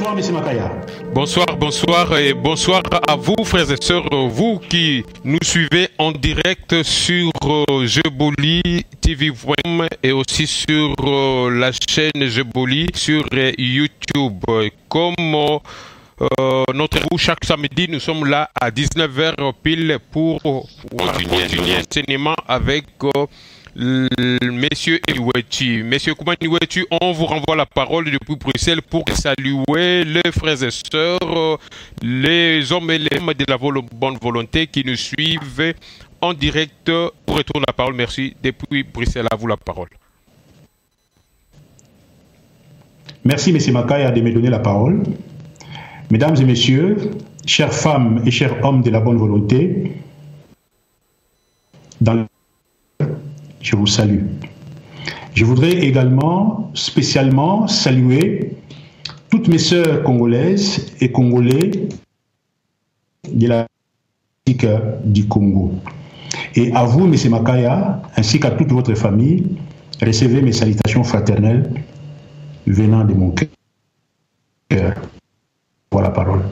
Bonsoir, M. Makaya. Bonsoir, bonsoir et bonsoir à vous, frères et sœurs, vous qui nous suivez en direct sur euh, Jeboli TV et aussi sur euh, la chaîne Jeboli sur euh, YouTube. Comme euh, notre vous chaque samedi, nous sommes là à 19h pile pour continuer l'enseignement avec Monsieur Iwechi. Monsieur Koumani on vous renvoie la parole depuis Bruxelles pour saluer les frères et sœurs, les hommes et les femmes de la bonne volonté qui nous suivent en direct. Pour retourner la parole, merci. Depuis Bruxelles, à vous la parole. Merci, M. Makaya, de me donner la parole. Mesdames et messieurs, chères femmes et chers hommes de la bonne volonté, dans je vous salue. Je voudrais également spécialement saluer toutes mes sœurs congolaises et congolais de la du Congo. Et à vous, M. Makaya, ainsi qu'à toute votre famille, recevez mes salutations fraternelles venant de mon cœur. Voilà la parole.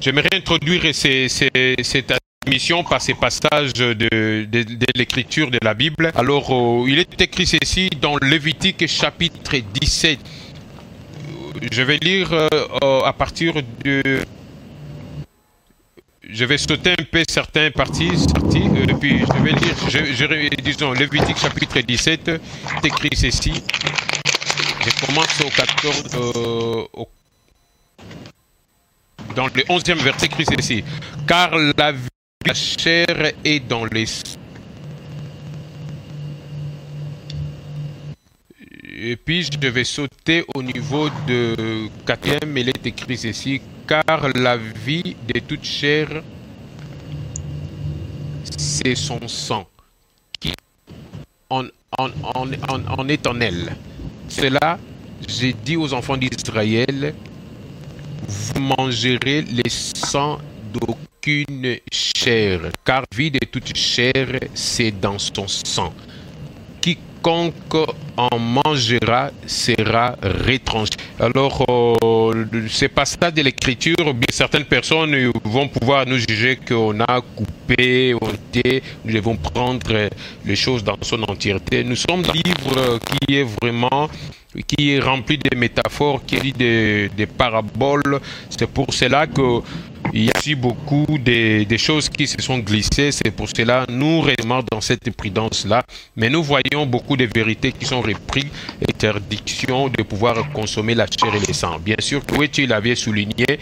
J'aimerais introduire cette émission par ces passages de, l'écriture de la Bible. Alors, euh, il est écrit ceci dans Lévitique chapitre 17. Je vais lire euh, euh, à partir de... Je vais sauter un peu certains parties, puis je vais lire, disons, Lévitique chapitre 17, c'est écrit ceci. Je commence au 14, au dans le 11e verset, Christ ici. Car la vie de la chair est dans les Et puis je vais sauter au niveau de quatrième, il est écrit ici, car la vie de toute chair, c'est son sang qui en, en est en elle. Cela, j'ai dit aux enfants d'Israël, vous mangerez les sang d'aucune chair, car vie de toute chair, c'est dans son sang. Quiconque en mangera sera retranché. Alors, euh, c'est pas ça de l'écriture. Certaines personnes vont pouvoir nous juger qu'on a coupé, on nous devons prendre les choses dans son entièreté. Nous sommes un livre qui est vraiment qui est rempli de métaphores, qui est des, des paraboles. C'est pour cela que il y a aussi beaucoup de, choses qui se sont glissées. C'est pour cela nous restons dans cette prudence-là. Mais nous voyons beaucoup de vérités qui sont reprises. Interdiction de pouvoir consommer la chair et le sang. Bien sûr, oui, tu l'avais souligné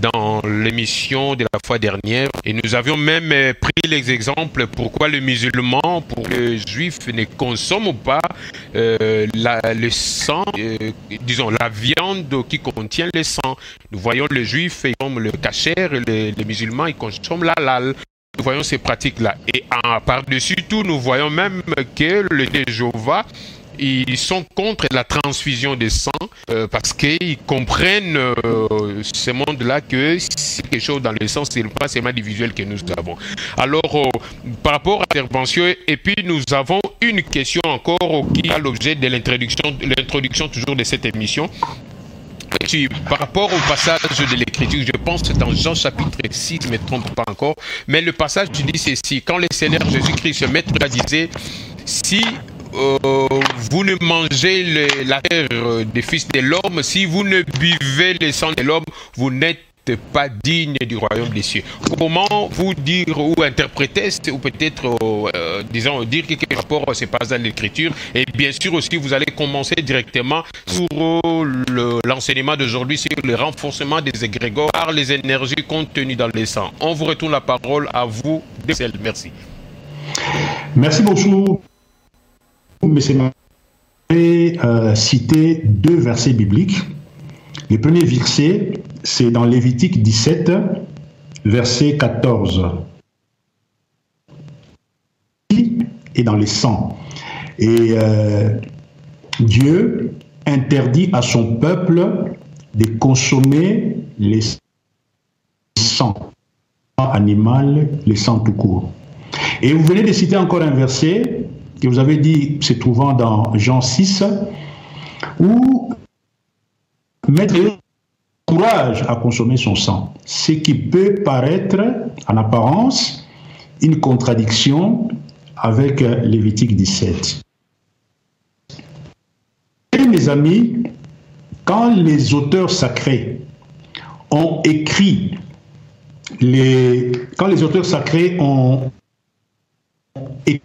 dans l'émission de la fois dernière. Et nous avions même euh, pris les exemples pourquoi le musulman, pour le juif, ne consomme pas euh, le sang, euh, disons la viande qui contient le sang. Nous voyons le juif comme le cachère les, musulmans, ils consomment la lal. Nous voyons ces pratiques-là. Et par-dessus tout, nous voyons même que le Jéhovah, ils sont contre la transfusion des sang euh, parce qu'ils comprennent euh, ce monde-là que c'est quelque chose dans le sang, c'est pas seulement du visuel que nous avons. Alors, euh, par rapport à l'intervention, et puis nous avons une question encore qui a l'objet de l'introduction toujours de cette émission par rapport au passage de l'Écriture, je pense que dans Jean chapitre 6, je ne me trompe pas encore, mais le passage dis ceci, quand le Seigneur Jésus-Christ, se maître, disait, si euh, vous ne mangez la terre des fils de l'homme, si vous ne buvez le sang de l'homme, vous n'êtes pas digne du royaume des cieux. Comment vous dire ou interpréter, ou peut-être, euh, disons, dire quelque rapport c'est pas dans l'écriture. Et bien sûr aussi, vous allez commencer directement sur euh, l'enseignement d'aujourd'hui sur le renforcement des égrégores par les énergies contenues dans les sangs. On vous retourne la parole à vous, Merci. Merci beaucoup, M. Je euh, citer deux versets bibliques. Le premier verset, c'est dans Lévitique 17, verset 14. Et dans les sangs. Et euh, Dieu interdit à son peuple de consommer les sangs animal, les sangs tout court. Et vous venez de citer encore un verset que vous avez dit se trouvant dans Jean 6, où mettre courage à consommer son sang, ce qui peut paraître en apparence une contradiction avec Lévitique 17. Et mes amis, quand les auteurs sacrés ont écrit les, quand les auteurs sacrés ont écrit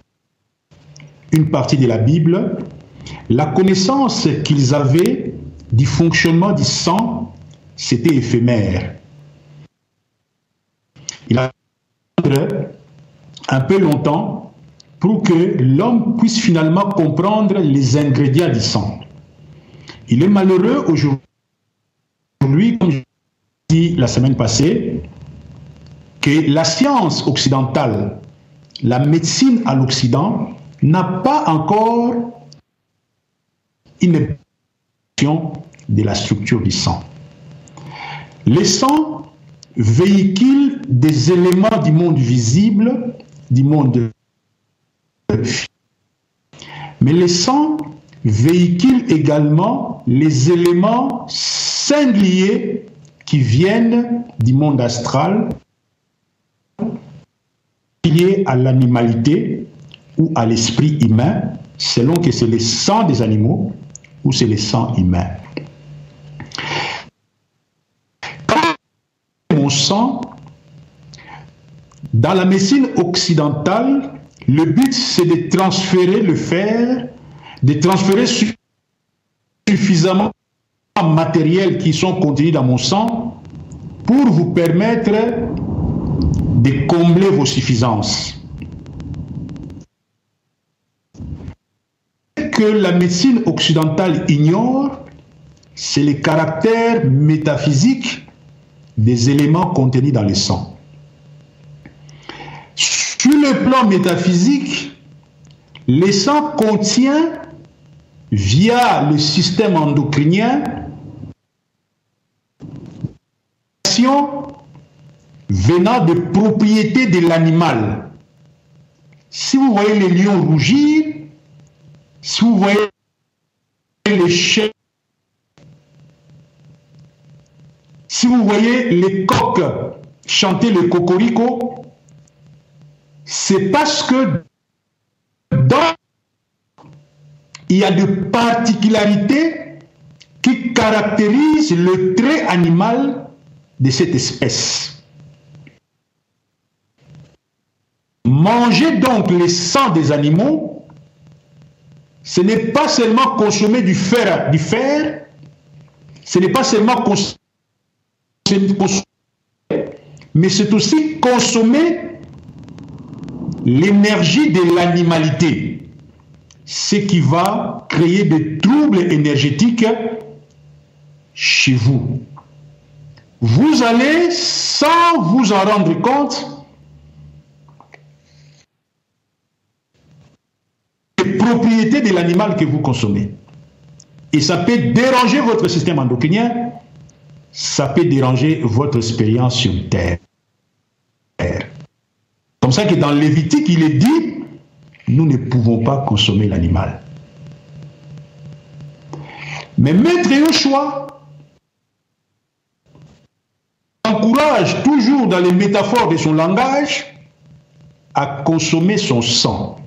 une partie de la Bible, la connaissance qu'ils avaient du fonctionnement du sang, c'était éphémère. Il a un peu longtemps pour que l'homme puisse finalement comprendre les ingrédients du sang. Il est malheureux aujourd'hui, comme je dit la semaine passée, que la science occidentale, la médecine à l'Occident, n'a pas encore une de la structure du sang. Le sang véhicule des éléments du monde visible, du monde mais le sang véhicule également les éléments singuliers qui viennent du monde astral, liés à l'animalité ou à l'esprit humain, selon que c'est le sang des animaux c'est le sang humain. Mon sang, dans la médecine occidentale, le but c'est de transférer le fer, de transférer suffisamment de matériel qui sont contenus dans mon sang pour vous permettre de combler vos suffisances. La médecine occidentale ignore, c'est le caractère métaphysique des éléments contenus dans le sang. Sur le plan métaphysique, le sang contient, via le système endocrinien, venant de propriétés de l'animal. Si vous voyez les lions rougir, si vous voyez les chiens, si vous voyez les coqs chanter le cocorico, c'est parce que dans il y a des particularités qui caractérisent le trait animal de cette espèce. Manger donc le sang des animaux ce n'est pas seulement consommer du fer, du fer, ce n'est pas seulement consommer, mais c'est aussi consommer l'énergie de l'animalité, ce qui va créer des troubles énergétiques chez vous. Vous allez, sans vous en rendre compte, propriétés de l'animal que vous consommez. Et ça peut déranger votre système endocrinien, ça peut déranger votre expérience sur Terre. Comme ça que dans Lévitique, il est dit, nous ne pouvons pas consommer l'animal. Mais Maître Yoshua encourage toujours dans les métaphores de son langage à consommer son sang.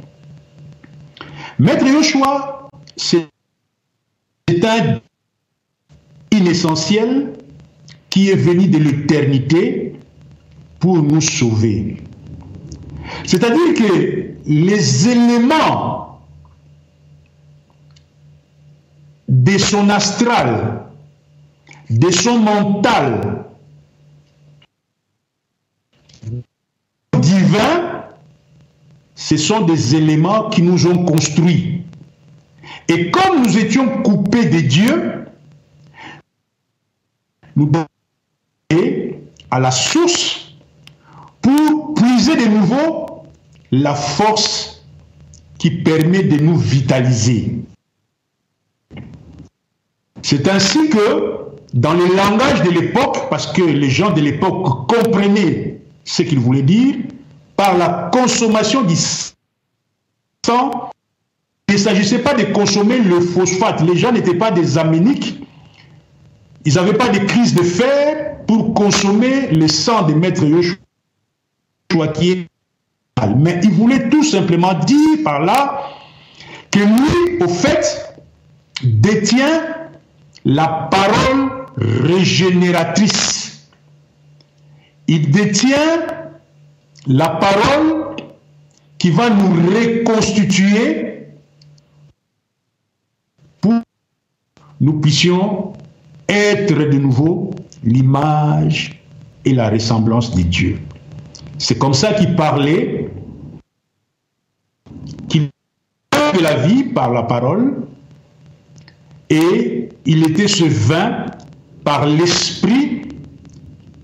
Maître Yoshua, c'est un inessentiel qui est venu de l'éternité pour nous sauver. C'est-à-dire que les éléments de son astral, de son mental divin, ce sont des éléments qui nous ont construits. Et comme nous étions coupés de Dieu, nous à la source pour puiser de nouveau la force qui permet de nous vitaliser. C'est ainsi que dans le langage de l'époque, parce que les gens de l'époque comprenaient ce qu'il voulait dire, par la consommation du sang, il ne s'agissait pas de consommer le phosphate. Les gens n'étaient pas des améniques. Ils n'avaient pas de crise de fer pour consommer le sang de maître Yoshua qui est mais il voulait tout simplement dire par là que lui, au fait, détient la parole régénératrice. Il détient la parole qui va nous reconstituer pour nous puissions être de nouveau l'image et la ressemblance de Dieu. C'est comme ça qu'il parlait, qu'il de la vie par la parole, et il était ce vin par l'esprit,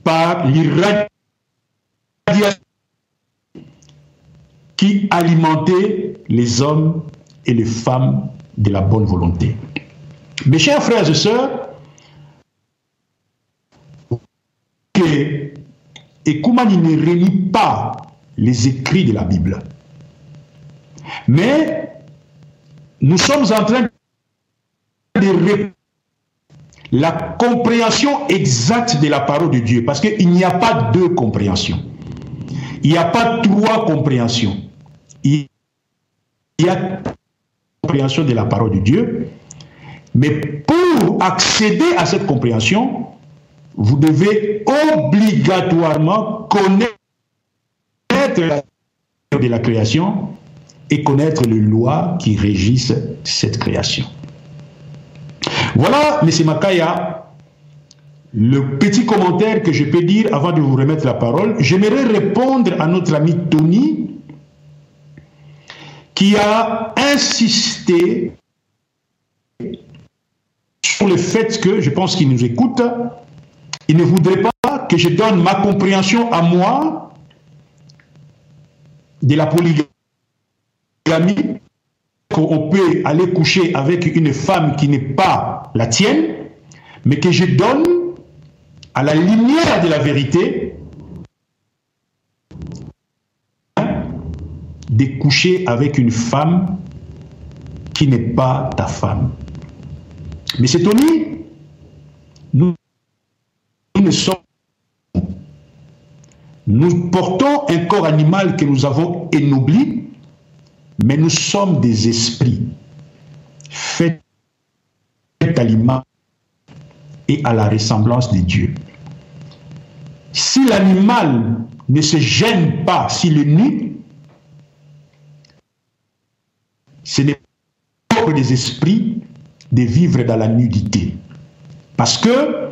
par l'irradiation qui alimentait les hommes et les femmes de la bonne volonté. Mes chers frères et sœurs, que Ekoumani ne réunit pas les écrits de la Bible. Mais nous sommes en train de la compréhension exacte de la parole de Dieu, parce qu'il n'y a pas deux compréhensions. Il n'y a pas trois compréhensions. Il y a compréhension de la parole de Dieu, mais pour accéder à cette compréhension, vous devez obligatoirement connaître la de la création et connaître les lois qui régissent cette création. Voilà, M. Makaya, le petit commentaire que je peux dire avant de vous remettre la parole. J'aimerais répondre à notre ami Tony qui a insisté sur le fait que, je pense qu'il nous écoute, il ne voudrait pas que je donne ma compréhension à moi de la polygamie, qu'on peut aller coucher avec une femme qui n'est pas la tienne, mais que je donne à la lumière de la vérité de coucher avec une femme qui n'est pas ta femme. Mais c'est Tony, nous nous sommes. Nous portons un corps animal que nous avons ennobli, mais nous sommes des esprits faits à l'image et à la ressemblance de Dieu. Si l'animal ne se gêne pas s'il est nu, ce n'est pas des esprits de vivre dans la nudité. Parce que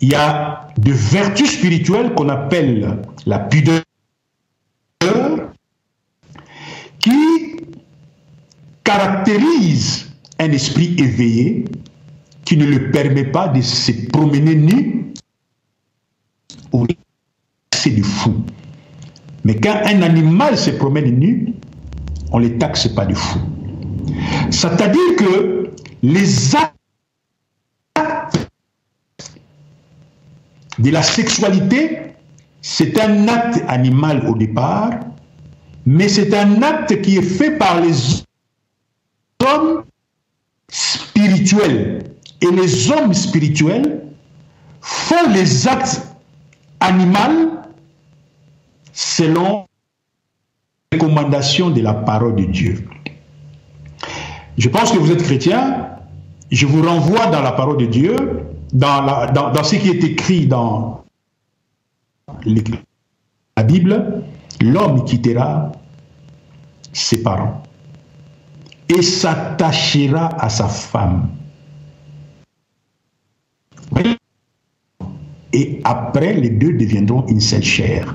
il y a de vertus spirituelles qu'on appelle la pudeur, qui caractérise un esprit éveillé qui ne le permet pas de se promener nu ou c'est du fou. Mais quand un animal se promène nu, on ne les taxe pas de fou. C'est-à-dire que les actes de la sexualité, c'est un acte animal au départ, mais c'est un acte qui est fait par les hommes spirituels. Et les hommes spirituels font les actes animaux selon les recommandations de la parole de Dieu. Je pense que vous êtes chrétien, je vous renvoie dans la parole de Dieu, dans, dans, ce qui est écrit dans la Bible, l'homme quittera ses parents et s'attachera à sa femme. Et après, les deux deviendront une seule chair.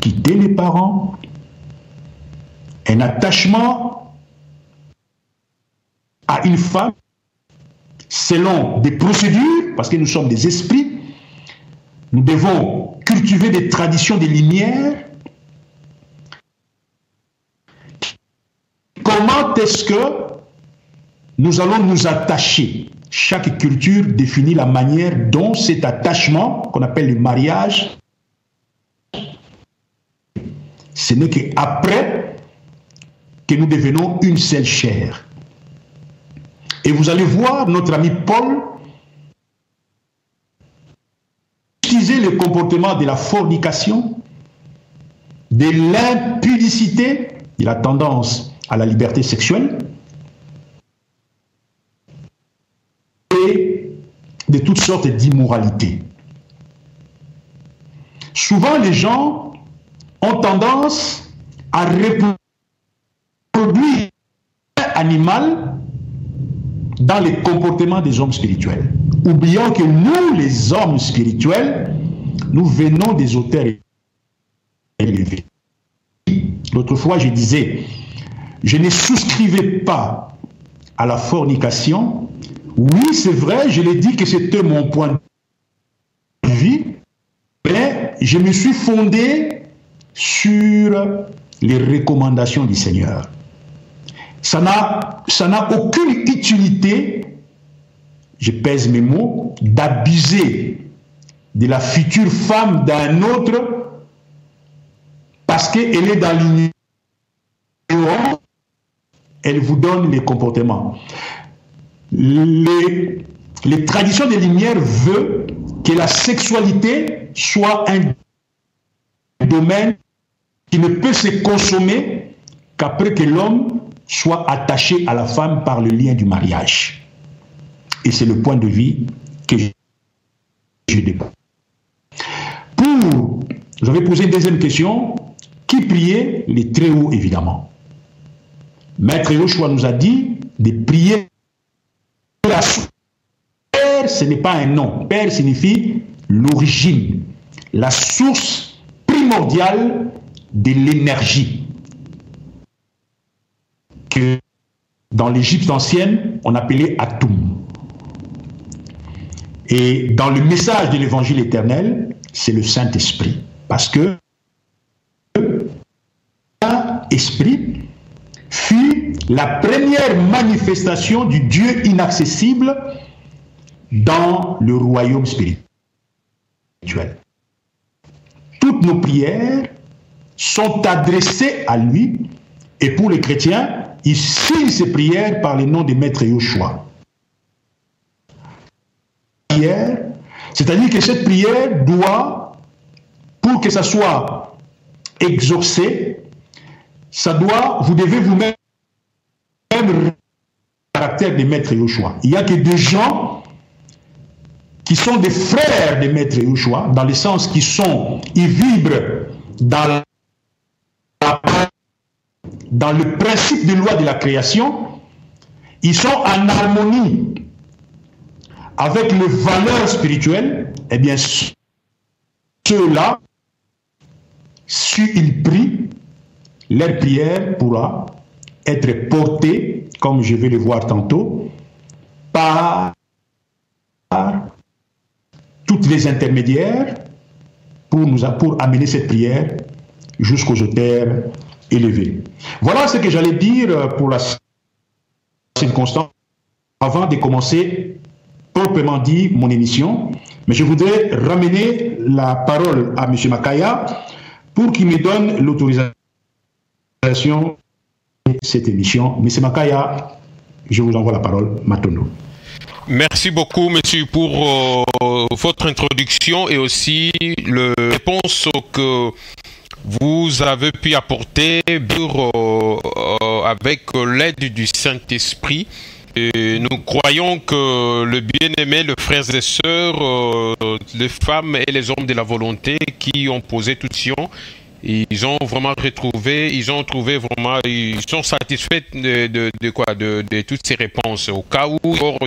Quitter les parents un attachement à une femme selon des procédures, parce que nous sommes des esprits, nous devons cultiver des traditions des lumières. Comment est-ce que nous allons nous attacher? Chaque culture définit la manière dont cet attachement, qu'on appelle le mariage, ce n'est qu'après que nous devenons une seule chair. Et vous allez voir notre ami Paul utiliser le comportement de la fornication, de l'impudicité, de la tendance à la liberté sexuelle et de toutes sortes d'immoralités. Souvent, les gens ont tendance à reproduire animal dans les comportements des hommes spirituels. Oublions que nous, les hommes spirituels, nous venons des auteurs élevés. L'autre fois, je disais, je ne souscrivais pas à la fornication. Oui, c'est vrai, je l'ai dit que c'était mon point de vue, mais je me suis fondé sur les recommandations du Seigneur. Ça n'a aucune utilité, je pèse mes mots, d'abuser de la future femme d'un autre parce qu'elle est dans l'ignorance, elle vous donne les comportements. Les, les traditions des Lumières veulent que la sexualité soit un domaine qui ne peut se consommer qu'après que l'homme soit attaché à la femme par le lien du mariage. Et c'est le point de vue que je, dépose. Pour, j'avais posé une deuxième question, qui priait Les très hauts, évidemment? Maître Yoshua nous a dit de prier la source. Père, ce n'est pas un nom. Père signifie l'origine, la source primordiale de l'énergie dans l'Égypte ancienne, on appelait Atum. Et dans le message de l'évangile éternel, c'est le Saint-Esprit. Parce que Saint-Esprit fut la première manifestation du Dieu inaccessible dans le royaume spirituel. Toutes nos prières sont adressées à lui et pour les chrétiens, il signe ses prières par le nom de Maître Yoshua. C'est-à-dire que cette prière doit, pour que ça soit exaucé, ça doit, vous devez vous-même caractère de Maître Yoshua. Il n'y a que des gens qui sont des frères de Maître Yoshua, dans le sens qu'ils sont, ils vibrent dans la, dans le principe de loi de la création, ils sont en harmonie avec les valeurs spirituelles, eh bien, ceux-là, si ils prient, leur prière pourra être portée, comme je vais le voir tantôt, par toutes les intermédiaires pour, nous, pour amener cette prière jusqu'aux auteurs élevés. Voilà ce que j'allais dire pour la circonstance avant de commencer proprement dit mon émission, mais je voudrais ramener la parole à M. Makaya pour qu'il me donne l'autorisation de cette émission. M. Makaya, je vous envoie la parole maintenant. Merci beaucoup, monsieur, pour euh, votre introduction et aussi la réponse que vous avez pu apporter euh, avec l'aide du Saint-Esprit. Nous croyons que le bien-aimé, les frères et sœurs, euh, les femmes et les hommes de la volonté qui ont posé toutes questions, ils ont vraiment retrouvé, ils ont trouvé vraiment, ils sont satisfaits de, quoi, de, toutes ces réponses. Au cas où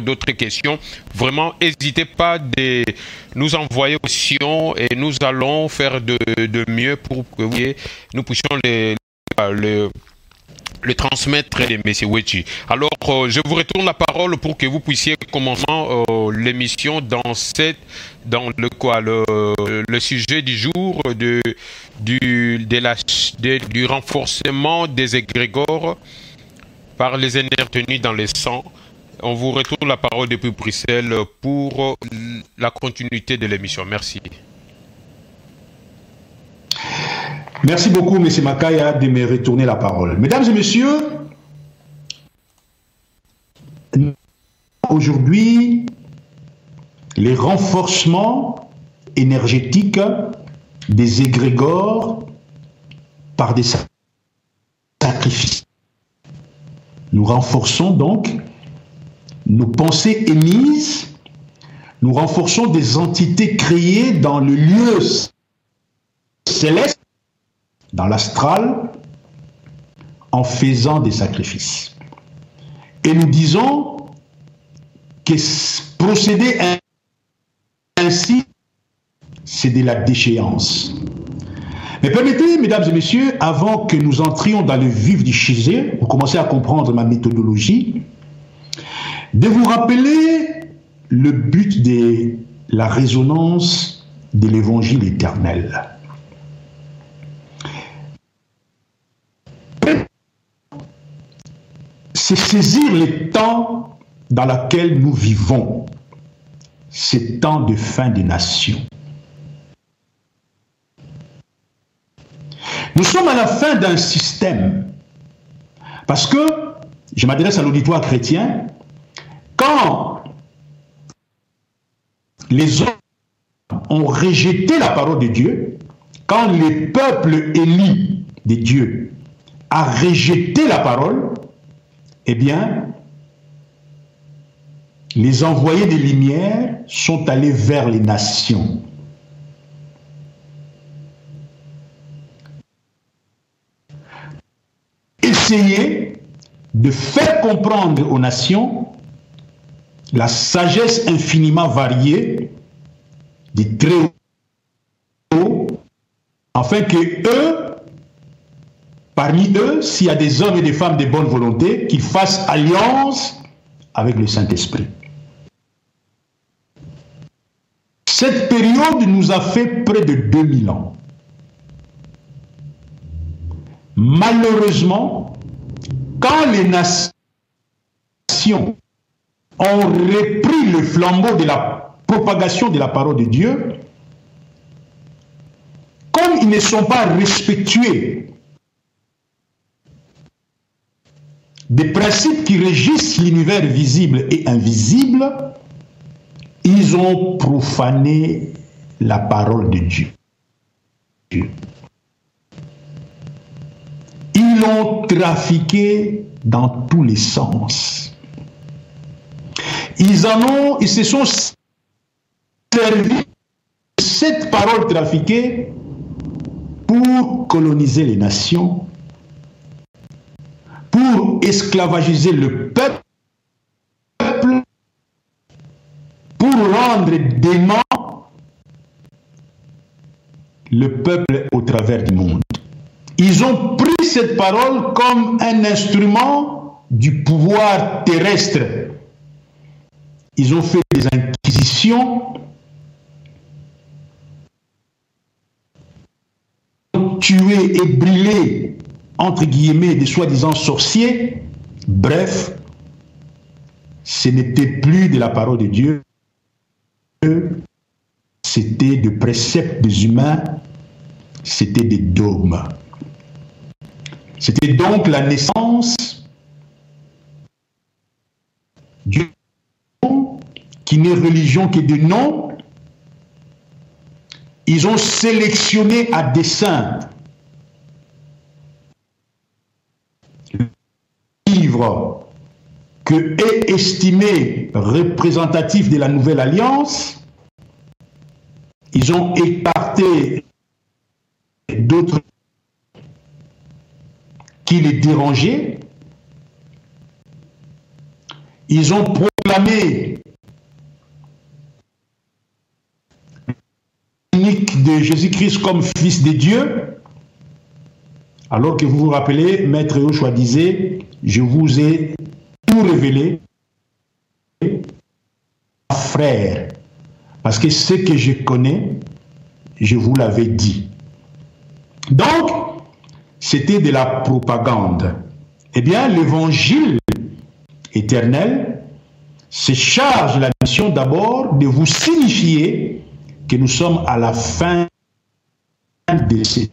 d'autres questions, vraiment, n'hésitez pas de nous envoyer questions et nous allons faire de, mieux pour que nous puissions les le transmettre de M. Wechi. Alors, euh, je vous retourne la parole pour que vous puissiez commencer euh, l'émission dans cette, dans le quoi, le, sujet du jour de, du, du renforcement des égrégores par les énergies tenues dans les sangs. On vous retourne la parole depuis Bruxelles pour la continuité de l'émission. Merci. Merci beaucoup, M. Makaya, de me retourner la parole. Mesdames et messieurs, aujourd'hui, les renforcements énergétiques des égrégores par des sacrifices. Nous renforçons donc nos pensées émises, nous renforçons des entités créées dans le lieu céleste, dans l'astral, en faisant des sacrifices. Et nous disons que procéder ainsi, c'est de la déchéance. Mais permettez, mesdames et messieurs, avant que nous entrions dans le vif du sujet, vous commencez à comprendre ma méthodologie, de vous rappeler le but de la résonance de l'évangile éternel. C'est saisir les temps dans lesquels nous vivons, ces temps de fin des nations. Nous sommes à la fin d'un système. Parce que, je m'adresse à l'auditoire chrétien, quand les hommes ont rejeté la parole de Dieu, quand le peuple élu de Dieu a rejeté la parole, eh bien, les envoyés des Lumières sont allés vers les nations. Essayer de faire comprendre aux nations la sagesse infiniment variée des très hauts, afin que eux, parmi eux, s'il y a des hommes et des femmes de bonne volonté, qu'ils fassent alliance avec le Saint-Esprit. Cette période nous a fait près de 2000 ans. Malheureusement, quand les nations ont repris le flambeau de la propagation de la parole de Dieu, comme ils ne sont pas respectueux des principes qui régissent l'univers visible et invisible, ils ont profané la parole de Dieu. Ils l'ont trafiqué dans tous les sens. Ils en ont, ils se sont servi de cette parole trafiquée pour coloniser les nations, pour esclavagiser le peuple, pour rendre dément le peuple au travers du monde. Ils ont pris cette parole comme un instrument du pouvoir terrestre ils ont fait des inquisitions, tué et brûlé, entre guillemets, des soi-disant sorciers. Bref, ce n'était plus de la parole de Dieu, c'était de préceptes des humains, c'était des dogmes. C'était donc la naissance du qui n'est religion que de nom, ils ont sélectionné à dessein le livre que est estimé représentatif de la nouvelle alliance. Ils ont écarté d'autres qui les dérangeaient. Ils ont proclamé de Jésus-Christ comme fils de Dieu, Alors que vous vous rappelez, Maître Yoshua disait, je vous ai tout révélé, frère, parce que ce que je connais, je vous l'avais dit. Donc, c'était de la propagande. Eh bien, l'évangile éternel se charge la mission d'abord de vous signifier que nous sommes à la fin de ces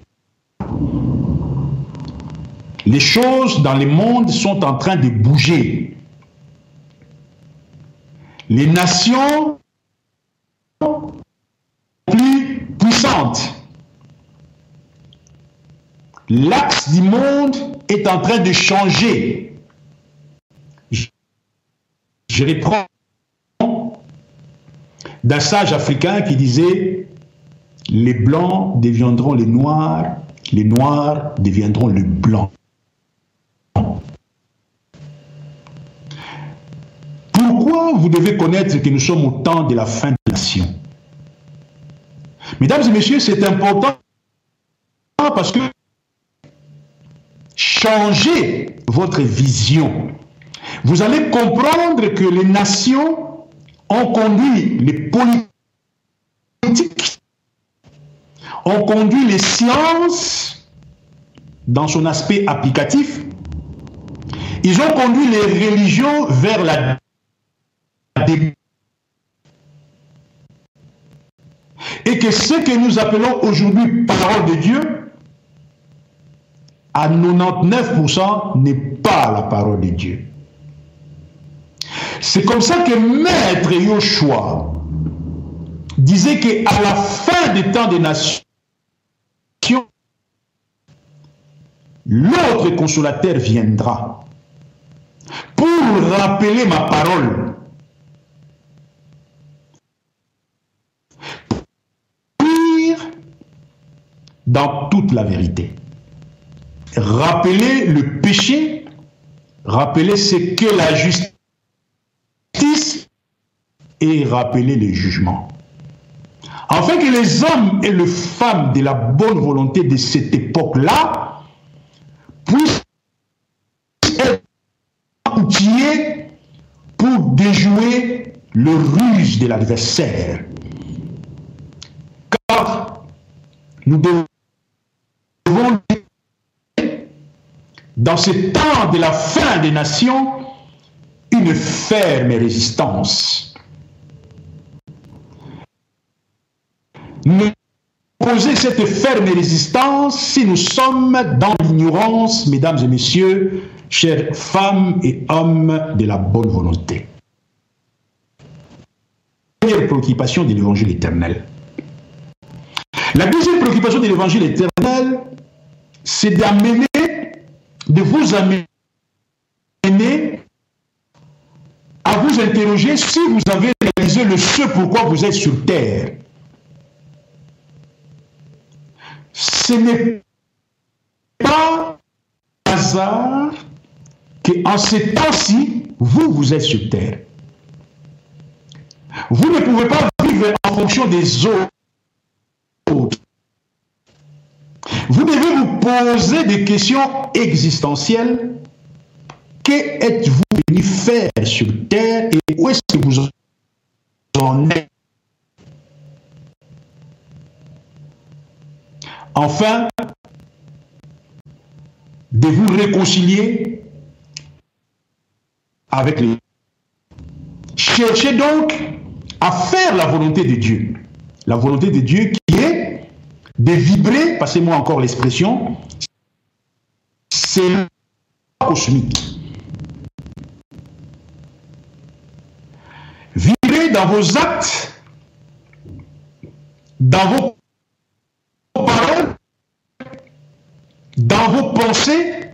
les choses dans le monde sont en train de bouger. Les nations plus puissantes. L'axe du monde est en train de changer. Je reprends d'un sage africain qui disait les blancs deviendront les noirs, les noirs deviendront les blancs. Pourquoi vous devez connaître que nous sommes au temps de la fin des nations Mesdames et messieurs, c'est important parce que changez votre vision. Vous allez comprendre que les nations ont conduit les politiques, ont conduit les sciences dans son aspect applicatif. Ils ont conduit les religions vers la et que ce que nous appelons aujourd'hui parole de Dieu, à 99% n'est pas la parole de Dieu. C'est comme ça que Maître Yoshua disait qu'à la fin des temps des nations, l'autre consolateur viendra pour rappeler ma parole dans toute la vérité. Rappelez le péché, rappelez ce qu'est la justice et rappelez le jugement. Afin que les hommes et les femmes de la bonne volonté de cette époque-là puissent être outillés pour déjouer le ruse de l'adversaire. Car nous devons dans ce temps de la fin des nations, une ferme résistance. Nous poser cette ferme résistance si nous sommes dans l'ignorance, mesdames et messieurs, chères femmes et hommes de la bonne volonté. Première préoccupation de l'évangile éternel. La deuxième préoccupation de l'évangile éternel, c'est d'amener de vous amener à vous interroger si vous avez réalisé le ce pourquoi vous êtes sur terre. Ce n'est pas hasard qu'en ces temps-ci, vous, vous êtes sur terre. Vous ne pouvez pas vivre en fonction des autres. Vous devez vous poser des questions existentielles. Que êtes-vous venu faire sur Terre et où est-ce que vous en êtes? Enfin, de vous réconcilier avec les... Cherchez donc à faire la volonté de Dieu. La volonté de Dieu qui de vibrer, passez-moi encore l'expression, c'est cosmique. Vibrer dans vos actes, dans vos paroles, dans vos pensées,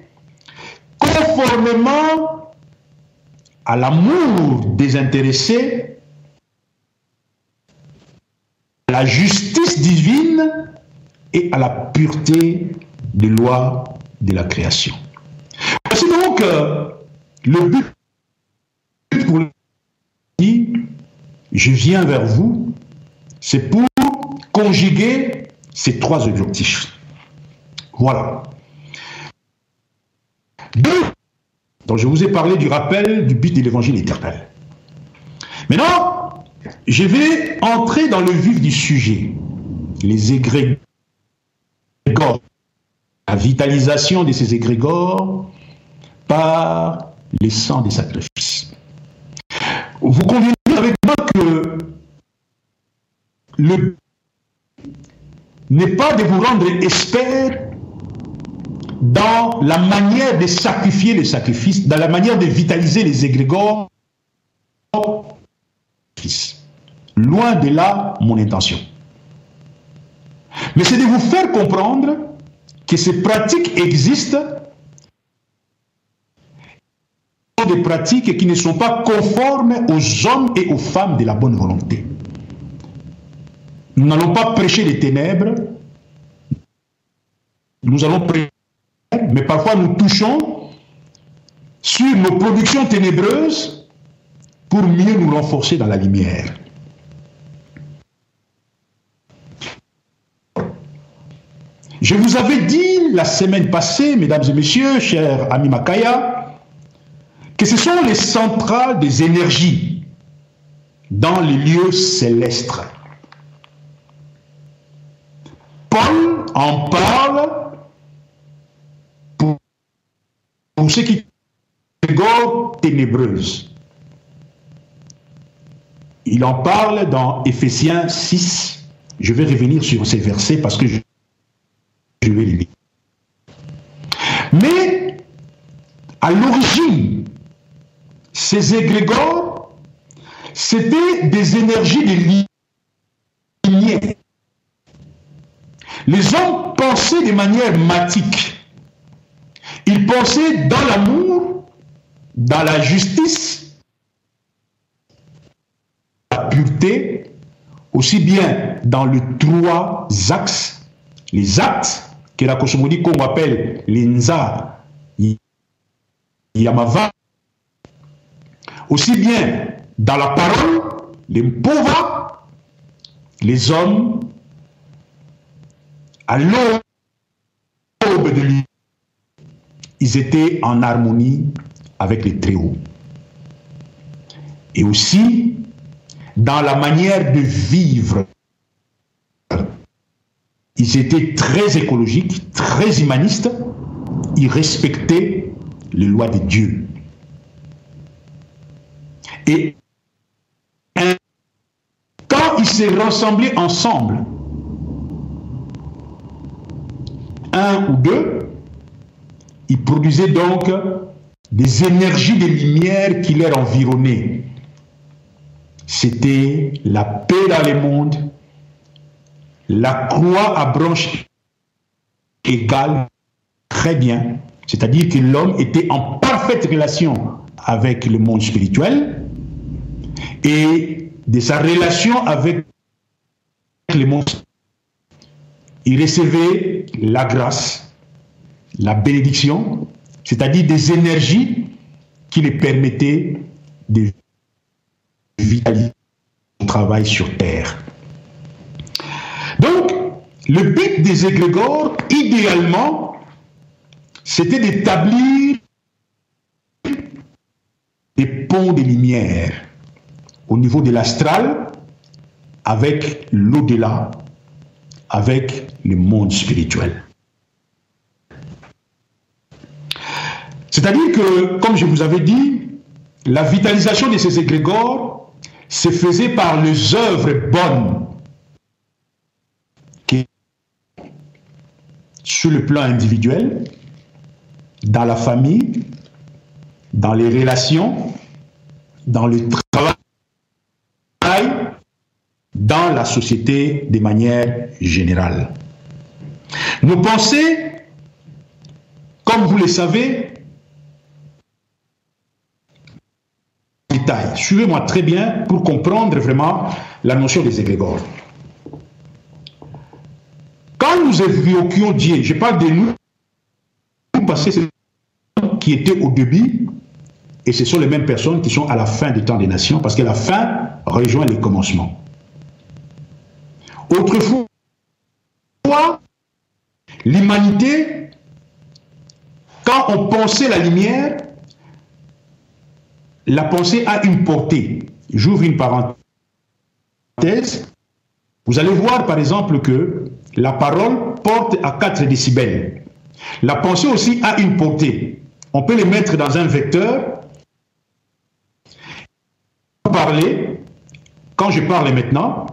conformément à l'amour désintéressé, à la justice divine et à la pureté des lois de la création. Voici donc euh, le but pour je viens vers vous, c'est pour conjuguer ces trois objectifs. Voilà. Donc je vous ai parlé du rappel du but de l'évangile éternel. Maintenant, je vais entrer dans le vif du sujet. Les égrégores, la vitalisation de ces égrégores par les sangs des sacrifices. Vous conviendrez avec moi que le n'est pas de vous rendre expert dans la manière de sacrifier les sacrifices, dans la manière de vitaliser les égrégores. Loin de là mon intention. Mais c'est de vous faire comprendre que ces pratiques existent des pratiques qui ne sont pas conformes aux hommes et aux femmes de la bonne volonté. Nous n'allons pas prêcher les ténèbres, nous allons prêcher, mais parfois nous touchons sur nos productions ténébreuses pour mieux nous renforcer dans la lumière. Je vous avais dit la semaine passée, mesdames et messieurs, chers amis Makaya, que ce sont les centrales des énergies dans les lieux célestes. Paul en parle pour, pour ceux qui ténébreuse. Il en parle dans Éphésiens 6. Je vais revenir sur ces versets parce que je, lire. Mais à l'origine, ces égrégores, c'était des énergies de lumière. Les hommes pensaient de manière matique. Ils pensaient dans l'amour, dans la justice, la pureté, aussi bien dans les trois axes, les actes la cosmogonie qu'on appelle l'Inza, Yamava, aussi bien dans la parole, les pauvres, les hommes, à l'aube de lui, ils étaient en harmonie avec les très hauts. Et aussi, dans la manière de vivre, ils étaient très écologiques, très humanistes, ils respectaient les lois de Dieu. Et quand ils se rassemblaient ensemble, un ou deux, ils produisaient donc des énergies de lumière qui les environnaient. C'était la paix dans le monde, la croix à branches égales, très bien. C'est-à-dire que l'homme était en parfaite relation avec le monde spirituel et de sa relation avec le monde il recevait la grâce, la bénédiction, c'est-à-dire des énergies qui lui permettaient de vitaliser son travail sur terre. Le but des égrégores, idéalement, c'était d'établir des ponts de lumière au niveau de l'astral avec l'au-delà, avec le monde spirituel. C'est-à-dire que, comme je vous avais dit, la vitalisation de ces égrégores se faisait par les œuvres bonnes sur le plan individuel, dans la famille, dans les relations, dans le travail, dans la société de manière générale. Nos pensées, comme vous le savez, détail. Suivez-moi très bien pour comprendre vraiment la notion des égrégores. Nous évoquions Dieu, je parle de nous, parce que c'est qui étaient au début, et ce sont les mêmes personnes qui sont à la fin du temps des nations, parce que la fin rejoint les commencements. Autrefois, l'humanité, quand on pensait la lumière, la pensée a une portée. J'ouvre une parenthèse. Vous allez voir par exemple que la parole porte à 4 décibels. La pensée aussi a une portée. On peut les mettre dans un vecteur. Parler, quand je parle maintenant,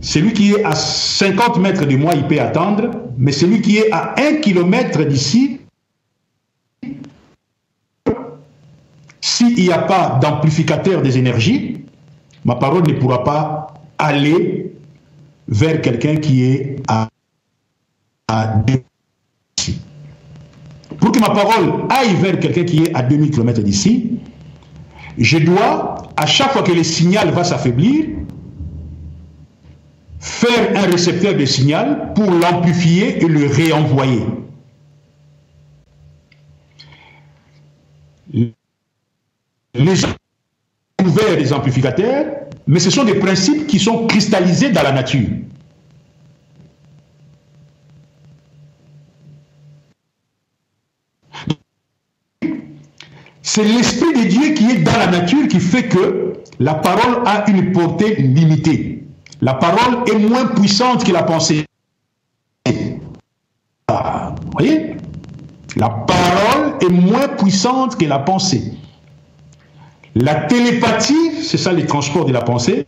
celui qui est à 50 mètres de moi, il peut attendre, mais celui qui est à 1 km d'ici, s'il n'y a pas d'amplificateur des énergies, ma parole ne pourra pas aller vers quelqu'un qui est à, à Pour que ma parole aille vers quelqu'un qui est à 2000 km d'ici, je dois, à chaque fois que le signal va s'affaiblir, faire un récepteur de signal pour l'amplifier et le réenvoyer. Les ouverts des amplificateurs, mais ce sont des principes qui sont cristallisés dans la nature. C'est l'Esprit de Dieu qui est dans la nature qui fait que la parole a une portée limitée. La parole est moins puissante que la pensée. Ah, vous voyez? La parole est moins puissante que la pensée. La télépathie, c'est ça les transports de la pensée,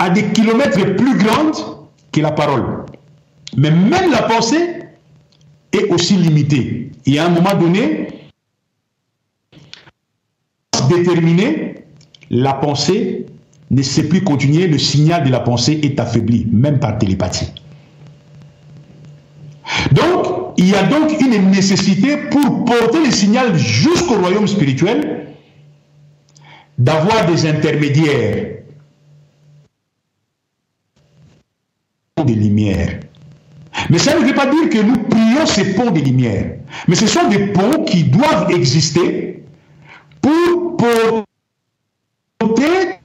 a des kilomètres plus grandes que la parole. Mais même la pensée est aussi limitée. Et à un moment donné, déterminé, la pensée ne sait plus continuer, le signal de la pensée est affaibli, même par télépathie. Donc, il y a donc une nécessité pour porter le signal jusqu'au royaume spirituel d'avoir des intermédiaires des lumières. Mais ça ne veut pas dire que nous prions ces ponts de lumière. Mais ce sont des ponts qui doivent exister pour porter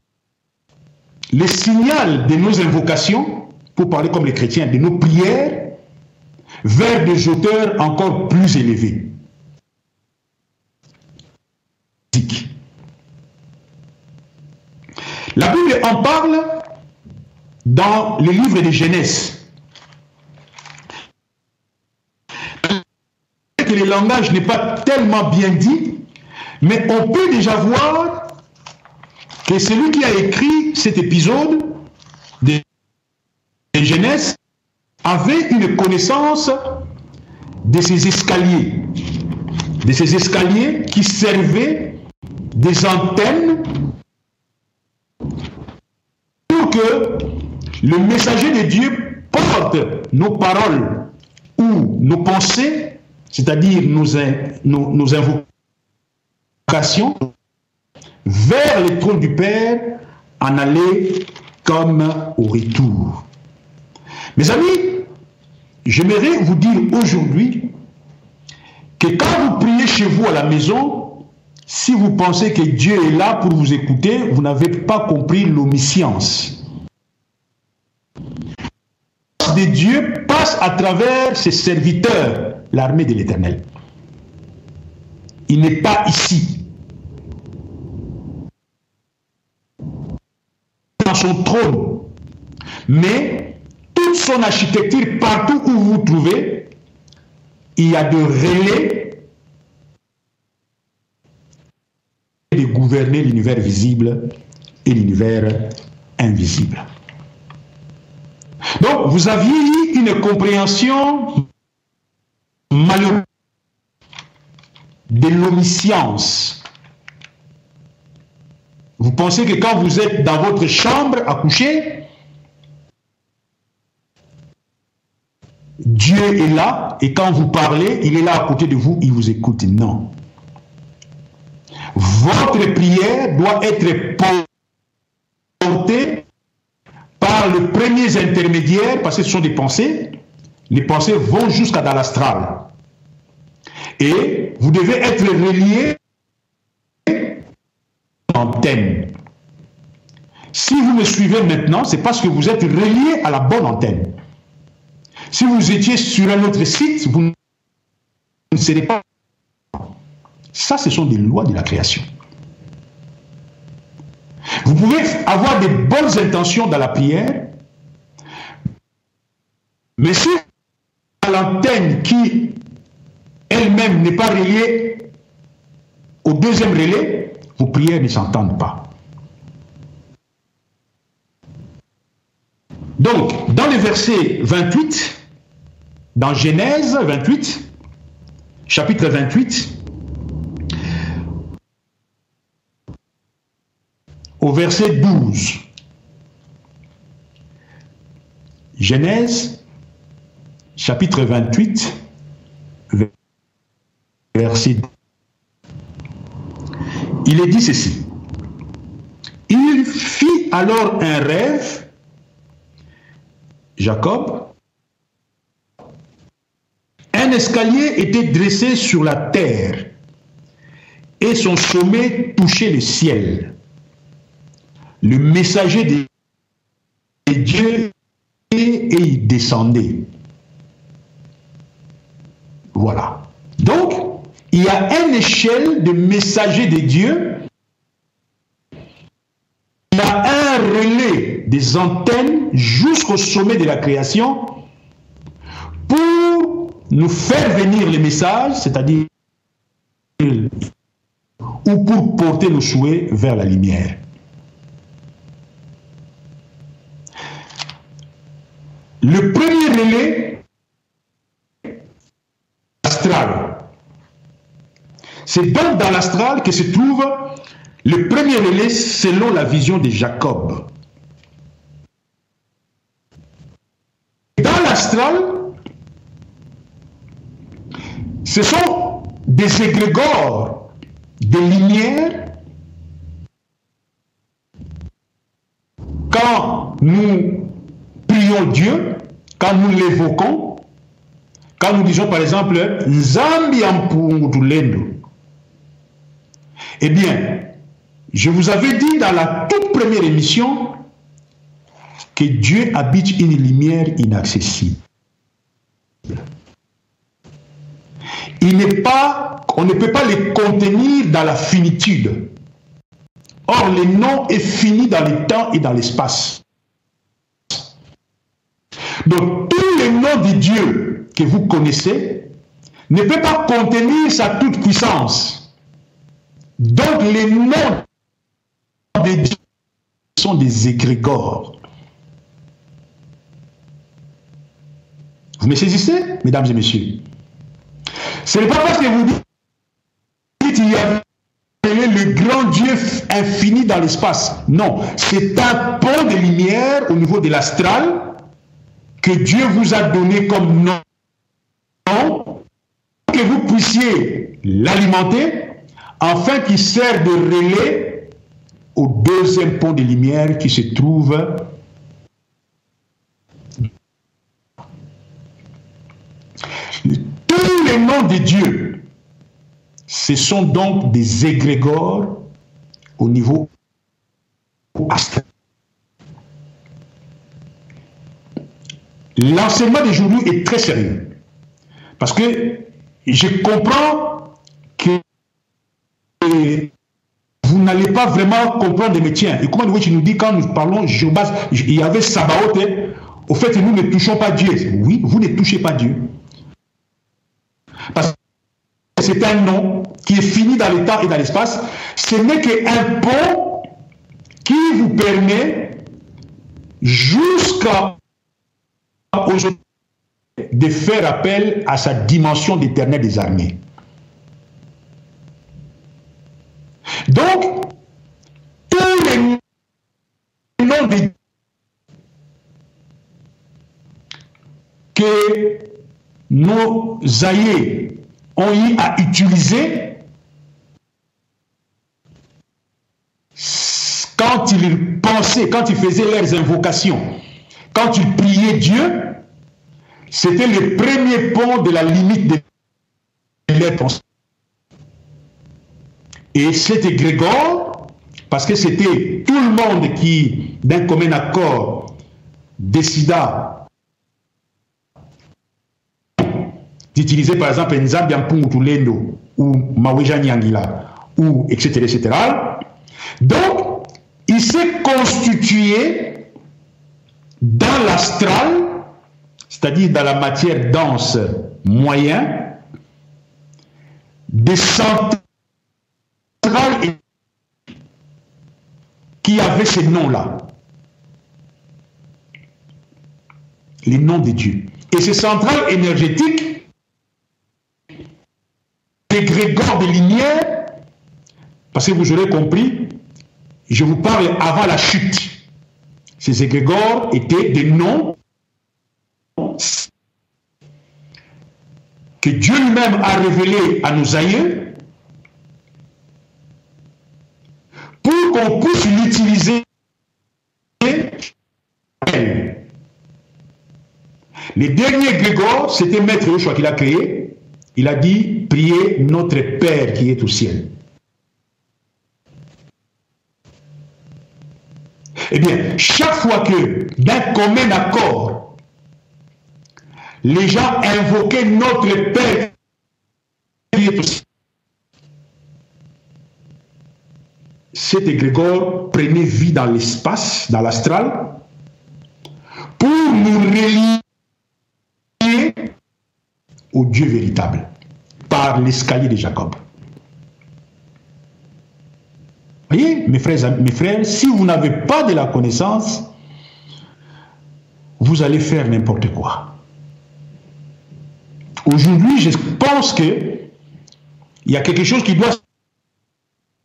le signal de nos invocations, pour parler comme les chrétiens, de nos prières, vers des auteurs encore plus élevés. La Bible en parle dans le livre de Genèse. Que le langage n'est pas tellement bien dit, mais on peut déjà voir que celui qui a écrit cet épisode de Genèse avait une connaissance de ces escaliers, de ces escaliers qui servaient des antennes pour que le messager de Dieu porte nos paroles ou nos pensées, c'est-à-dire nos, nos, invocations, vers le trône du Père, en aller comme au retour. Mes amis, j'aimerais vous dire aujourd'hui que quand vous priez chez vous à la maison, si vous pensez que Dieu est là pour vous écouter, vous n'avez pas compris l'omniscience. de Dieu passe à travers ses serviteurs, l'armée de l'Éternel. Il n'est pas ici. Dans son trône. Mais son architecture, partout où vous vous trouvez, il y a de relais de gouverner l'univers visible et l'univers invisible. Donc, vous aviez une compréhension malheureuse de l'omniscience. Vous pensez que quand vous êtes dans votre chambre à coucher, Dieu est là et quand vous parlez, il est là à côté de vous, il vous écoute. Non. Votre prière doit être portée par les premiers intermédiaires, parce que ce sont des pensées, les pensées vont jusqu'à dans l'astral. Et vous devez être relié antenne. Si vous me suivez maintenant, c'est parce que vous êtes relié à la bonne antenne. Si vous étiez sur un autre site, vous ne serez pas. Ça, ce sont des lois de la création. Vous pouvez avoir des bonnes intentions dans la prière, mais si l'antenne qui elle-même n'est pas reliée au deuxième relais, vos prières ne s'entendent pas. Donc, dans le verset 28, dans Genèse 28, chapitre 28, au verset 12, Genèse chapitre 28, verset 12. Il est dit ceci. Il fit alors un rêve Jacob, escalier était dressé sur la terre et son sommet touchait le ciel. Le messager de Dieu et il descendait. Voilà. Donc, il y a une échelle de messagers de Dieu. Il y a un relais des antennes jusqu'au sommet de la création pour nous faire venir les messages, c'est-à-dire ou pour porter nos souhaits vers la lumière. Le premier relais astral. C'est donc dans l'astral que se trouve le premier relais selon la vision de Jacob. astral, ce sont des égrégores de lumière quand nous prions Dieu, quand nous l'évoquons, quand nous disons par exemple Zambi Eh bien, je vous avais dit dans la toute première émission que Dieu habite une lumière inaccessible. Il n'est pas, on ne peut pas les contenir dans la finitude. Or, le nom est fini dans le temps et dans l'espace. Donc, tous les noms de Dieu que vous connaissez ne peut pas contenir sa toute puissance. Donc, les noms de Dieu sont des égrégores. Vous me saisissez, mesdames et messieurs? Ce n'est pas parce que vous dites qu'il y a le grand Dieu infini dans l'espace. Non, c'est un pont de lumière au niveau de l'astral que Dieu vous a donné comme nom, que vous puissiez l'alimenter, afin qu'il sert de relais au deuxième pont de lumière qui se trouve Tous les noms de Dieu, ce sont donc des égrégores au niveau astral. L'enseignement d'aujourd'hui est très sérieux. Parce que je comprends que vous n'allez pas vraiment comprendre les métiers. Et comment tu nous dis quand nous parlons Jobas, il y avait Sabaoth, hein. au fait nous ne touchons pas Dieu. Oui, vous ne touchez pas Dieu. Parce que c'est un nom qui est fini dans le temps et dans l'espace. Ce n'est qu'un pont qui vous permet jusqu'à aujourd'hui de faire appel à sa dimension d'éternel des armées. Donc, tous les noms de que nos aïeux ont eu à utiliser quand ils pensaient, quand ils faisaient leurs invocations, quand ils priaient Dieu, c'était le premier pont de la limite de leur pensée. Et c'était Grégor, parce que c'était tout le monde qui, d'un commun accord, décida d'utiliser par exemple Pungutulendo ou Maweja Nyangila ou etc. etc. Donc, il s'est constitué dans l'astral, c'est-à-dire dans la matière dense moyen, des centrales qui avaient ces noms-là. Les noms de Dieu. Et ces centrales énergétiques, des lumière, parce que vous aurez compris, je vous parle avant la chute. Ces égrégores étaient des noms que Dieu lui-même a révélés à nos aïeux pour qu'on puisse l'utiliser. Les derniers grégores, c'était Maître Yoshua qui l'a créé. Il a dit, priez notre Père qui est au ciel. Eh bien, chaque fois que, d'un commun accord, les gens invoquaient notre Père qui est au ciel, cet égrégore prenait vie dans l'espace, dans l'astral, pour nous relier au Dieu véritable par l'escalier de Jacob. Voyez, mes frères, mes frères, si vous n'avez pas de la connaissance, vous allez faire n'importe quoi. Aujourd'hui, je pense que il y a quelque chose qui doit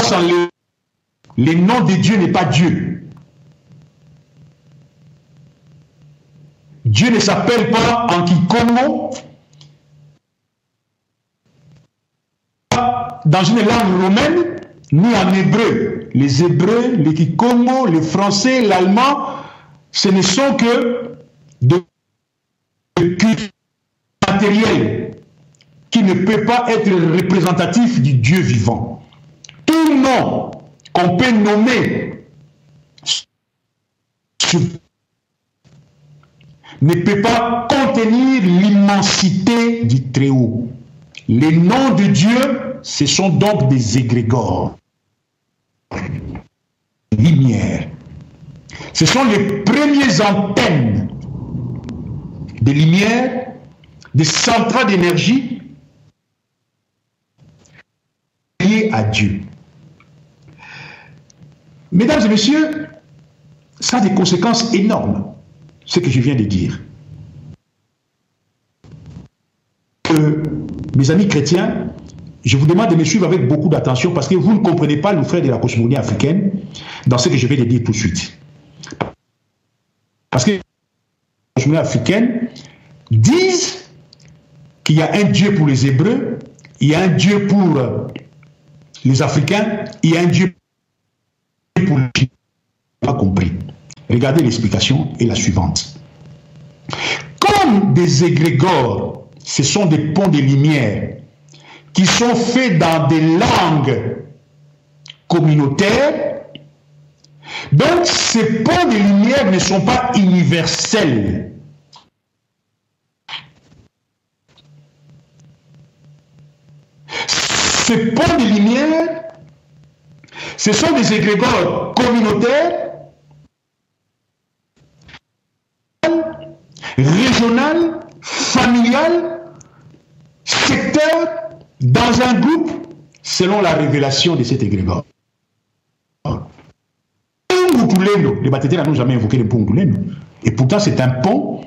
s'enlever. Le nom de Dieu n'est pas Dieu. Dieu ne s'appelle pas en Kikongo, dans une langue romaine, ni en hébreu. Les hébreux, les Kikongo, les français, l'allemand, ce ne sont que de cultes matériels qui ne peut pas être représentatif du Dieu vivant. Tout nom qu'on peut nommer ne peut pas contenir l'immensité du Très-Haut. Les noms de Dieu, ce sont donc des égrégores, lumière. Ce sont les premières antennes de lumière, des centrales d'énergie liées à Dieu. Mesdames et messieurs, ça a des conséquences énormes, ce que je viens de dire. Que, mes amis chrétiens, je vous demande de me suivre avec beaucoup d'attention parce que vous ne comprenez pas le frère de la cosmogonie africaine dans ce que je vais de dire tout de suite. Parce que la cosmogonie africaine disent qu'il y a un Dieu pour les Hébreux, il y a un Dieu pour les Africains, il y a un Dieu pour les Pas compris. Regardez l'explication est la suivante. Comme des égrégores, ce sont des ponts de lumière qui sont faits dans des langues communautaires, donc ces ponts de lumière ne sont pas universels. Ces ponts de lumière, ce sont des égrégores communautaires, régionales, familiales, secteurs, dans un groupe selon la révélation de cet égrégore. Les Batétés n'ont jamais invoqué le pont Et pourtant, c'est un pont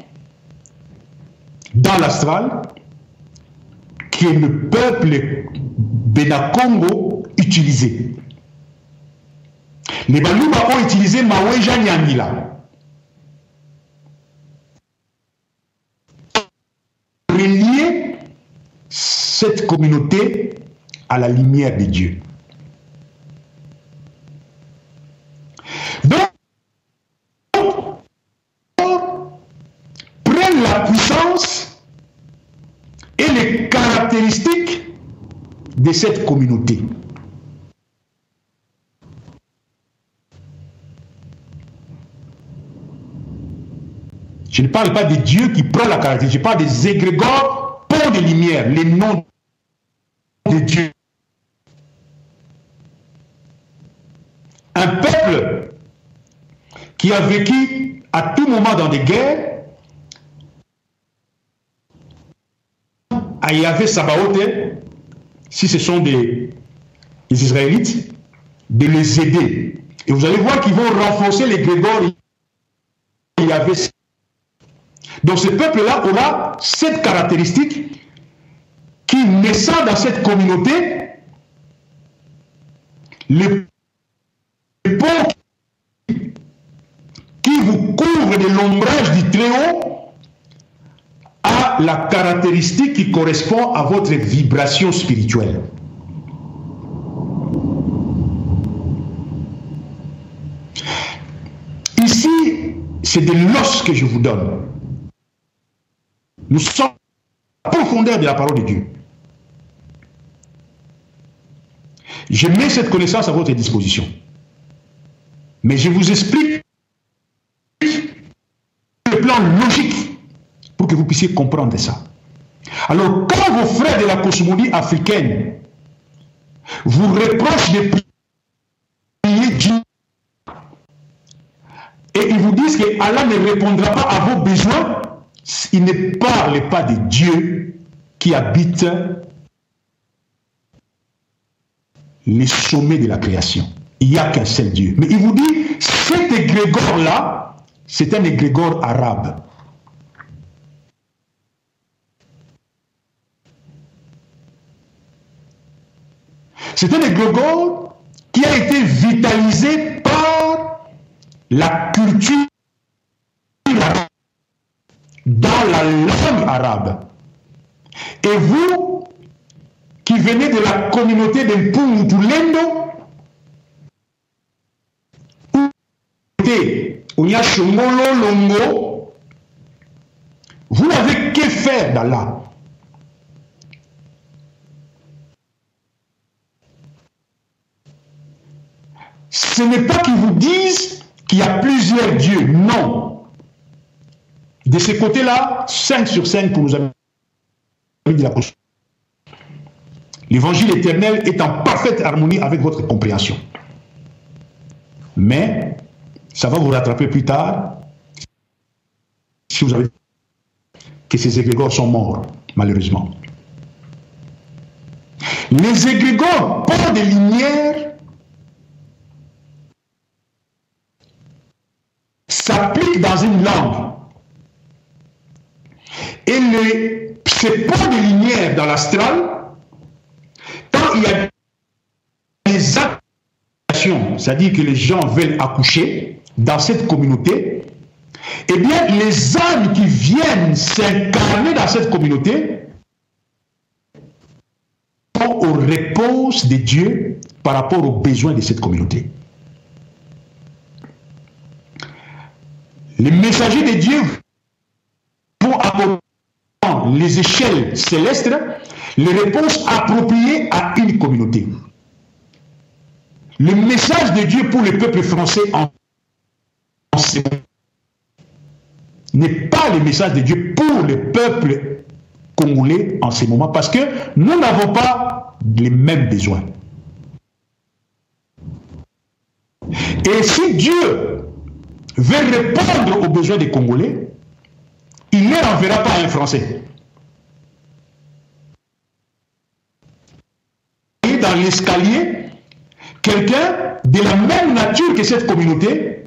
dans l'astral que le peuple Benakongo utilisait. Les Baluba ont utilisé Maweja Nyangila. Relier cette communauté à la lumière de Dieu. Donc, prennent la puissance et les caractéristiques de cette communauté. Je ne parle pas de Dieu qui prend la caractéristique, je parle des égrégores des lumières, les noms de Dieu. Un peuple qui a vécu à tout moment dans des guerres, à Yahvé Sabaoth, si ce sont des, Israélites, de les aider. Et vous allez voir qu'ils vont renforcer les Grégor Yahvé donc ce peuple-là aura cette caractéristique qui naissant dans cette communauté, le pont qui vous couvre de l'ombrage du Très-Haut a la caractéristique qui correspond à votre vibration spirituelle. Ici, c'est de l'os que je vous donne. Nous sommes à la profondeur de la parole de Dieu. Je mets cette connaissance à votre disposition. Mais je vous explique le plan logique pour que vous puissiez comprendre ça. Alors, quand vos frères de la cosmogonie africaine vous reprochent de prier Dieu et ils vous disent que Allah ne répondra pas à vos besoins, il ne parle pas de Dieu qui habite les sommets de la création. Il n'y a qu'un seul Dieu. Mais il vous dit, cet égrégore-là, c'est un égrégore arabe. C'est un égrégore qui a été vitalisé par la culture dans la langue arabe. Et vous, qui venez de la communauté de Mpungutulendo, Longo, vous n'avez que faire d'Allah. Ce n'est pas qu'ils vous disent qu'il y a plusieurs dieux, non. De ce côté-là, 5 sur 5 pour nous amener de la L'évangile éternel est en parfaite harmonie avec votre compréhension. Mais ça va vous rattraper plus tard si vous avez que ces égrégores sont morts, malheureusement. Les égrégores portent des lumières s'appliquent dans une langue et les, ces points de lumière dans l'astral, quand il y a des actions, c'est-à-dire que les gens veulent accoucher dans cette communauté, eh bien, les âmes qui viennent s'incarner dans cette communauté sont aux réponses de Dieu par rapport aux besoins de cette communauté. Les messagers de Dieu vont apporter les échelles célestes les réponses appropriées à une communauté. Le message de Dieu pour le peuple français en n'est pas le message de Dieu pour le peuple congolais en ce moment parce que nous n'avons pas les mêmes besoins. Et si Dieu veut répondre aux besoins des Congolais, il ne renverra pas un Français. Dans l'escalier quelqu'un de la même nature que cette communauté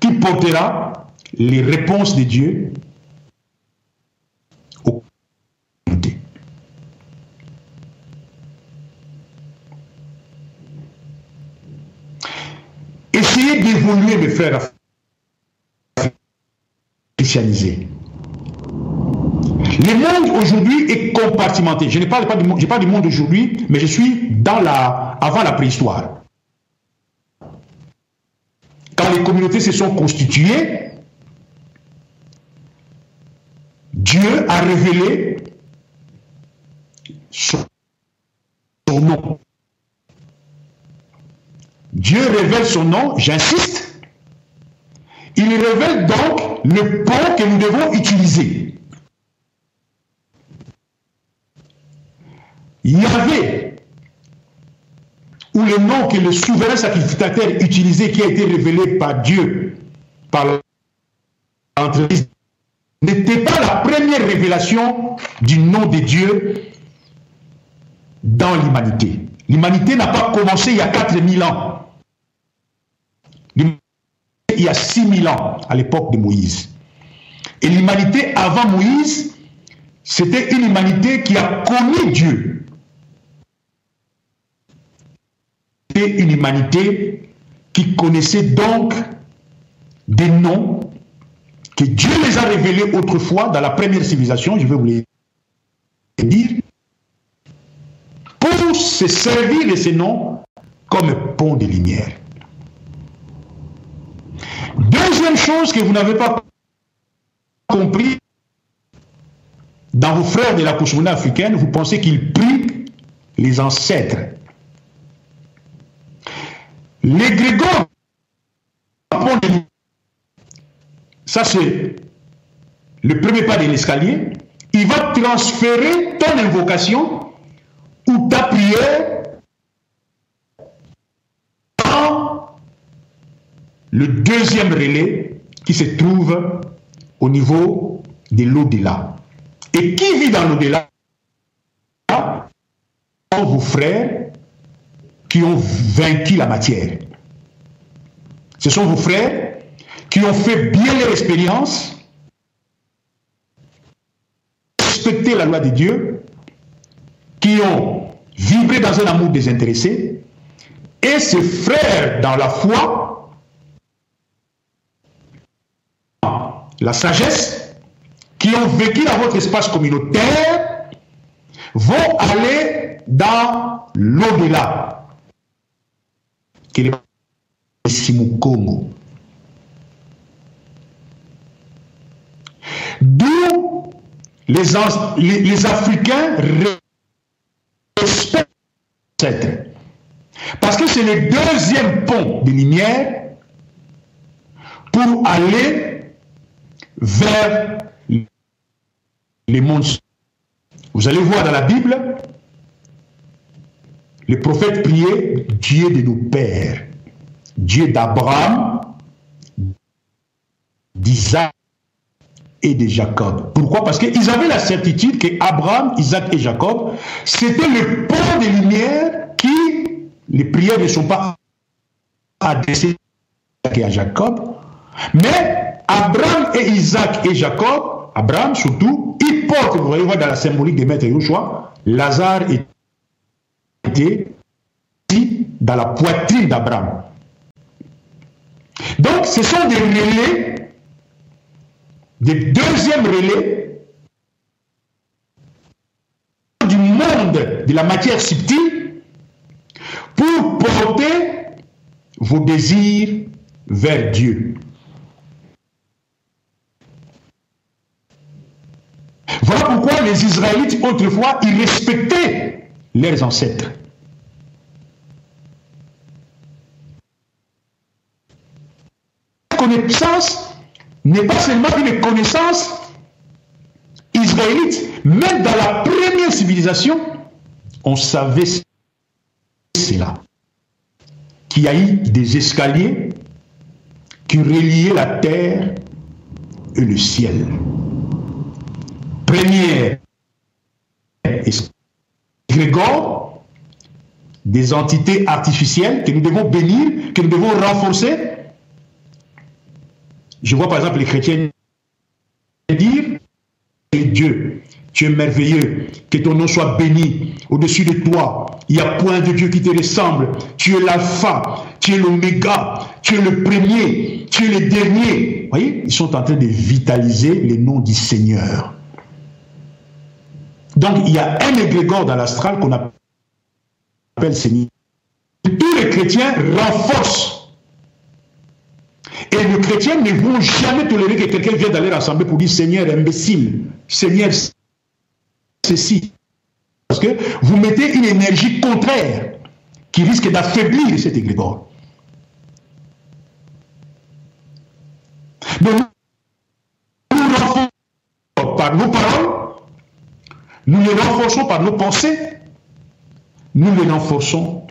qui portera les réponses de Dieu aux communautés. Essayez d'évoluer, mes frères, christianisés. Le monde aujourd'hui est compartimenté. Je ne parle pas du monde, je parle du monde aujourd'hui, mais je suis dans la, avant la préhistoire. Quand les communautés se sont constituées, Dieu a révélé son nom. Dieu révèle son nom, j'insiste. Il révèle donc le pont que nous devons utiliser. Yahvé, ou le nom que le souverain sacrificateur utilisait, qui a été révélé par Dieu, par l'entreprise, n'était pas la première révélation du nom de Dieu dans l'humanité. L'humanité n'a pas commencé il y a 4000 ans. Il y a 6000 ans, à l'époque de Moïse. Et l'humanité avant Moïse, c'était une humanité qui a connu Dieu. Une humanité qui connaissait donc des noms que Dieu les a révélés autrefois dans la première civilisation, je vais vous les dire, pour se servir de ces noms comme pont de lumière. Deuxième chose que vous n'avez pas compris, dans vos frères de la cosmonie africaine, vous pensez qu'ils prient les ancêtres. Les ça c'est le premier pas de l'escalier, il va transférer ton invocation ou ta prière dans le deuxième relais qui se trouve au niveau de l'au-delà. Et qui vit dans l'au-delà? Vos frères qui ont vaincu la matière. Ce sont vos frères qui ont fait bien leur expérience, respecté la loi de Dieu, qui ont vibré dans un amour désintéressé, et ces frères dans la foi, la sagesse, qui ont vécu dans votre espace communautaire, vont aller dans l'au-delà, qui est le Simukongo. D'où les, les, Africains respectent. Parce que c'est le deuxième pont de lumière pour aller vers les mondes. Vous allez voir dans la Bible, le prophète priait Dieu de nos pères, Dieu d'Abraham, d'Isaac et de Jacob. Pourquoi? Parce qu'ils avaient la certitude que Abraham, Isaac et Jacob, c'était le pont de lumière qui, les prières ne sont pas adressées à Jacob, mais Abraham et Isaac et Jacob, Abraham surtout, ils portent, vous voyez dans la symbolique des maîtres Yoshua, Lazare dans la poitrine d'Abraham. Donc, ce sont des relais, des deuxièmes relais du monde de la matière subtile pour porter vos désirs vers Dieu. Voilà pourquoi les Israélites, autrefois, ils respectaient leurs ancêtres. La connaissance n'est pas seulement une connaissance israélite, même dans la première civilisation, on savait cela. Qu'il y a eu des escaliers qui reliaient la terre et le ciel première Grégor, des entités artificielles que nous devons bénir, que nous devons renforcer. Je vois par exemple les chrétiens dire Dieu, tu es merveilleux, que ton nom soit béni au-dessus de toi. Il n'y a point de Dieu qui te ressemble. Tu es l'alpha, tu es l'oméga, tu es le premier, tu es le dernier. Vous voyez, ils sont en train de vitaliser les noms du Seigneur. Donc, il y a un égrégore dans l'astral qu'on appelle Seigneur. Tous les chrétiens renforcent. Et les chrétiens ne vont jamais tolérer que quelqu'un vienne d'aller rassembler pour dire Seigneur imbécile, Seigneur ceci. Parce que vous mettez une énergie contraire qui risque d'affaiblir cet égrégore. Donc, nous renforçons par nos paroles nous les renforçons par nos pensées nous les renforçons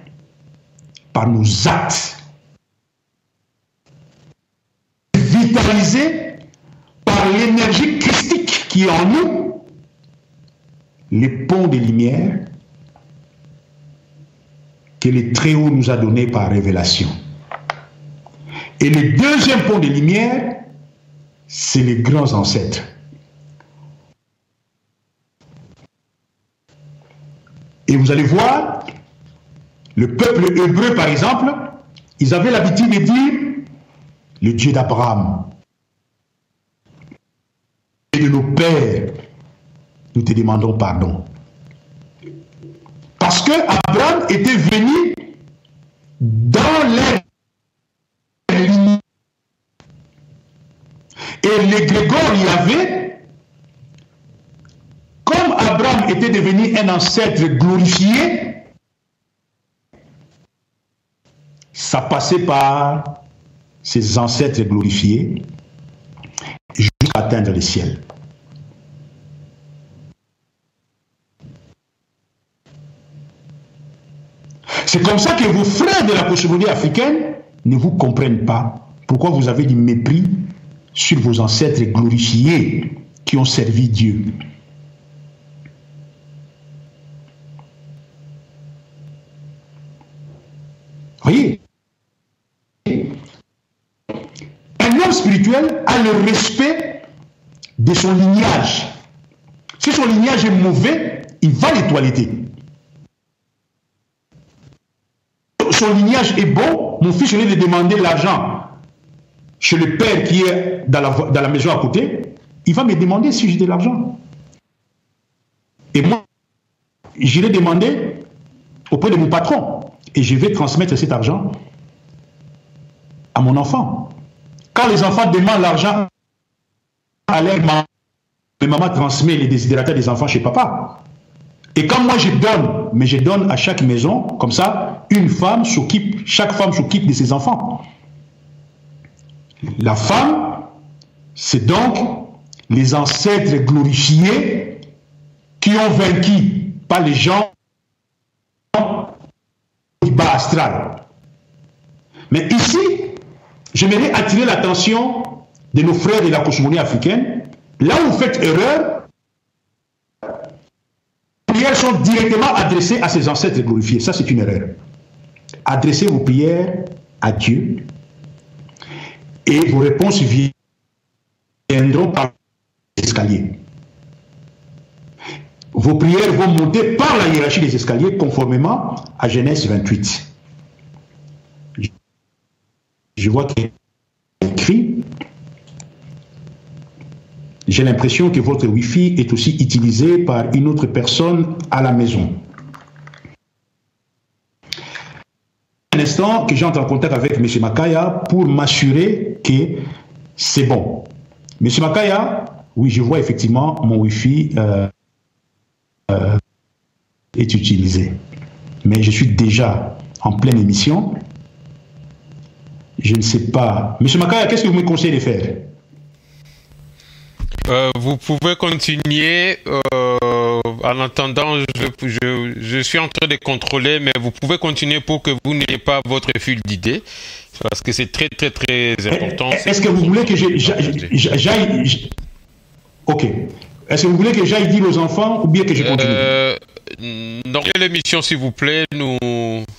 par nos actes. Par l'énergie christique qui est en nous, les ponts de lumière que le Très-Haut nous a donné par révélation. Et le deuxième pont de lumière, c'est les grands ancêtres. Et vous allez voir, le peuple hébreu, par exemple, ils avaient l'habitude de dire le Dieu d'Abraham et de nos pères, nous te demandons pardon. Parce que Abraham était venu dans l'air et les Grégor y avait, comme Abraham était devenu un ancêtre glorifié, ça passait par ses ancêtres glorifiés jusqu'à atteindre le ciel. C'est comme ça que vos frères de la cosmogonie africaine ne vous comprennent pas. Pourquoi vous avez du mépris sur vos ancêtres glorifiés qui ont servi Dieu? Voyez Un homme spirituel a le respect de son lignage. Si son lignage est mauvais, il va les toiletter. Son lignage est bon, mon fils, je vais lui demander l'argent chez le père qui est dans la, dans la maison à côté, il va me demander si j'ai de l'argent. Et moi, j'irai demander auprès de mon patron et je vais transmettre cet argent à mon enfant. Quand les enfants demandent l'argent à leur maman, les mamans transmet les désidératats des enfants chez papa. Et quand moi je donne, mais je donne à chaque maison, comme ça, une femme s'occupe, chaque femme s'occupe de ses enfants. La femme, c'est donc les ancêtres glorifiés qui ont vaincu, pas les gens du bas astral. Mais ici, j'aimerais attirer l'attention de nos frères de la cosmogonie africaine. Là où vous faites erreur, les prières sont directement adressées à ces ancêtres glorifiés. Ça, c'est une erreur. Adressez vos prières à Dieu et vos réponses viendront par l'escalier. Vos prières vont monter par la hiérarchie des escaliers conformément à Genèse 28. Je vois qu'il écrit. J'ai l'impression que votre Wi-Fi est aussi utilisé par une autre personne à la maison. Un instant que j'entre en contact avec M. Makaya pour m'assurer que c'est bon. M. Makaya, oui, je vois effectivement mon Wi-Fi euh, euh, est utilisé. Mais je suis déjà en pleine émission. Je ne sais pas. M. Makaya, qu'est-ce que vous me conseillez de faire? Euh, Vous pouvez continuer. en attendant, je, je, suis en train de contrôler, mais vous pouvez continuer pour que vous n'ayez pas votre fil d'idées, parce que c'est très, très, très important. Est-ce que vous voulez que j'aille... Ok. Est-ce que vous voulez que j'aille dire aux enfants ou bien que je continue? Euh, Non, l'émission, s'il vous plaît. Nous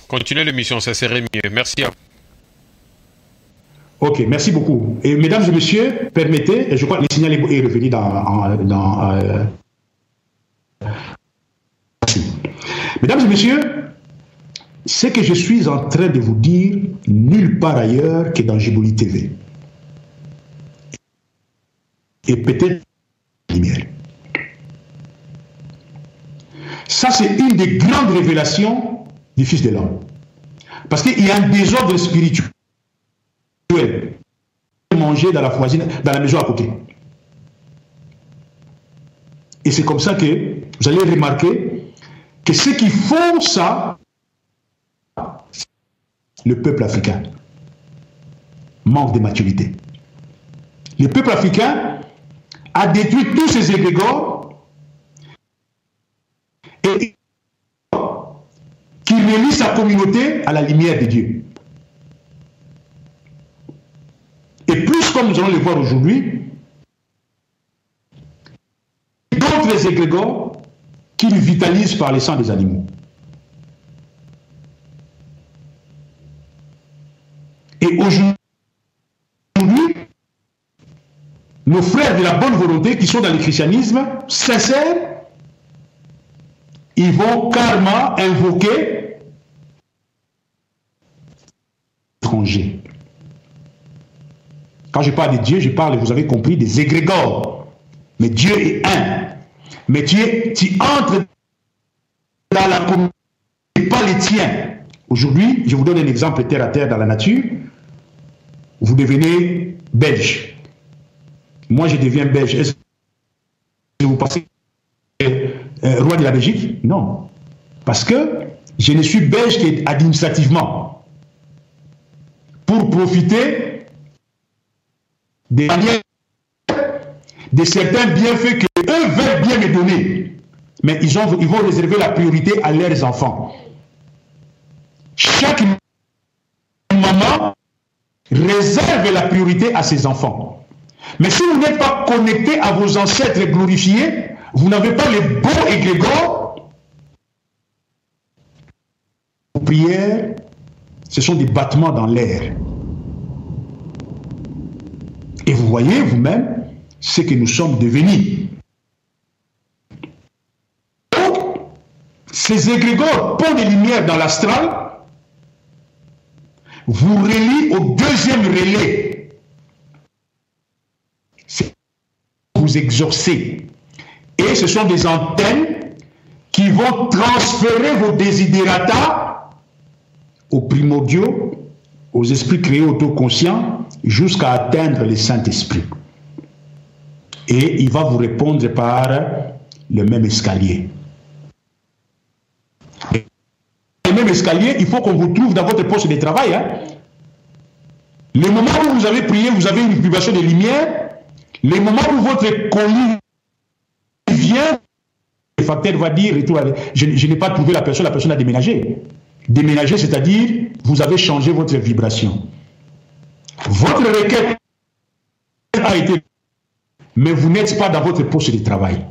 continuez l'émission, ça serait mieux. Merci à vous. Ok, merci beaucoup. Et mesdames et messieurs, permettez, je crois que le signal est revenu dans, dans euh, Mesdames et messieurs, ce que je suis en train de vous dire, nulle part ailleurs que dans Gibouli TV. Et peut-être lumière. Ça, c'est une des grandes révélations du Fils de l'homme. Parce qu'il y a un désordre spirituel. Manger dans la voisine, dans la maison à côté. Et c'est comme ça que vous allez remarquer que ceux qui font ça, le peuple africain manque de maturité. Le peuple africain a détruit tous ses égrégores et communauté à la lumière de Dieu. Et plus comme nous allons le voir aujourd'hui, d'autres égrégores qui vitalisent par le sang des animaux. Et aujourd'hui, nos frères de la bonne volonté qui sont dans le christianisme sincère, ils vont karma invoquer étranger. Quand je parle de Dieu, je parle, vous avez compris, des égrégores. Mais Dieu est un. Mais tu, tu entres dans la communauté, pas les tiens. Aujourd'hui, je vous donne un exemple terre à terre dans la nature. Vous devenez belge. Moi, je deviens belge. Est-ce que vous pensez euh, roi de la Belgique? Non. Parce que je ne suis belge qu'administrativement. Pour profiter des de certains bienfaits que eux veulent bien me donner. Mais ils, ont, ils vont réserver la priorité à leurs enfants. Chaque maman réserve la priorité à ses enfants. Mais si vous n'êtes pas connecté à vos ancêtres glorifiés, vous n'avez pas les bons égrégores. Vos prières, ce sont des battements dans l'air. Et vous voyez vous-même ce que nous sommes devenus. ces égrégores pont des lumières dans l'astral vous relient au deuxième relais. Vous exorcez. Et ce sont des antennes qui vont transférer vos désidérata aux primordiaux, aux esprits créés autoconscients, jusqu'à atteindre le Saint-Esprit. Et il va vous répondre par le même escalier. Le même escalier, il faut qu'on vous trouve dans votre poste de travail. Hein. Le moment où vous avez prié, vous avez une vibration de lumière. Le moment où votre colis vient, le facteur va dire, je, je n'ai pas trouvé la personne, la personne a déménagé. Déménager, c'est-à-dire, vous avez changé votre vibration. Votre requête a été, mais vous n'êtes pas dans votre poste de travail.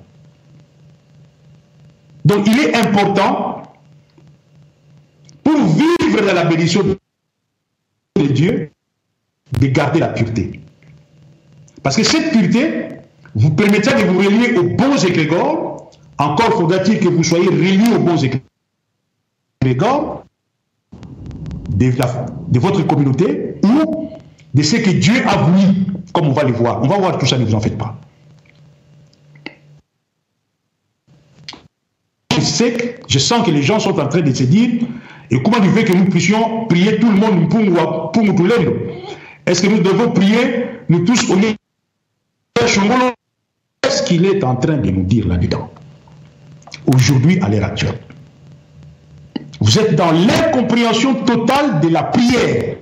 Donc, il est important, pour vivre dans la bénédiction de Dieu, de garder la pureté. Parce que cette pureté vous permettra de vous relier aux bons égrégores. Encore faudra-t-il que vous soyez reliés aux bons égrégores de, votre communauté de ce que Dieu a voulu, comme on va le voir. On va voir tout ça, ne vous en faites pas. Je sais, je sens que les gens sont en train de se dire, et comment tu veux que nous puissions prier tout le monde pour, pour nous est-ce que nous devons prier, nous tous, au Qu'est-ce qu'il est en train de nous dire là-dedans? Aujourd'hui, à l'heure actuelle. Vous êtes dans l'incompréhension totale de la prière.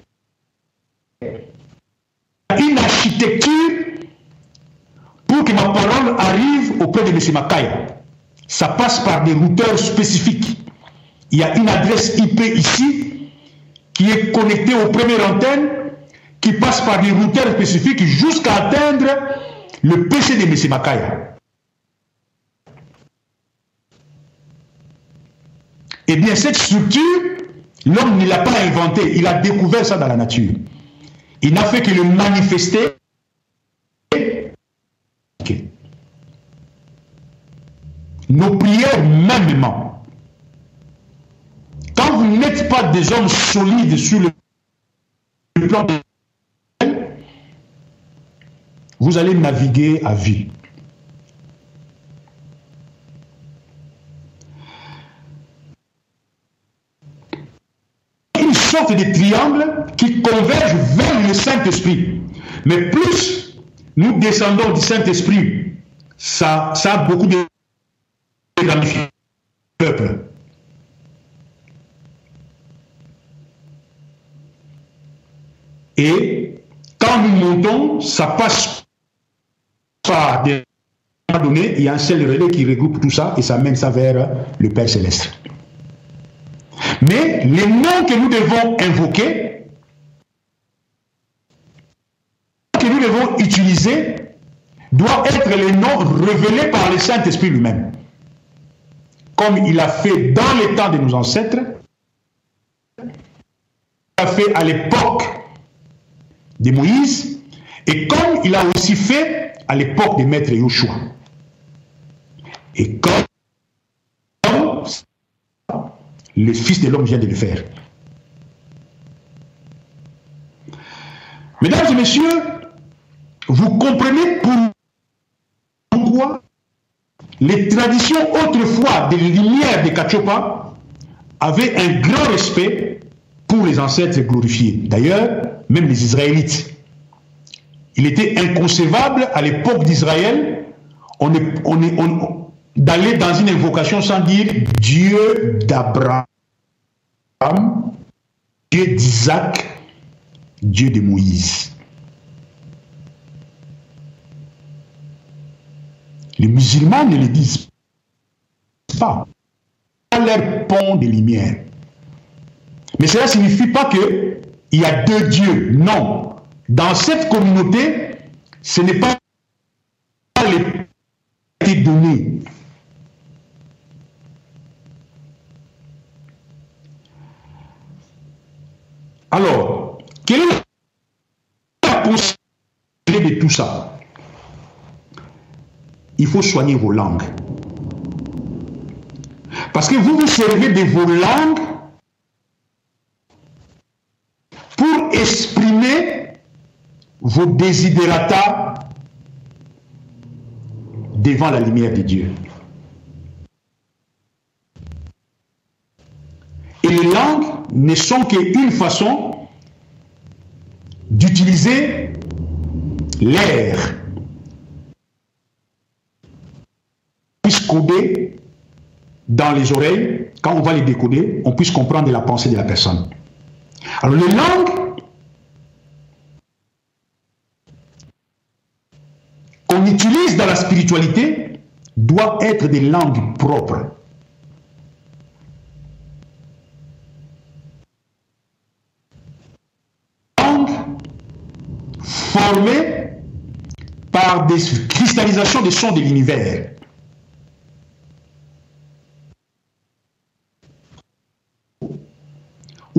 Pour que ma parole arrive auprès de M. Makaya. Ça passe par des routeurs spécifiques. Il y a une adresse IP ici qui est connectée aux premières antennes qui passe par des routeurs spécifiques jusqu'à atteindre le PC de M. Makaya. Eh bien, cette structure, l'homme ne l'a pas inventée, il a découvert ça dans la nature. Il n'a fait que le manifester. Nos prières, mêmement. Quand vous n'êtes pas des hommes solides sur le plan de vous allez naviguer à vie. Une sorte de triangle qui converge vers le Saint-Esprit. Mais plus nous descendons du Saint-Esprit, ça, ça a beaucoup de peuple. Et quand nous montons, ça passe par des donné, il y a un seul relais qui regroupe tout ça et ça mène ça vers le Père Céleste. Mais les noms que nous devons invoquer, que nous devons utiliser, doivent être les noms révélés par le Saint-Esprit lui-même. Comme il a fait dans les temps de nos ancêtres, il a fait à l'époque de Moïse, et comme il a aussi fait à l'époque de Maître Yoshua. Et comme le Fils de l'homme vient de le faire. Mesdames et messieurs, vous comprenez pourquoi les traditions autrefois des lumières de Kachopa avaient un grand respect pour les ancêtres glorifiés. D'ailleurs, même les Israélites. Il était inconcevable à l'époque d'Israël d'aller dans une invocation sans dire Dieu d'Abraham, Dieu d'Isaac, Dieu de Moïse. Les musulmans ne le disent pas. Leur pont de lumière. Mais cela ne signifie pas qu'il y a deux dieux. Non. Dans cette communauté, ce n'est pas les données. Alors, quelle est la conséquence de tout ça? Il faut soigner vos langues. Parce que vous vous servez de vos langues pour exprimer vos désidérata devant la lumière de Dieu. Et les langues ne sont qu'une façon d'utiliser l'air. Dans les oreilles, quand on va les décoder, on puisse comprendre la pensée de la personne. Alors les langues qu'on utilise dans la spiritualité doivent être des langues propres. Langues formées par des cristallisations des sons de l'univers.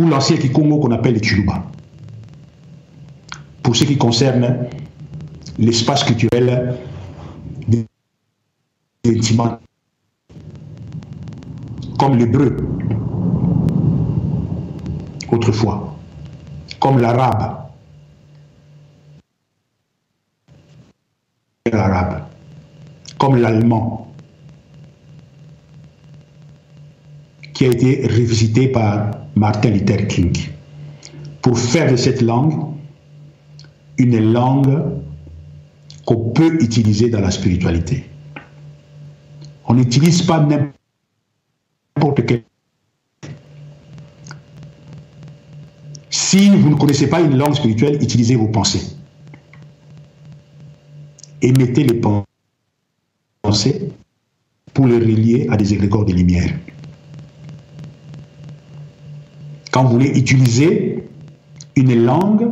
L'ancien Kikongo qu'on appelle le Chuluba. Pour ce qui concerne l'espace culturel des comme l'hébreu, autrefois, comme l'arabe, l'arabe, comme l'allemand, qui a été revisité par Martin Luther King, pour faire de cette langue une langue qu'on peut utiliser dans la spiritualité. On n'utilise pas n'importe quelle. Si vous ne connaissez pas une langue spirituelle, utilisez vos pensées. Émettez les pensées pour les relier à des égrégores de lumière. Quand vous voulez utiliser une langue,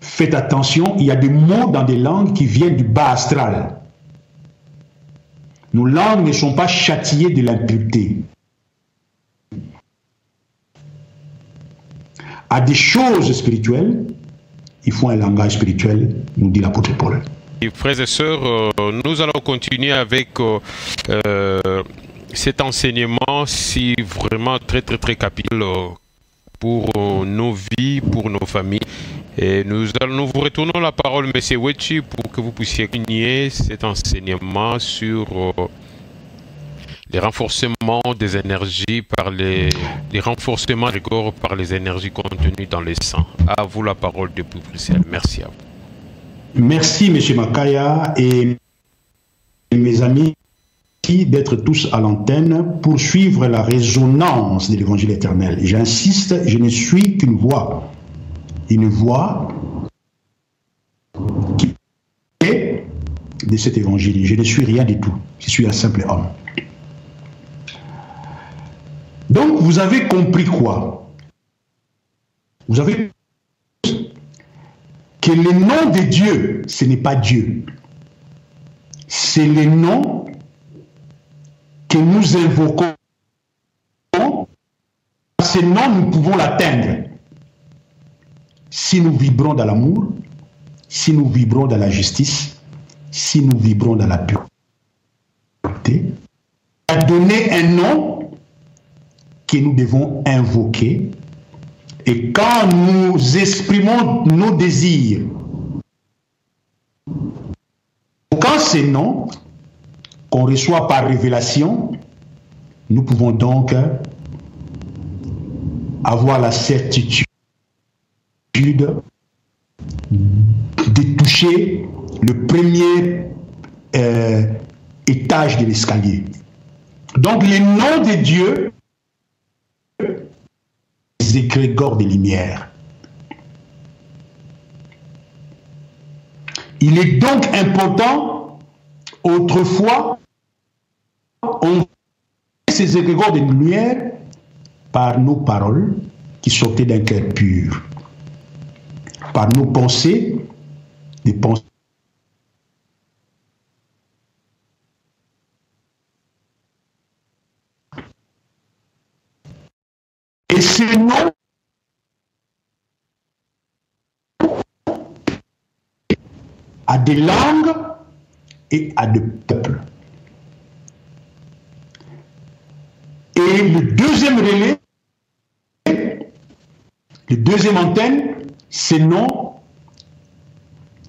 faites attention, il y a des mots dans des langues qui viennent du bas astral. Nos langues ne sont pas châtiées de l'impureté. À des choses spirituelles, il faut un langage spirituel, nous dit l'apôtre Paul. Frères et sœurs, euh, nous allons continuer avec euh, euh, cet enseignement, si vraiment très très très capital euh, pour euh, nos vies, pour nos familles. Et nous, allons, vous retournons la parole, M. Wechi, pour que vous puissiez gagner cet enseignement sur euh, les renforcements des énergies par les, renforcements rigoreux par les énergies contenues dans les sangs. À vous la parole depuis Bruxelles. Merci à vous. Merci, M. Makaya, et mes amis d'être tous à l'antenne pour suivre la résonance de l'évangile éternel. J'insiste, je ne suis qu'une voix. Une voix qui est de cet évangile. Je ne suis rien du tout. Je suis un simple homme. Donc, vous avez compris quoi? Vous avez que le nom de Dieu, ce n'est pas Dieu. C'est le nom que nous invoquons. Ce nom, nous pouvons l'atteindre si nous vibrons dans l'amour, si nous vibrons dans la justice, si nous vibrons dans la pureté. A donné un nom que nous devons invoquer. Et quand nous exprimons nos désirs, quand ces noms qu'on reçoit par révélation, nous pouvons donc avoir la certitude de toucher le premier euh, étage de l'escalier. Donc les noms de Dieu, les égrégores des lumières. Il est donc important, autrefois, on ces égrégores de lumière par nos paroles qui sortaient d'un cœur pur, par nos pensées, des pensées Et ces noms à des langues et à des peuples. Et le deuxième relais, le deuxième antenne, ces noms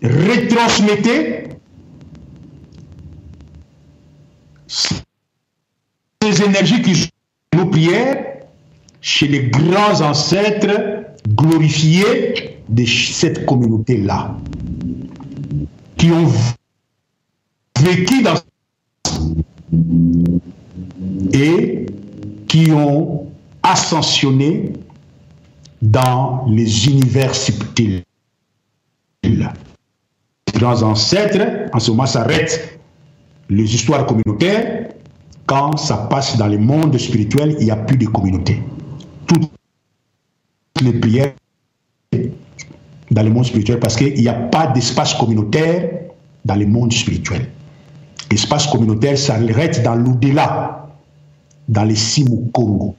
retransmettaient ces énergies qui sont nos prières chez les grands ancêtres glorifiés de cette communauté-là, qui ont vécu dans et qui ont ascensionné dans les univers subtils. Grands ancêtres, en ce moment s'arrêtent les histoires communautaires, quand ça passe dans le monde spirituel, il n'y a plus de communauté toutes les prières dans le monde spirituel parce qu'il n'y a pas d'espace communautaire dans le monde spirituel. L'espace communautaire s'arrête dans l'au-delà, dans les Simu Congo.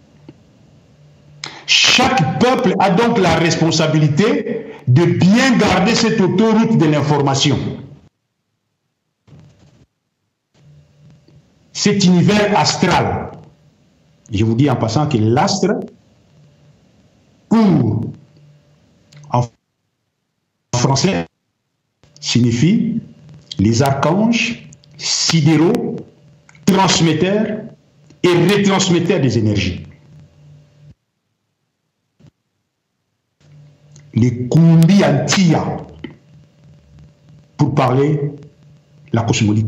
Chaque peuple a donc la responsabilité de bien garder cette autoroute de l'information. Cet univers astral. Je vous dis en passant que l'astre ou en français signifie les archanges sidéraux, transmetteurs et retransmetteurs des énergies. Les Kumbi Antia, pour parler la cosmologie.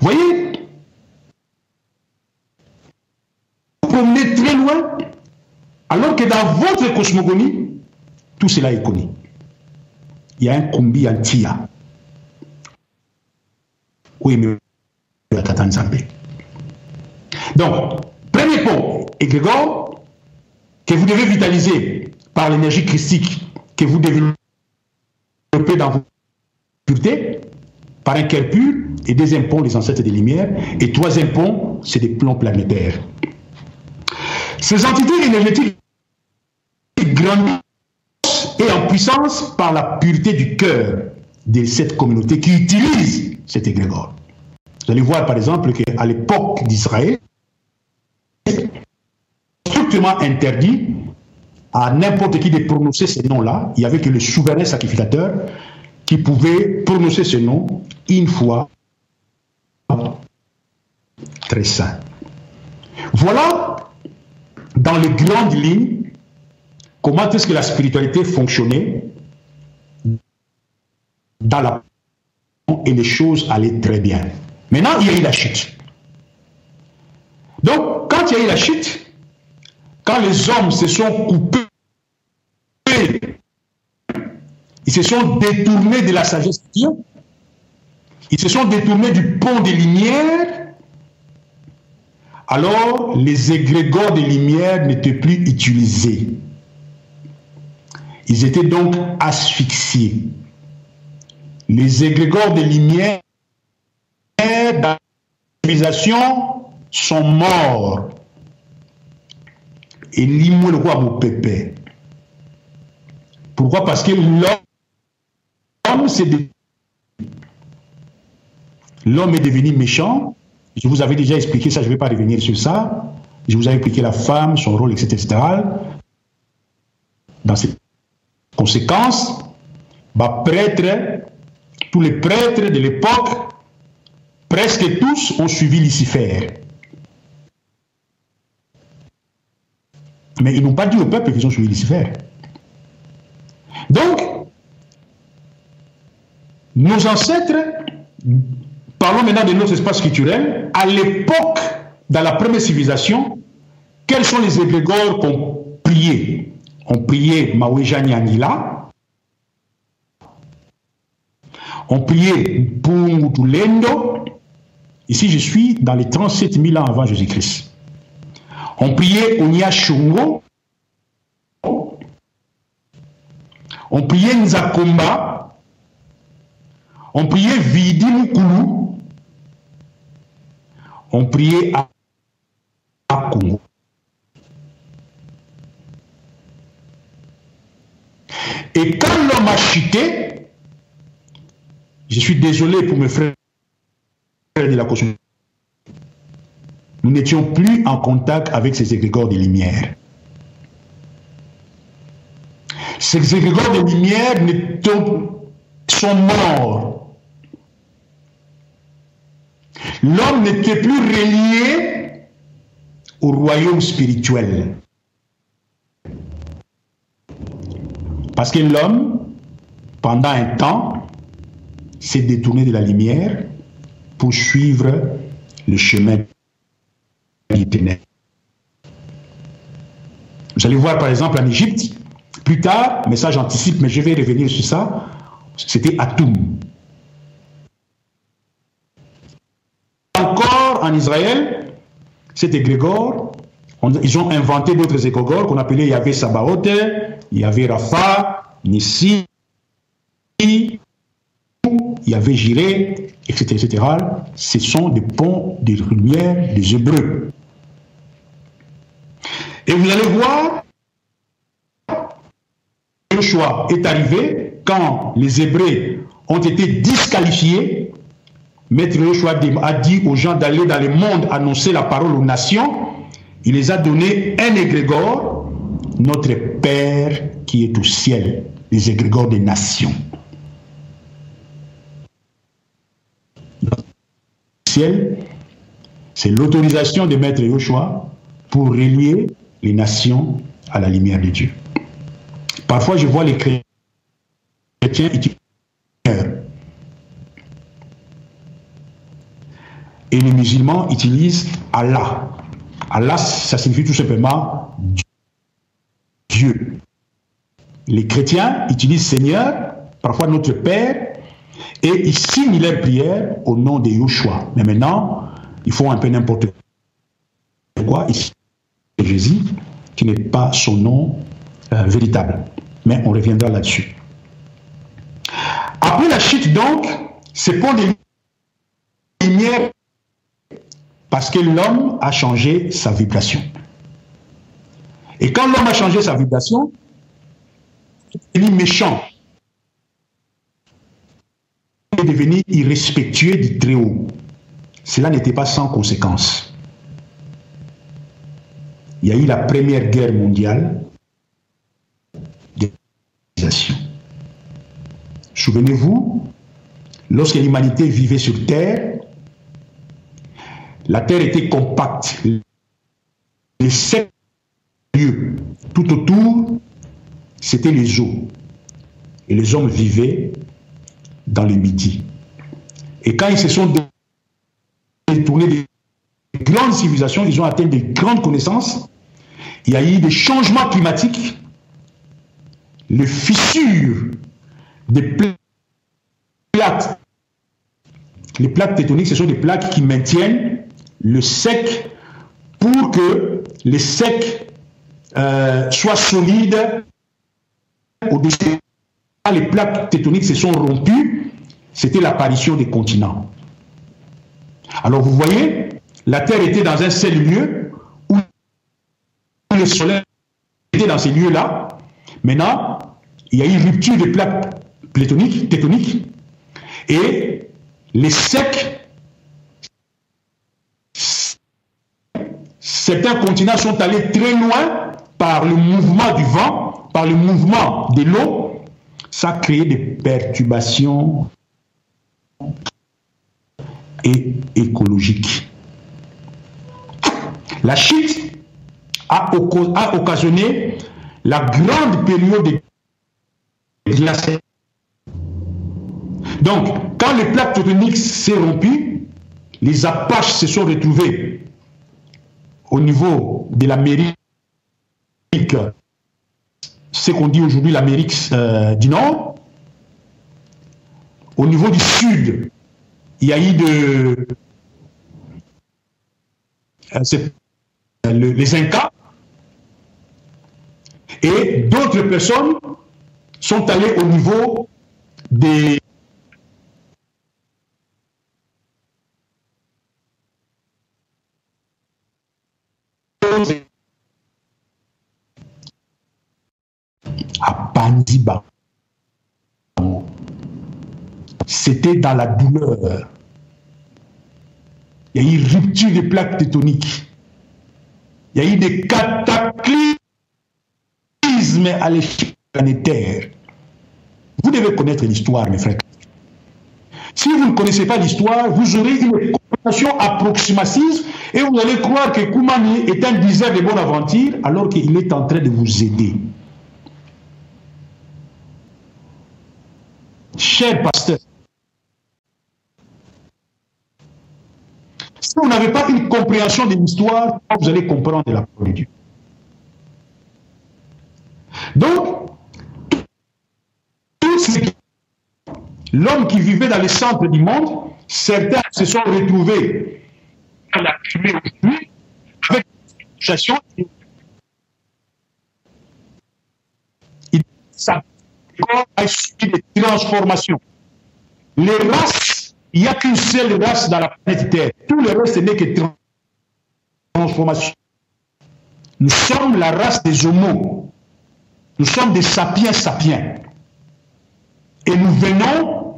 Voyez, vous promenez très loin, alors que dans votre cosmogonie, tout cela est connu. Il y a un combi antia. Oui, mais Donc, premier point, égrégore, que vous devez vitaliser par l'énergie christique que vous développez dans vos pureté, par un cœur pur, et deuxième pont, les ancêtres des lumières, et troisième pont, c'est des plans planétaires. Ces entités énergétiques grandissent et en puissance par la pureté du cœur de cette communauté qui utilise cet égrégore. Vous allez voir par exemple qu'à l'époque d'Israël, strictement interdit à n'importe qui de prononcer ces noms-là. Il n'y avait que le souverain sacrificateur qui pouvait prononcer ce nom une fois très saint. Voilà, dans les grandes lignes, comment est-ce que la spiritualité fonctionnait dans la et les choses allaient très bien. Maintenant, il y a eu la chute. Donc, quand il y a eu la chute, quand les hommes se sont coupés, ils se sont détournés de la sagesse de Dieu, ils se sont détournés du pont des lumières, alors les égrégores de lumière n'étaient plus utilisés. Ils étaient donc asphyxiés. Les égrégores de lumière dans civilisation sont morts. Et l'immo le roi pépé. Pourquoi? Parce que l'homme L'homme est devenu méchant. Je vous avais déjà expliqué ça, je ne vais pas revenir sur ça. Je vous avais expliqué la femme, son rôle, etc. etc. Dans ces conséquences, prêtres, tous les prêtres de l'époque, presque tous ont suivi Lucifer. Mais ils n'ont pas dit au peuple qu'ils ont suivi Lucifer. Donc, nos ancêtres, parlons maintenant de notre espace culturel, à l'époque, dans la première civilisation, quels sont les égrégores qu'on priait On priait Maweja Anila, on priait Pungu Lendo. Ici, je suis dans les 37 000 ans avant Jésus-Christ. On priait Onya Shungo. On priait Nzakomba. On priait Vidi Mukulu. On priait Akungo. Et quand l'homme a chuté, je suis désolé pour mes frères de la caution nous n'étions plus en contact avec ces égrégores de lumière. Ces égrégores de lumière sont morts. L'homme n'était plus relié au royaume spirituel. Parce que l'homme, pendant un temps, s'est détourné de la lumière pour suivre le chemin vous allez voir par exemple en Égypte, plus tard, mais ça j'anticipe, mais je vais revenir sur ça, c'était Atum. Encore en Israël, cet égrégore, ils ont inventé d'autres égrégores qu'on appelait Yahvé Sabaoth, Yahvé Rafa, Nissi, Yahvé Jiré, etc., etc. Ce sont des ponts des lumières des Hébreux. Et vous allez voir, choix est arrivé quand les Hébreux ont été disqualifiés. Maître Joshua a dit aux gens d'aller dans le monde annoncer la parole aux nations. Il les a donné un égrégore, notre Père qui est au ciel, les égrégores des nations. C'est l'autorisation de Maître Joshua pour relier les nations à la lumière de Dieu. Parfois, je vois les chrétiens utiliser et les musulmans utilisent Allah. Allah, ça signifie tout simplement Dieu. Les chrétiens utilisent Seigneur, parfois notre Père, et ils signent leur prière au nom de Yeshua. Mais maintenant, ils font un peu n'importe quoi. Ils Jésus, qui n'est pas son nom euh, véritable. Mais on reviendra là-dessus. Après la chute, donc, c'est pour des lumières parce que l'homme a changé sa vibration. Et quand l'homme a changé sa vibration, il est méchant. Il est devenu irrespectueux du Très-Haut. Cela n'était pas sans conséquence il y a eu la première guerre mondiale Souvenez-vous, lorsque l'humanité vivait sur Terre, la Terre était compacte. Les sept lieux tout autour, c'était les eaux. Et les hommes vivaient dans le midi. Et quand ils se sont détournés des grandes civilisations, ils ont atteint de grandes connaissances, il y a eu des changements climatiques, les fissures des plaques. Les plaques tectoniques, ce sont des plaques qui maintiennent le sec pour que les secs euh, soient solides au-dessus. Les plaques tectoniques se sont rompues, c'était l'apparition des continents. Alors vous voyez, la Terre était dans un seul lieu où le Soleil était dans ces lieux-là. Maintenant, il y a eu rupture des plaques tectoniques, et les secs, certains continents sont allés très loin par le mouvement du vent, par le mouvement de l'eau, ça a créé des perturbations et écologiques. La chute a, occasionné la grande période de glaciaires. Donc, quand les plaques tectoniques s'est rompu, les Apaches se sont retrouvés au niveau de l'Amérique, ce qu'on dit aujourd'hui l'Amérique euh, du Nord. Au niveau du Sud, il y a eu de, euh, les Incas, et d'autres personnes sont allées au niveau des à Pandiba. C'était dans la douleur. Il y a eu rupture des plaques tectoniques. Il y a eu des cataclysmes à l'échelle planétaire. Vous devez connaître l'histoire, mes frères. Si vous ne connaissez pas l'histoire, vous aurez une compréhension approximative et vous allez croire que Koumani est un diseur de bonne aventure alors qu'il est en train de vous aider. Cher pasteur, vous n'avez pas une compréhension de l'histoire, vous allez comprendre la parole de Dieu. Donc, l'homme qui vivait dans le centre du monde, certains se sont retrouvés à la Crimée aujourd'hui avec une situation. Corps a subi des transformations. Les races, il n'y a qu'une seule race dans la planète Terre. Tout le reste n'est que transformation. Nous sommes la race des homos. Nous sommes des sapiens sapiens. Et nous venons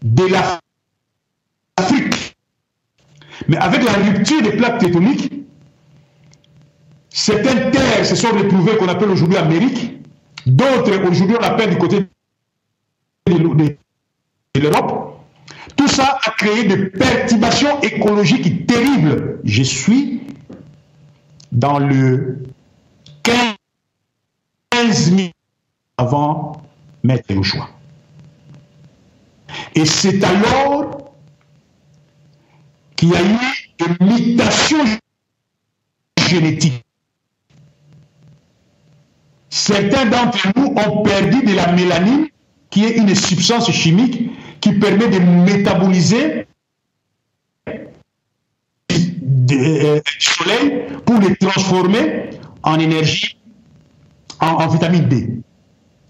de l'Afrique. Mais avec la rupture des plaques tectoniques, certaines terres se sont retrouvées qu'on appelle aujourd'hui Amérique, d'autres aujourd'hui on appelle du côté de l'Europe. Ça a créé des perturbations écologiques terribles. Je suis dans le 15 15 000 avant Maître choix. Et c'est alors qu'il y a eu une mutation génétique. Certains d'entre nous ont perdu de la mélanine, qui est une substance chimique qui permet de métaboliser du soleil pour les transformer en énergie en, vitamine D.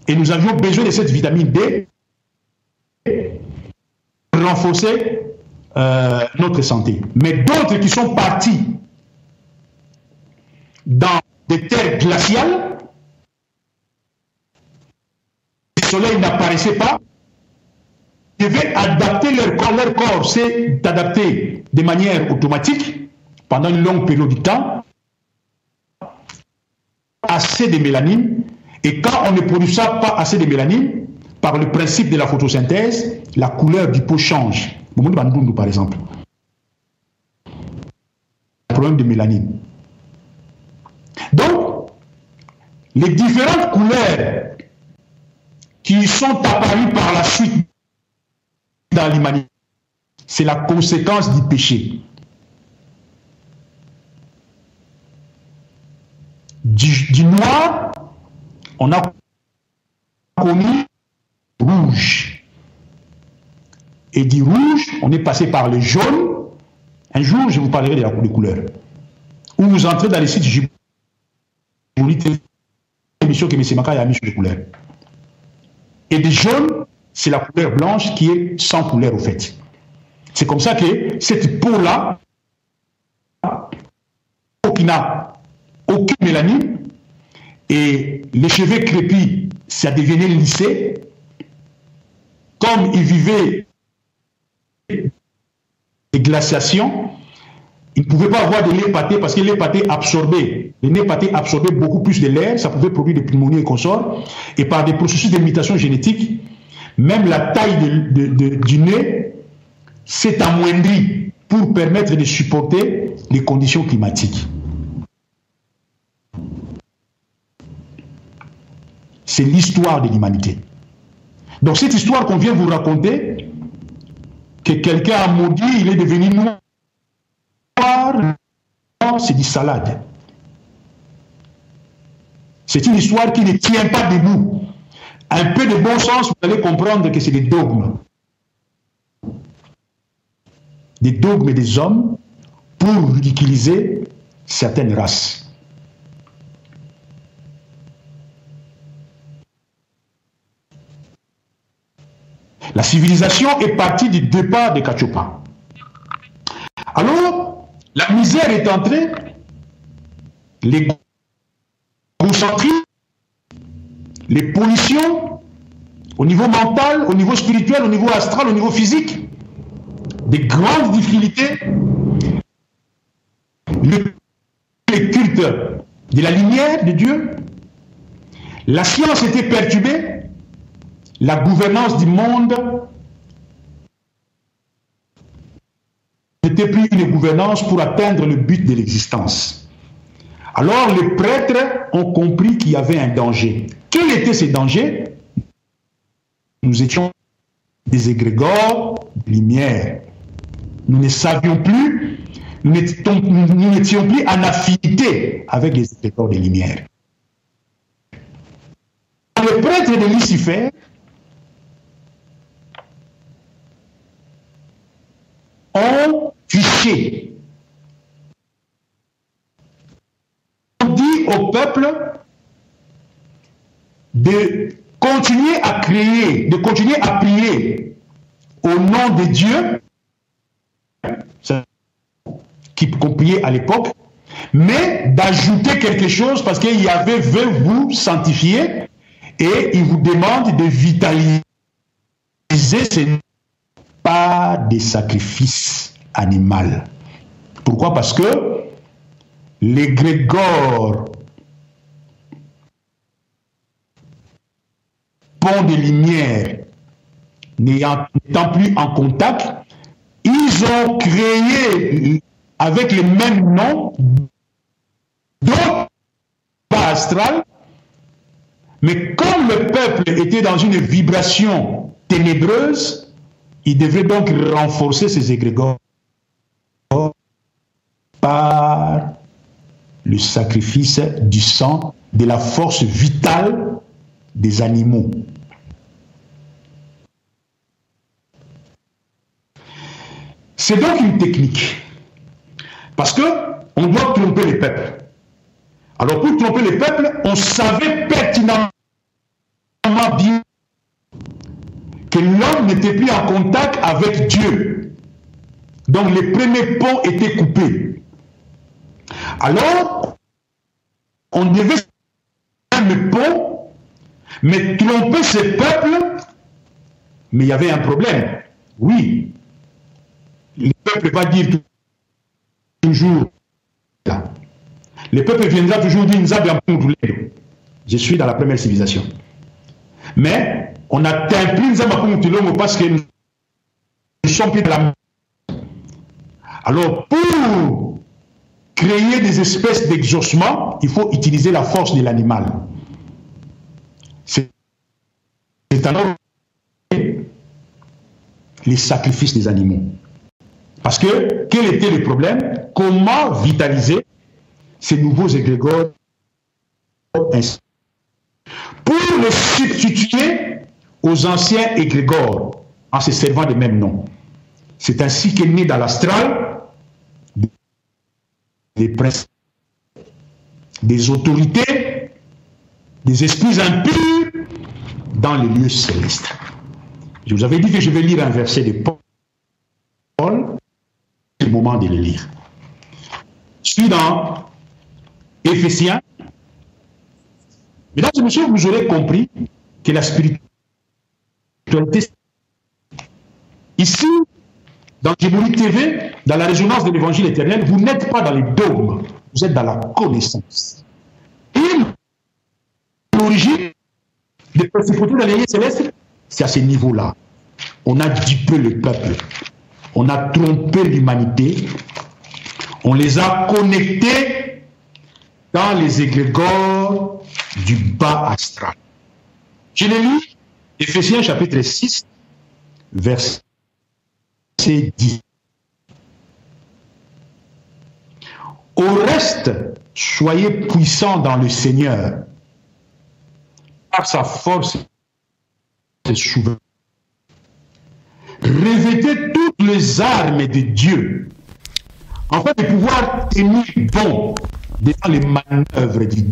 Et nous avions besoin de cette vitamine D pour renforcer euh, notre santé. Mais d'autres qui sont partis dans des terres glaciales, le soleil n'apparaissait pas, devaient adapter leur corps. Leur corps de manière automatique pendant une longue période de temps assez de mélanine. Et quand on ne produit pas assez de mélanine, par le principe de la photosynthèse, la couleur du peau change. Par exemple. Problème de mélanine. Donc, les différentes couleurs qui sont apparues par la suite dans l'humanité, c'est la conséquence du péché. Du, noir, on a connu rouge. Et du rouge, on est passé par le jaune. Un jour, je vous parlerai de la couleur. où vous entrez dans les sites Djibouti, émission que M. Maka a mis sur les couleurs. Et des jaunes, c'est la couleur blanche qui est sans couleur au fait. C'est comme ça que cette peau-là, qui n'a aucune mélanine, et les cheveux crépis, ça devenait lissé, comme il vivait des glaciations, il ne pouvait pas avoir de lait pâté parce que lait pâté absorbait, le absorbait beaucoup plus de l'air, ça pouvait produire des pneumonies et consorts. Et par des processus de mutation génétique, même la taille du nez s'est amoindrie pour permettre de supporter les conditions climatiques. C'est l'histoire de l'humanité. Donc cette histoire qu'on vient vous raconter, que quelqu'un a maudit, il est devenu noir, c'est du salade. C'est une histoire qui ne tient pas debout. Un peu de bon sens, vous allez comprendre que c'est des dogmes. Des dogmes des hommes pour ridiculiser certaines races. La civilisation est partie du départ de Kachopa. Alors, la misère est entrée, les concentristes, les pollutions, au niveau mental, au niveau spirituel, au niveau astral, au niveau physique, des grandes difficultés, le, culte de la lumière de Dieu, la science était perturbée, la gouvernance du monde n'était plus une gouvernance pour atteindre le but de l'existence. Alors les prêtres ont compris qu'il y avait un danger. Quel était ce danger? Nous étions des égrégores de lumière. Nous ne savions plus, nous n'étions plus en affinité avec les égrégores de lumière. Les prêtres de Lucifer ont fiché. On dit au peuple de continuer à créer, de continuer à prier au nom de Dieu, qui priait à l'époque, mais d'ajouter quelque chose parce qu'il y avait veut vous sanctifier et il vous demande de vitaliser ces pas des sacrifices animaux. Pourquoi? Parce que les grégores de lumière n'étant plus en contact, ils ont créé avec le même nom d'autres pas astral, mais comme le peuple était dans une vibration ténébreuse, il devait donc renforcer ses égrégores par le sacrifice du sang, de la force vitale des animaux. C'est donc une technique. Parce que on doit tromper les peuples. Alors pour tromper les peuples, on savait pertinemment bien que l'homme n'était plus en contact avec Dieu. Donc les premiers ponts étaient coupés. Alors, on devait le pont, mais tromper ces peuples, mais il y avait un problème. Oui, le peuple va dire toujours le peuple viendra toujours dire Je suis dans la première civilisation. Mais on a plus parce que nous sommes plus de la Alors, pour créer des espèces d'exaucement, il faut utiliser la force de l'animal. C'est alors les sacrifices des animaux. Parce que quel était le problème? Comment vitaliser ces nouveaux égrégores? Pour les substituer aux anciens égrégores en se servant des mêmes noms. C'est ainsi qu'est né dans l'astral des princes des autorités, des esprits impurs dans les lieux célestes. Je vous avais dit que je vais lire un verset de Paul. Le moment de le lire. Je suis dans Éphésiens. Mesdames et messieurs, vous aurez compris que la spiritualité, ici, dans Djibouti TV, dans la résonance de l'évangile éternel, vous n'êtes pas dans les dogmes, vous êtes dans la connaissance. Et l'origine des principautés dans les célestes, c'est à ce niveau-là. On a dupé le peuple, on a trompé l'humanité, on les a connectés dans les égrégores du bas astral. Je l'ai lu, Ephésiens chapitre 6, verset 10. Au reste, soyez puissants dans le Seigneur, par sa force et souverain. Revêtez toutes les armes de Dieu, afin de pouvoir tenir bon devant les manœuvres du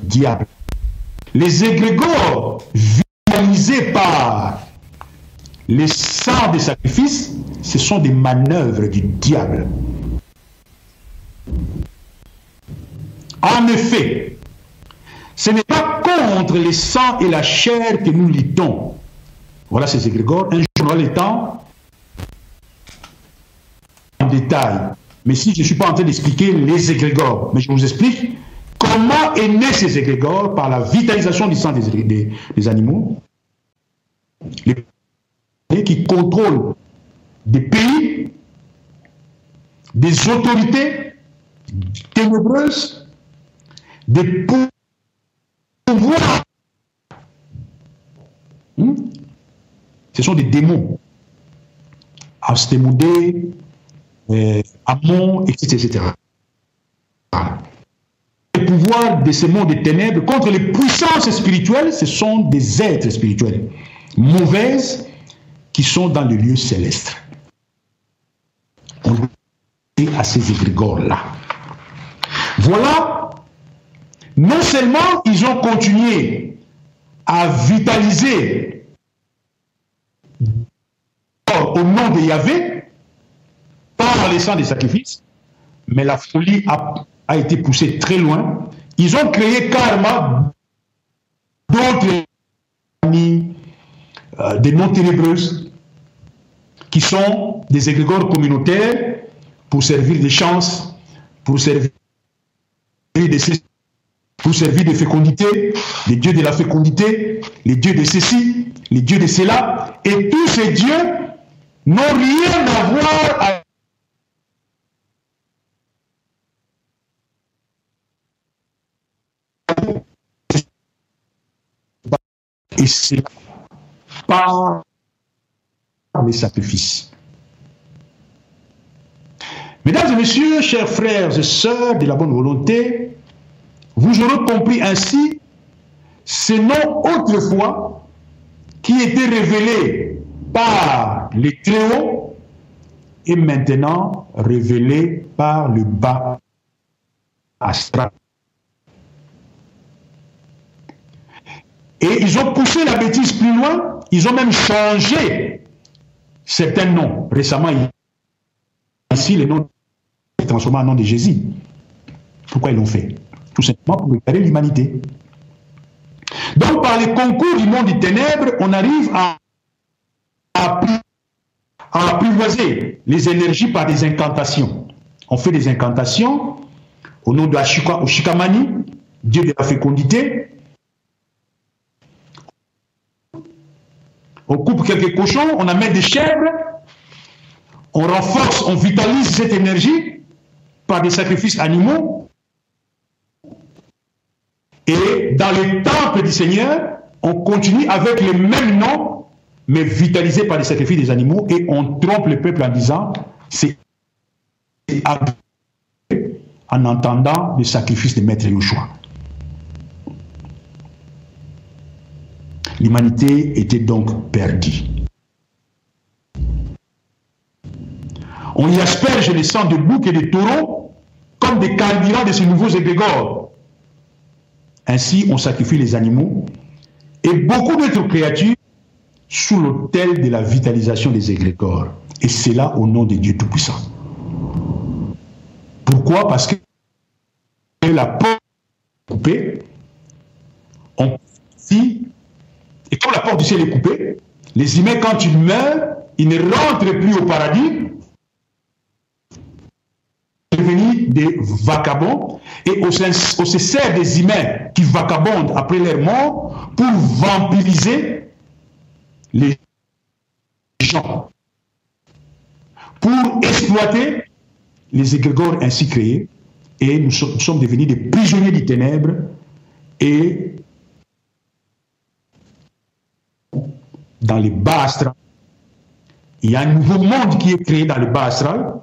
diable. Les égrégores vitalisés par les sangs des sacrifices, ce sont des manœuvres du diable. En effet, ce n'est pas contre les sangs et la chair que nous luttons. Voilà ces égrégores. Jour, le temps en détail. Mais si je ne suis pas en train d'expliquer les égrégores, mais je vous explique comment est né ces égrégores par la vitalisation du sang des, des animaux, les qui contrôlent des pays, des autorités ténébreuses, des pouvoirs. Hmm? Ce sont des démons. Astémodé, euh, Amon, etc., etc. Les pouvoirs de ce monde des ténèbres contre les puissances spirituelles, ce sont des êtres spirituels mauvaises qui sont dans le lieu céleste. On est à ces égrégores-là. Voilà, non seulement ils ont continué à vitaliser au nom de Yahvé par les sangs des sacrifices, mais la folie a, a été poussée très loin. Ils ont créé karma d'autres euh, des noms ténébreuses qui sont des égrégores communautaires pour servir de chance, pour servir de pour servir de fécondité, les dieux de la fécondité, les dieux de ceci, les dieux de cela, et tous ces dieux n'ont rien à voir avec et c'est par les sacrifices. Mesdames et messieurs, chers frères et sœurs de la bonne volonté, vous aurez compris ainsi ces noms autrefois qui étaient révélés par les hauts et maintenant révélés par le bas astral. Et ils ont poussé la bêtise plus loin, ils ont même changé certains noms. Récemment, ici, le nom est transformé en nom de Jésus. Pourquoi ils l'ont fait? Tout simplement pour réparer l'humanité. Donc, par les concours du monde des ténèbres, on arrive à, à, apprivoiser les énergies par des incantations. On fait des incantations au nom de Shikamani, dieu de la fécondité, on coupe quelques cochons, on amène des chèvres, on renforce, on vitalise cette énergie par des sacrifices animaux. Et dans les temples du Seigneur, on continue avec les mêmes noms, mais vitalisés par les sacrifices des animaux, et on trompe le peuple en disant c'est en entendant le sacrifice de Maître Yoshua. L'humanité était donc perdue. On y asperge le sang de boucs et de taureaux comme des carburants de ces nouveaux égrégores. Ainsi, on sacrifie les animaux et beaucoup d'autres créatures sous l'autel de la vitalisation des égrégores. Et c'est là au nom de Dieu Tout-Puissant. Pourquoi? Parce que la porte est coupée, on si, et comme la porte du ciel est coupée, les humains, quand ils meurent, ils ne rentrent plus au paradis, devenir des vagabonds, et on se sert des humains qui vagabondent après leur mort pour vampiriser les gens, pour exploiter les égrégores ainsi créés, et nous sommes devenus des prisonniers des ténèbres, et dans les bas astrales, il y a un nouveau monde qui est créé dans le bas astral,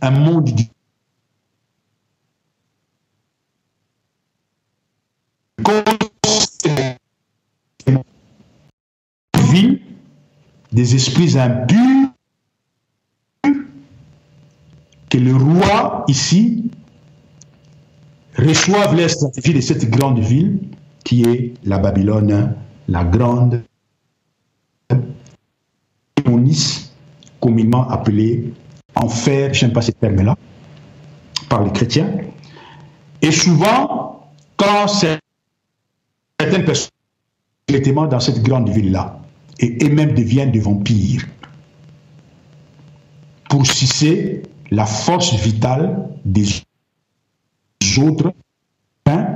un monde du des esprits impurs que le roi ici reçoive les stratégies de cette grande ville qui est la Babylone, la grande communément appelée enfer, je n'aime pas ce terme-là, par les chrétiens. Et souvent, quand certaines personnes dans cette grande ville-là, et même deviennent des vampires, pour cesser la force vitale des autres, hein,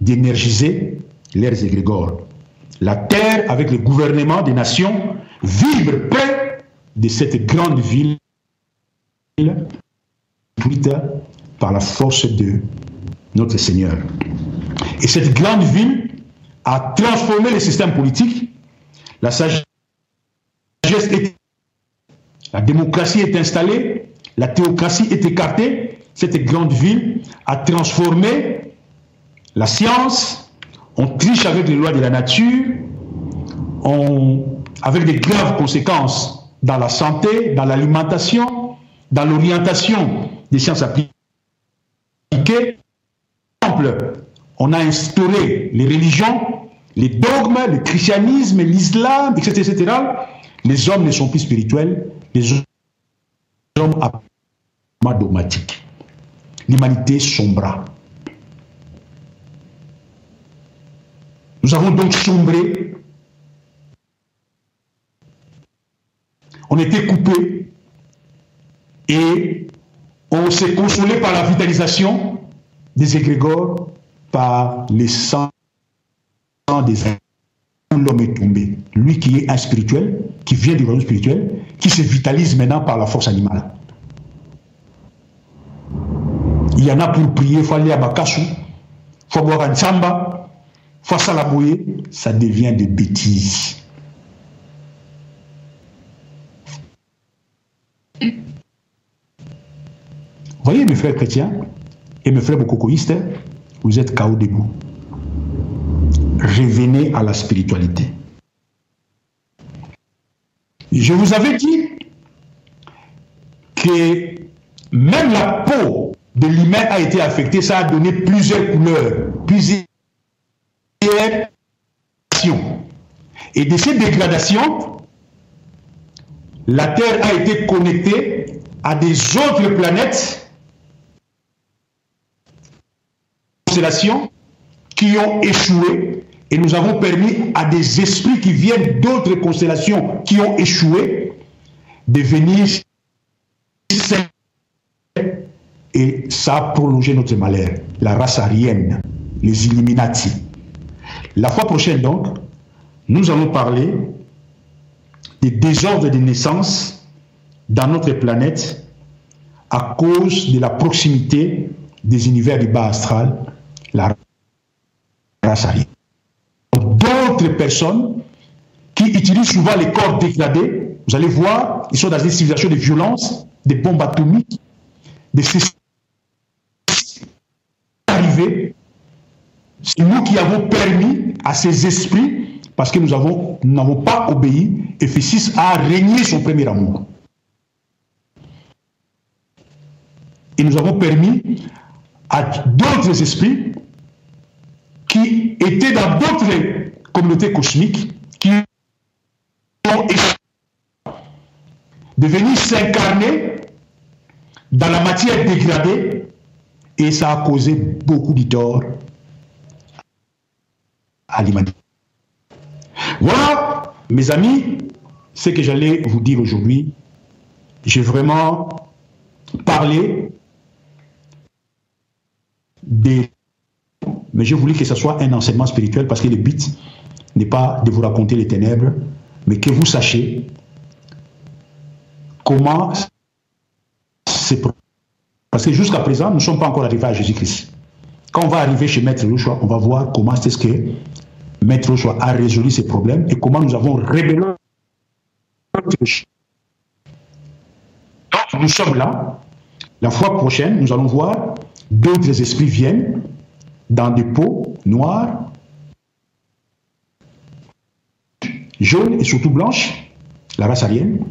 d'énergiser leurs égrégores. La terre, avec le gouvernement des nations, vibre près de cette grande ville, détruite par la force de notre Seigneur. Et cette grande ville a transformé le système politique. La sagesse est la démocratie est installée, la théocratie est écartée. Cette grande ville a transformé la science, on triche avec les lois de la nature, avec des graves conséquences dans la santé, dans l'alimentation, dans l'orientation des sciences appliquées. Par exemple, on a instauré les religions, les dogmes, le christianisme, l'islam, etc., etc. Les hommes ne sont plus spirituels, les hommes sont dogmatiques. L'humanité sombra. Nous avons donc sombré. On était coupé et on s'est consolé par la vitalisation des égrégores, par les sangs des. L'homme est tombé. Lui qui est un spirituel, qui vient du royaume spirituel, qui se vitalise maintenant par la force animale. Il y en a pour prier, il faut aller à Bakassou, il faut boire un chamba, la bouée, ça devient des bêtises. Voyez mes frères chrétiens et mes frères bokokoïstes, vous êtes chaos debout. Revenez à la spiritualité. Je vous avais dit que même la peau de l'humain a été affectée, ça a donné plusieurs couleurs, plusieurs et de ces dégradations, la Terre a été connectée à des autres planètes, constellations qui ont échoué, et nous avons permis à des esprits qui viennent d'autres constellations qui ont échoué de venir et ça a prolongé notre malheur. La race arienne, les Illuminati. La fois prochaine, donc, nous allons parler des désordres de naissance dans notre planète à cause de la proximité des univers du bas astral, la D'autres personnes qui utilisent souvent les corps dégradés, vous allez voir, ils sont dans des civilisations de violence, des bombes atomiques, des arrivés c'est nous qui avons permis à ces esprits, parce que nous n'avons pas obéi, Ephésus a régné son premier amour. et nous avons permis à d'autres esprits qui étaient dans d'autres communautés cosmiques qui ont de venir s'incarner dans la matière dégradée et ça a causé beaucoup de tort à l'humanité. Voilà, mes amis, ce que j'allais vous dire aujourd'hui. J'ai vraiment parlé des... Mais je voulais que ce soit un enseignement spirituel parce que le but n'est pas de vous raconter les ténèbres, mais que vous sachiez comment c'est... Parce que jusqu'à présent, nous ne sommes pas encore arrivés à Jésus-Christ. Quand on va arriver chez Maître Louchois, on va voir comment c'est ce que Maître Louchois a résolu ces problèmes et comment nous avons révélé donc, nous sommes là. La fois prochaine, nous allons voir d'autres esprits viennent dans des peaux noires, jaunes et surtout blanches, la race arienne,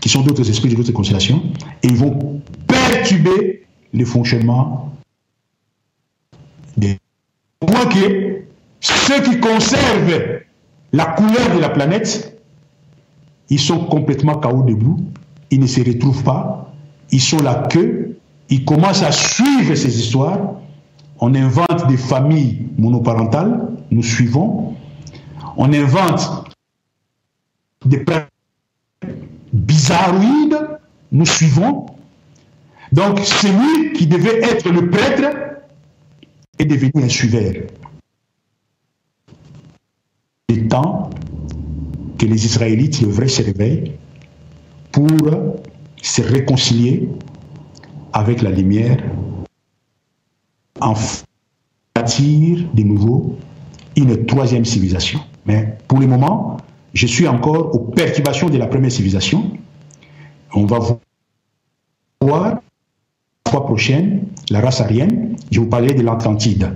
qui sont d'autres esprits de d'autres constellations, et ils vont perturber le fonctionnement des. Au que ceux qui conservent la couleur de la planète, ils sont complètement chaos debout, ils ne se retrouvent pas, ils sont là que, ils commencent à suivre ces histoires, on invente des familles monoparentales, nous suivons, on invente des bizarroïdes, nous suivons. Donc celui qui devait être le prêtre est devenu un suiveur. Il est temps que les Israélites, le vrai, se réveillent pour se réconcilier avec la lumière, en bâtir de nouveau une troisième civilisation. Mais pour le moment, je suis encore aux perturbations de la première civilisation. On va voir la fois prochaine la race aryenne. Je vous parlais de l'Atlantide.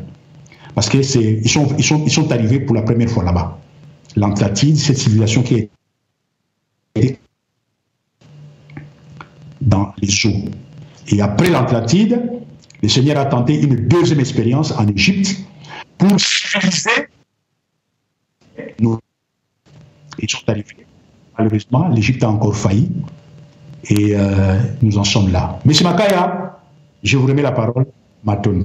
Parce qu'ils sont, ils sont, ils sont arrivés pour la première fois là-bas. L'Atlantide, cette civilisation qui est dans les eaux. Et après l'Atlantide, le Seigneur a tenté une deuxième expérience en Égypte pour civiliser arrivés. Malheureusement, l'Égypte a encore failli et euh, nous en sommes là. Monsieur Makaya, je vous remets la parole, Maton.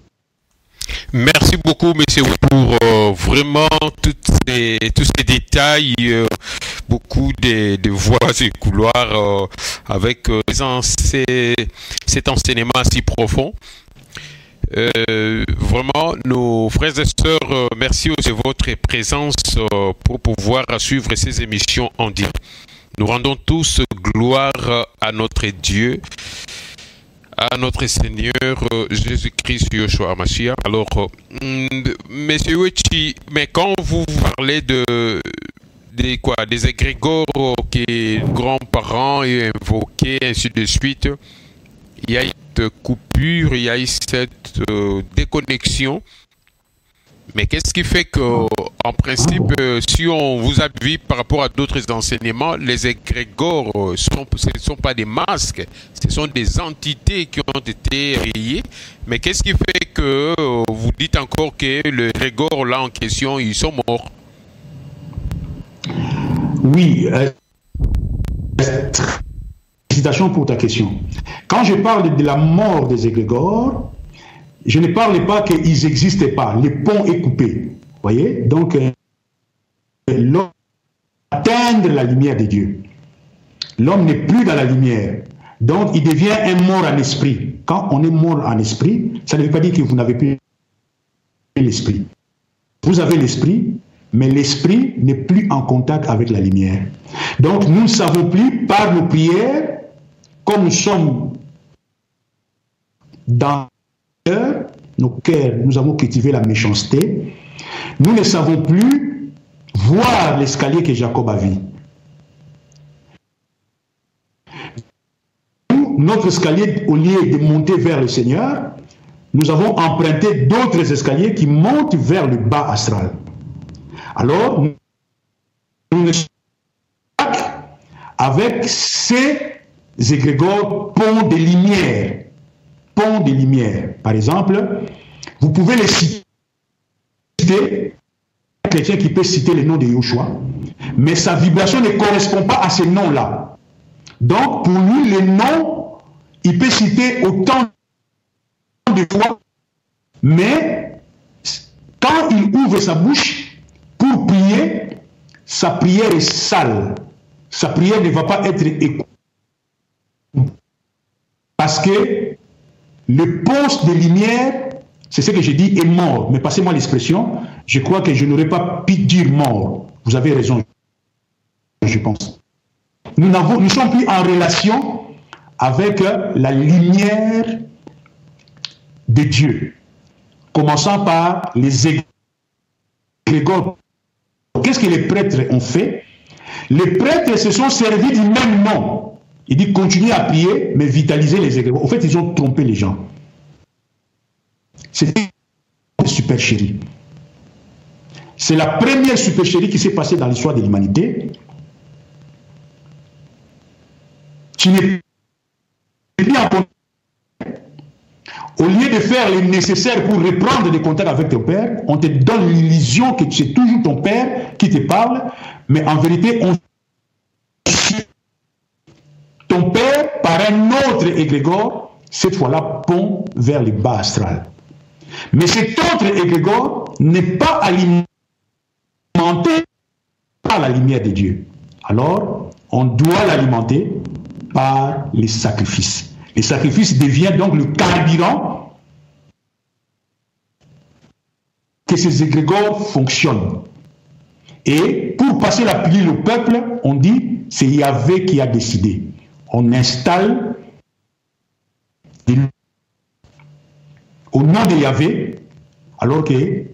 Merci beaucoup, monsieur, pour euh, vraiment ces, tous ces détails, euh, beaucoup de, voies et couloirs avec ces, cet enseignement si profond. Euh, vraiment, nos frères et sœurs, merci de votre présence pour pouvoir suivre ces émissions en direct. Nous rendons tous gloire à notre Dieu à notre Seigneur euh, Jésus-Christ Yoshua Mashiach. Alors, euh, Monsieur Wechi, mais quand vous parlez de des quoi? Des égrégores que grands-parents et invoqués ainsi de suite il y a une coupure il y a cette euh, déconnexion mais qu'est-ce qui fait que, en principe, euh, si on vous a vu par rapport à d'autres enseignements, les égrégores euh, sont, ce ne sont pas des masques, ce sont des entités qui ont été rayées. Mais qu'est-ce qui fait que euh, vous dites encore que les égrégores là en question, ils sont morts? Oui. Pour ta question. Quand je parle de la mort des égrégores, je ne parle pas qu'ils n'existaient pas. Le pont est coupé. voyez? Donc, euh, l'homme atteindre la lumière de Dieu. L'homme n'est plus dans la lumière. Donc, il devient un mort en esprit. Quand on est mort en esprit, ça ne veut pas dire que vous n'avez plus l'esprit. Vous avez l'esprit, mais l'esprit n'est plus en contact avec la lumière. Donc, nous ne savons plus par nos prières, comme nous sommes dans nos cœurs, nous avons cultivé la méchanceté, nous ne savons plus voir l'escalier que Jacob a vu. Notre escalier, au lieu de monter vers le Seigneur, nous avons emprunté d'autres escaliers qui montent vers le bas astral. Alors, nous avec ces égrégores ponts de lumière ponts de lumière. Par exemple, vous pouvez les citer, un chrétien qui peut citer le nom de Yoshua, mais sa vibration ne correspond pas à ces noms-là. Donc, pour lui, les noms, il peut citer autant de fois, mais quand il ouvre sa bouche pour prier, sa prière est sale. Sa prière ne va pas être écoutée. Parce que le poste de lumière, c'est ce que j'ai dit, est mort. Mais passez-moi l'expression, je crois que je n'aurais pas pu dire mort. Vous avez raison, je pense. Nous ne sommes plus en relation avec la lumière de Dieu, commençant par les égrégores. Qu'est-ce que les prêtres ont fait? Les prêtres se sont servis du même nom. Il dit continuez à prier, mais vitaliser les égrégores. En fait, ils ont trompé les gens. C'est une supercherie. C'est la première supercherie qui s'est passée dans l'histoire de l'humanité. Tu n'es plus en au lieu de faire le nécessaire pour reprendre des contacts avec ton père, on te donne l'illusion que c'est toujours ton père qui te parle, mais en vérité, on ton père par un autre égrégore, cette fois-là, pont vers le bas astral. Mais cet autre égrégore n'est pas alimenté par la lumière de Dieu. Alors, on doit l'alimenter par les sacrifices. Les sacrifices deviennent donc le carburant que ces égrégores fonctionnent. Et pour passer la pilule au peuple, on dit c'est Yahvé qui a décidé. On installe au nom de Yahvé, alors que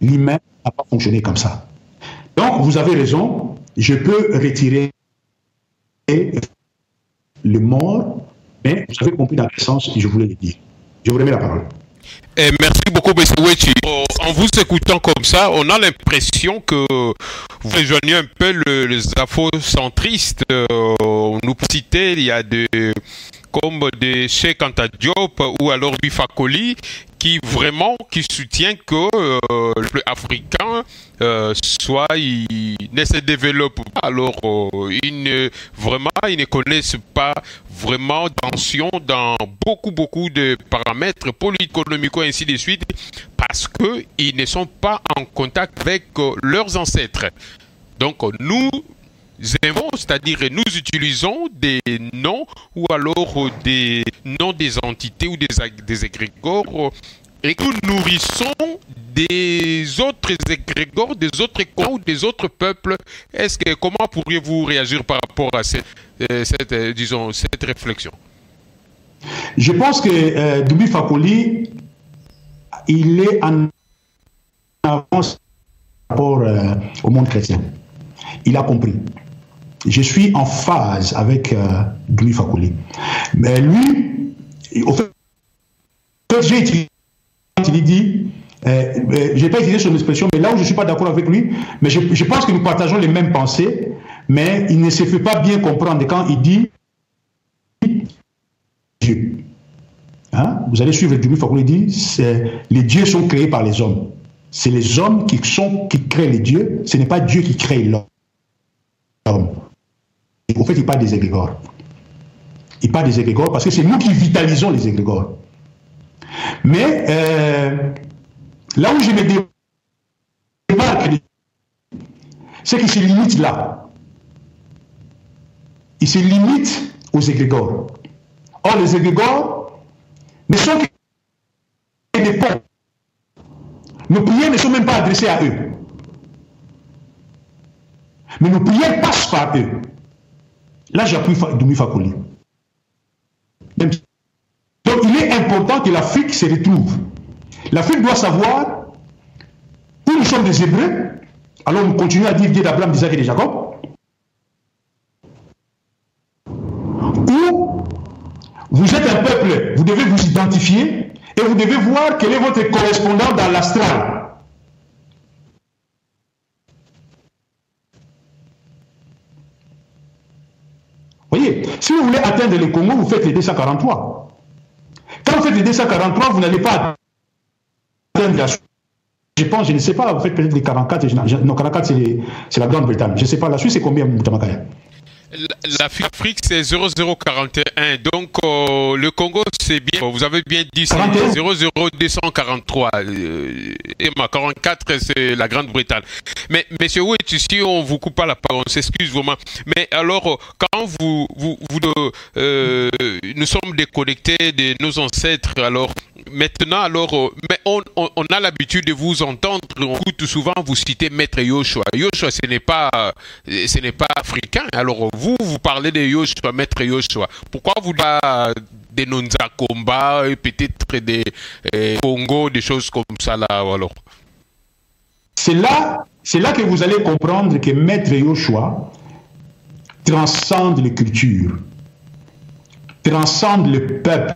l'humain n'a pas fonctionné comme ça. Donc, vous avez raison, je peux retirer le mort mais vous avez compris dans quel sens je voulais le dire. Je vous remets la parole. Eh, merci beaucoup, M. En vous écoutant comme ça, on a l'impression que vous rejoignez un peu les afrocentristes. Euh, nous citez, il y a des comme de Anta Diop ou alors du Fakoli qui vraiment qui soutient que euh, le africain euh, soit il ne se développe pas. Alors euh, il ne, vraiment ils ne connaissent pas vraiment tension dans beaucoup beaucoup de paramètres politiques économiques et ainsi de suite parce que ils ne sont pas en contact avec leurs ancêtres. Donc nous c'est-à-dire nous utilisons des noms ou alors des noms des entités ou des, égrégores et que nous nourrissons des autres égrégores, des autres camps ou des autres peuples. Est-ce que comment pourriez-vous réagir par rapport à cette, euh, euh, disons, cette réflexion? Je pense que euh, Dubi Fakoli, il est en avance par rapport au monde chrétien. Il a compris je suis en phase avec euh, Louis. Mais lui, au fait, j'ai il dit, euh, euh, je n'ai pas utilisé son expression, mais là où je ne suis pas d'accord avec lui, mais je, pense que nous partageons les mêmes pensées, mais il ne se fait pas bien comprendre quand il dit Dieu. Hein? Vous allez suivre Louis Fakoli dit, les dieux sont créés par les hommes. C'est les hommes qui, sont, qui créent les dieux, ce n'est pas Dieu qui crée l'homme. Au fait, il parle des égrégores. Il parle des égrégores parce que c'est nous qui vitalisons les égrégores. Mais euh, là où je me démarque, c'est qu'il se limite là. Il se limite aux égrégores. Or, les égrégores ne sont que des ponts. Nos prières ne sont même pas adressées à eux. Mais nos prières passent par eux. Là, j'appuie Doumi Fakoli. Donc, il est important que l'Afrique se retrouve. L'Afrique doit savoir où nous sommes des Hébreux. Alors, nous continuons à dire Dieu d'Abraham, d'Isaac et de Jacob. Ou vous êtes un peuple, vous devez vous identifier et vous devez voir quel est votre correspondant dans l'astral. Si vous voulez atteindre le Congo, vous faites les 243. Quand vous faites de 243, vous n'allez pas atteindre la je pense, je ne sais pas, vous faites peut-être les 44, non, 44 c'est la Grande-Bretagne. Je ne sais pas, la Suisse c'est combien, Moutamakaya L'Afrique, c'est 0041. Donc, euh, le Congo, c'est bien. Vous avez bien dit, c'est 00243. Euh, et ma 44, c'est la Grande-Bretagne. Mais, monsieur Ouet, si on vous coupe pas la parole, on s'excuse vraiment. Mais alors, quand vous, vous, vous euh, nous sommes déconnectés de nos ancêtres, alors, maintenant, alors, mais on, a l'habitude de vous entendre, on écoute souvent vous citer Maître Yoshua. Yoshua, ce n'est pas, ce n'est pas africain. Alors, vous, vous parlez de Yoshua, Maître Yoshua. Pourquoi vous là des Nonzakomba et peut-être des eh, Congo, des choses comme ça là alors? C'est là, c'est là que vous allez comprendre que Maître Yoshua transcende les cultures, transcende le peuple.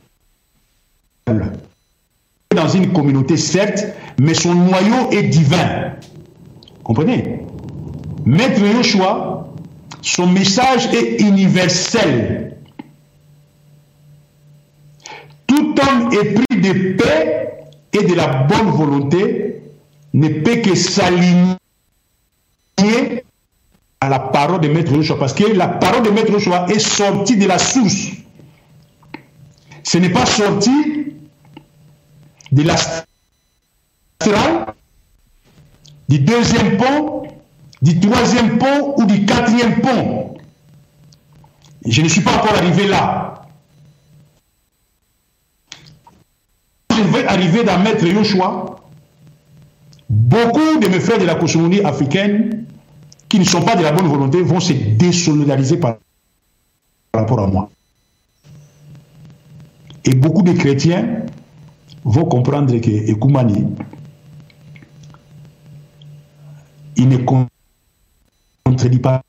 Dans une communauté, certes, mais son noyau est divin. Comprenez? Maître Yoshua son message est universel. Tout homme épris de paix et de la bonne volonté ne peut que s'aligner à la parole de Maître Joshua, parce que la parole de Maître Joshua est sortie de la source. Ce n'est pas sorti de la du deuxième pont, du troisième pont ou du quatrième pont. Je ne suis pas encore arrivé là. Je vais arriver dans Maître Yoshua. Beaucoup de mes frères de la cosmogonie africaine qui ne sont pas de la bonne volonté vont se désolidariser par rapport à moi. Et beaucoup de chrétiens vont comprendre que Ekumani, il ne contredit pas.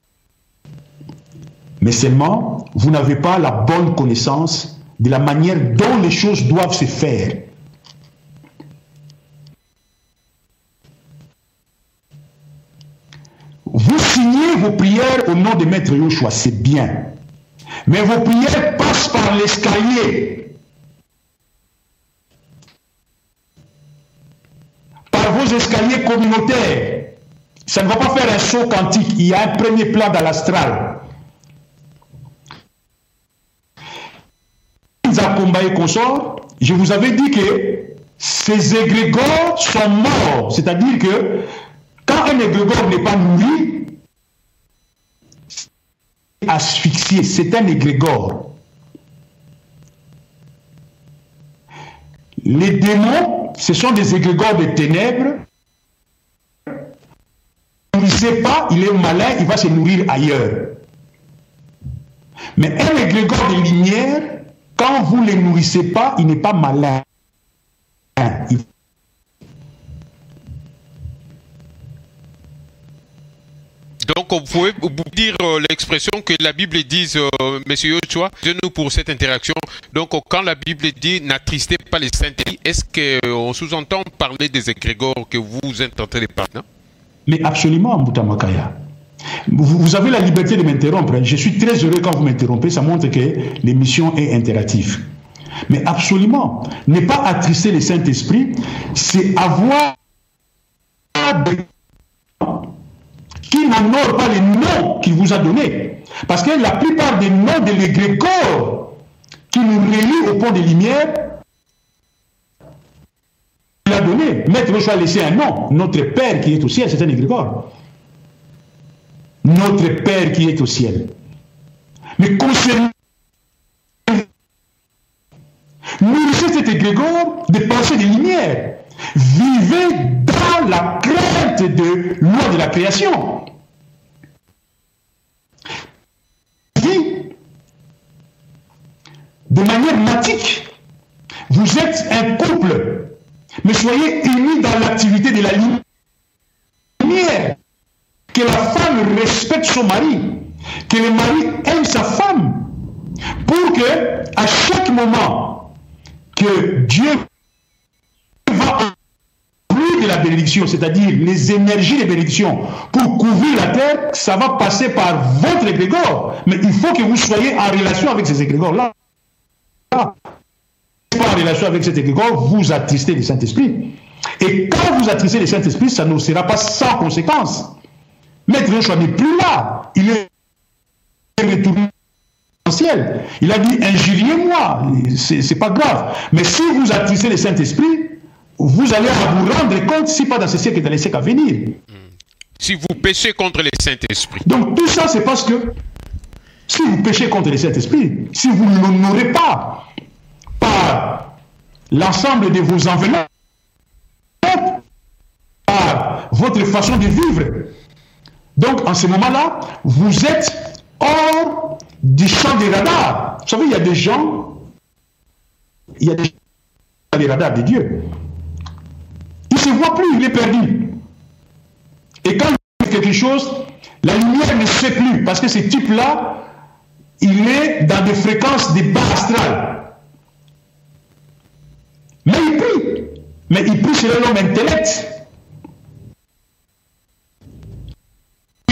Mais seulement, vous n'avez pas la bonne connaissance de la manière dont les choses doivent se faire. Vous signez vos prières au nom de Maître Yoshua, c'est bien. Mais vos prières passent par l'escalier. Vos escaliers communautaires. Ça ne va pas faire un saut quantique. Il y a un premier plan dans l'astral. consort, je vous avais dit que ces égrégores sont morts. C'est-à-dire que quand un égrégore n'est pas nourri, asphyxié, c'est un égrégore. Les démons, ce sont des égrégores de ténèbres sait pas, il est malin, il va se nourrir ailleurs. Mais un égrégore de lumière, quand vous ne les nourrissez pas, il n'est pas malin. Donc, vous pouvez vous dire euh, l'expression que la Bible dit, euh, Monsieur Yoshua, nous pour cette interaction. Donc, quand la Bible dit n'attristez pas les saints, est-ce qu'on euh, sous-entend parler des égrégores que vous intentez de parler mais absolument, Moutamakaya. Vous avez la liberté de m'interrompre. Je suis très heureux quand vous m'interrompez. Ça montre que l'émission est interactive. Mais absolument, ne pas attrister le Saint-Esprit, c'est avoir qui n'honorent pas les noms qu'il vous a donnés. Parce que la plupart des noms de l'égrégore qui nous relient au pont des Lumières a donné. Maître Joshua a laissé un nom. Notre Père qui est au ciel, c'est un égrégore. Notre Père qui est au ciel. Mais concernant nourrissez cet égrégore de pensées de lumière. Vivez la crainte de loi de la création. De manière matique. Vous êtes un couple mais soyez unis dans l'activité de la lumière. Que la femme respecte son mari. Que le mari aime sa femme. Pour que, à chaque moment que Dieu la bénédiction, c'est-à-dire les énergies de bénédiction, pour couvrir la terre, ça va passer par votre égrégore. Mais il faut que vous soyez en relation avec ces égrégores-là. pas en relation avec cet égrégore, vous attristez le Saint-Esprit. Et quand vous attristez le Saint-Esprit, ça ne sera pas sans conséquence. Maître Joshua n'est plus là. Il est retourné ciel. Il a dit injuriez-moi, c'est pas grave. Mais si vous attristez le Saint-Esprit, vous allez vous rendre compte, si pas dans ce siècle, dans les siècles à venir. Si vous péchez contre le Saint-Esprit. Donc tout ça, c'est parce que si vous péchez contre le Saint-Esprit, si vous ne l'honorez pas par l'ensemble de vos enveloppes, par votre façon de vivre, donc en ce moment-là, vous êtes hors du champ des radars. Vous savez, il y a des gens, il y a des radars de Dieu. Se voit plus, il est perdu. Et quand il fait quelque chose, la lumière ne se fait plus, parce que ce type-là, il est dans des fréquences de bas astral. Mais il prie. Mais il prie selon l'homme intellect.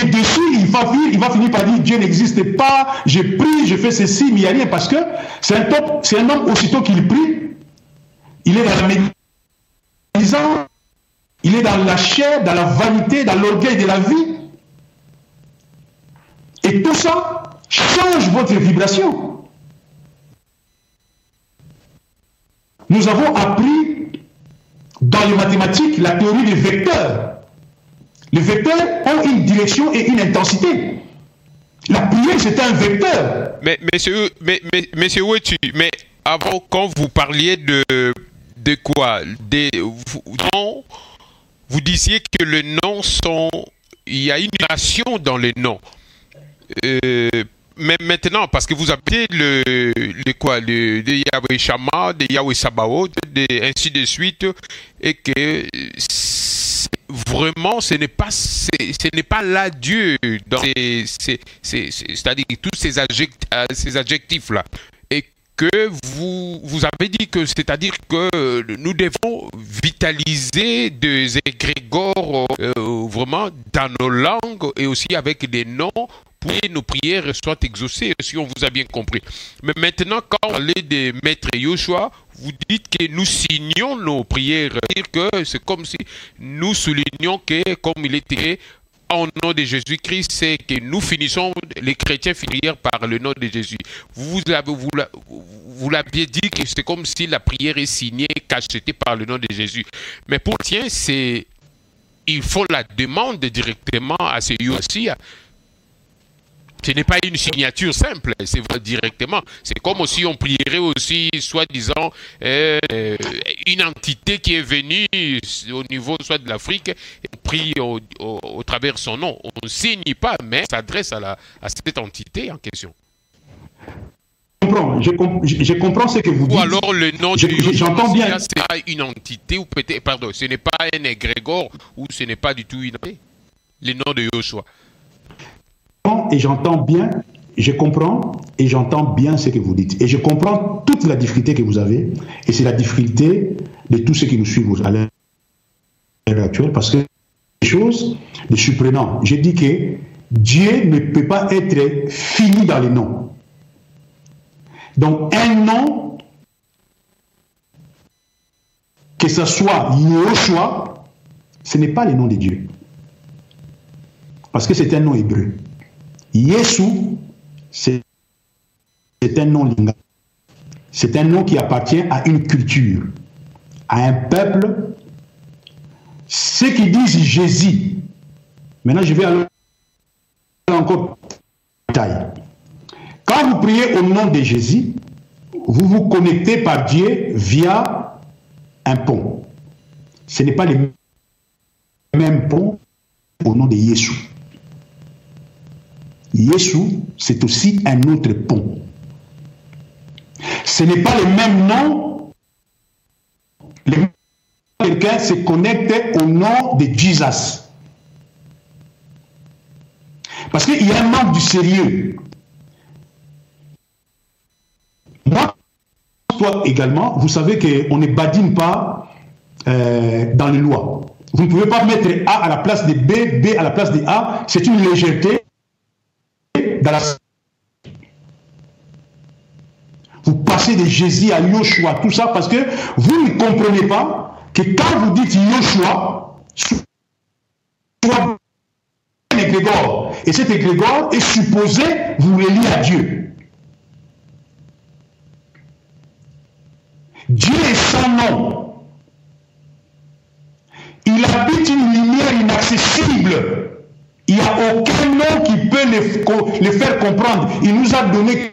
Et dessus, il va, il va finir par dire Dieu n'existe pas, j'ai pris, je fais ceci, mais il n'y a rien, parce que c'est un, top, un homme aussitôt qu'il prie, il est dans la médisance, il est dans la chair, dans la vanité, dans l'orgueil de la vie. Et tout ça change votre vibration. Nous avons appris dans les mathématiques la théorie des vecteurs. Les vecteurs ont une direction et une intensité. La prière, c'est un vecteur. Mais, monsieur, mais, mais, avant, quand vous parliez de, de quoi? Des, vous, vous disiez que les noms sont. Il y a une nation dans les noms. Euh, mais maintenant, parce que vous avez le, le quoi, le, le Yahweh Shama, le Yahweh Sabaoth, ainsi de suite, et que vraiment, ce n'est pas, ce n'est pas là Dieu dans c'est-à-dire tous ces, adjectifs, ces adjectifs là, que vous, vous avez dit que c'est-à-dire que nous devons vitaliser des égrégores euh, vraiment dans nos langues et aussi avec des noms pour que nos prières soient exaucées, si on vous a bien compris. Mais maintenant, quand on parle des maîtres Yoshua, vous dites que nous signons nos prières. Dire que c'est comme si nous soulignons que, comme il était en nom de Jésus-Christ, c'est que nous finissons, les chrétiens finirent par le nom de Jésus. Vous l'aviez dit que c'est comme si la prière est signée, cachetée par le nom de Jésus. Mais pour tiens, c'est il faut la demande directement à ces aussi. Ce n'est pas une signature simple, c'est directement. C'est comme si on prierait aussi, soi-disant, euh, une entité qui est venue au niveau soit de l'Afrique, prie au, travers son nom. On ne signe pas, mais s'adresse à, à cette entité en question. Je comprends, je, comprends ce que vous dites. Ou alors le nom de j'entends bien. C'est une entité ou peut-être, pardon, ce n'est pas un égrégore ou ce n'est pas du tout une entité. Le nom de Yoshua et j'entends bien, je comprends et j'entends bien ce que vous dites. Et je comprends toute la difficulté que vous avez. Et c'est la difficulté de tous ceux qui nous suivent à l'heure actuelle parce que des choses de surprenant. Je dis que Dieu ne peut pas être fini dans les noms. Donc un nom, que ce soit Yoshua, ce n'est pas le nom de Dieu. Parce que c'est un nom hébreu. Yesu, c'est un nom. C'est un nom qui appartient à une culture, à un peuple. Ceux qui disent Jésus, maintenant je vais aller encore détail. Quand vous priez au nom de Jésus, vous vous connectez par Dieu via un pont. Ce n'est pas le même pont au nom de Jésus. Yeshua, c'est aussi un autre pont. Ce n'est pas le même nom. Quelqu'un se connecte au nom de Jesus. Parce qu'il y a un manque du sérieux. Moi, toi également, vous savez qu'on ne badine pas euh, dans les lois. Vous ne pouvez pas mettre A à la place de B, B à la place de A. C'est une légèreté Vous passez de Jésus à Yoshua, tout ça parce que vous ne comprenez pas que quand vous dites Yoshua, soit un égrégore. Et cet égrégore est supposé vous relier à Dieu. Dieu est sans nom. Il habite une lumière inaccessible. Il n'y a aucun nom qui peut les, faire comprendre. Il nous a donné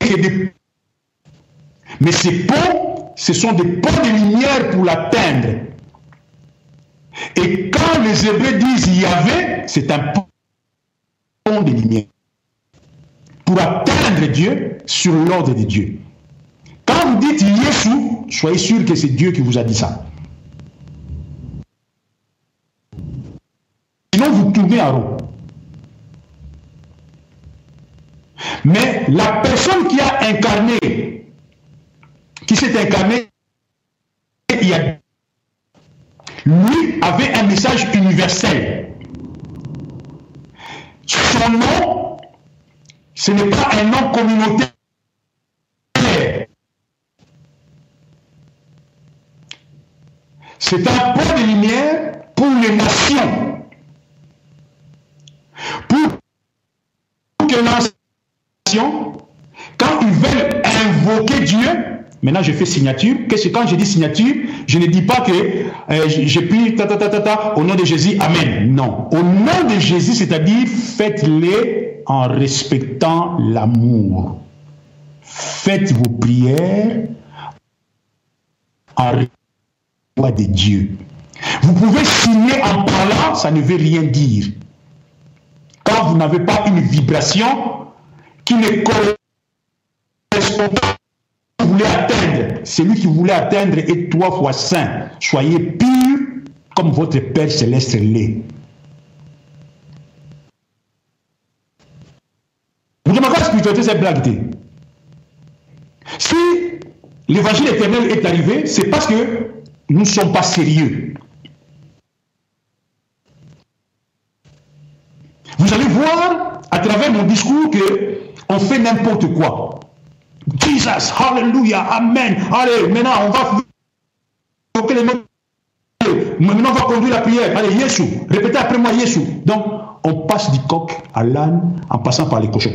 que des... Mais ces ponts, ce sont des ponts de lumière pour l'atteindre. Et quand les Hébreux disent il y avait, c'est un pont de lumière pour atteindre Dieu sur l'ordre de Dieu. Quand vous dites Jésus, soyez sûr que c'est Dieu qui vous a dit ça. Mais la personne qui a incarné, qui s'est incarné, lui avait un message universel. Son nom, ce n'est pas un nom communautaire. C'est un point de lumière pour les nations. Pour que les nations, quand ils veulent invoquer Dieu, Maintenant, je fais signature. Que quand je dis signature, je ne dis pas que euh, j'ai pris ta, ta, ta, ta, ta, au nom de Jésus, Amen. Non. Au nom de Jésus, c'est-à-dire faites-les en respectant l'amour. Faites vos prières en respectant de Dieu. Vous pouvez signer en parlant, ça ne veut rien dire. Quand vous n'avez pas une vibration qui ne correspond pas voulez atteindre, celui qui voulait atteindre est trois fois saint. Soyez pur comme votre Père céleste l'est. Vous demandez la spiritualité, c'est blague. Si l'évangile éternel est arrivé, c'est parce que nous ne sommes pas sérieux. Vous allez à travers mon discours que on fait n'importe quoi. Jesus, Hallelujah, Amen. Allez, maintenant on va Maintenant on va conduire la prière. Allez, Yesu. Répétez après moi Yesu. Donc, on passe du coq à l'âne en passant par les cochons.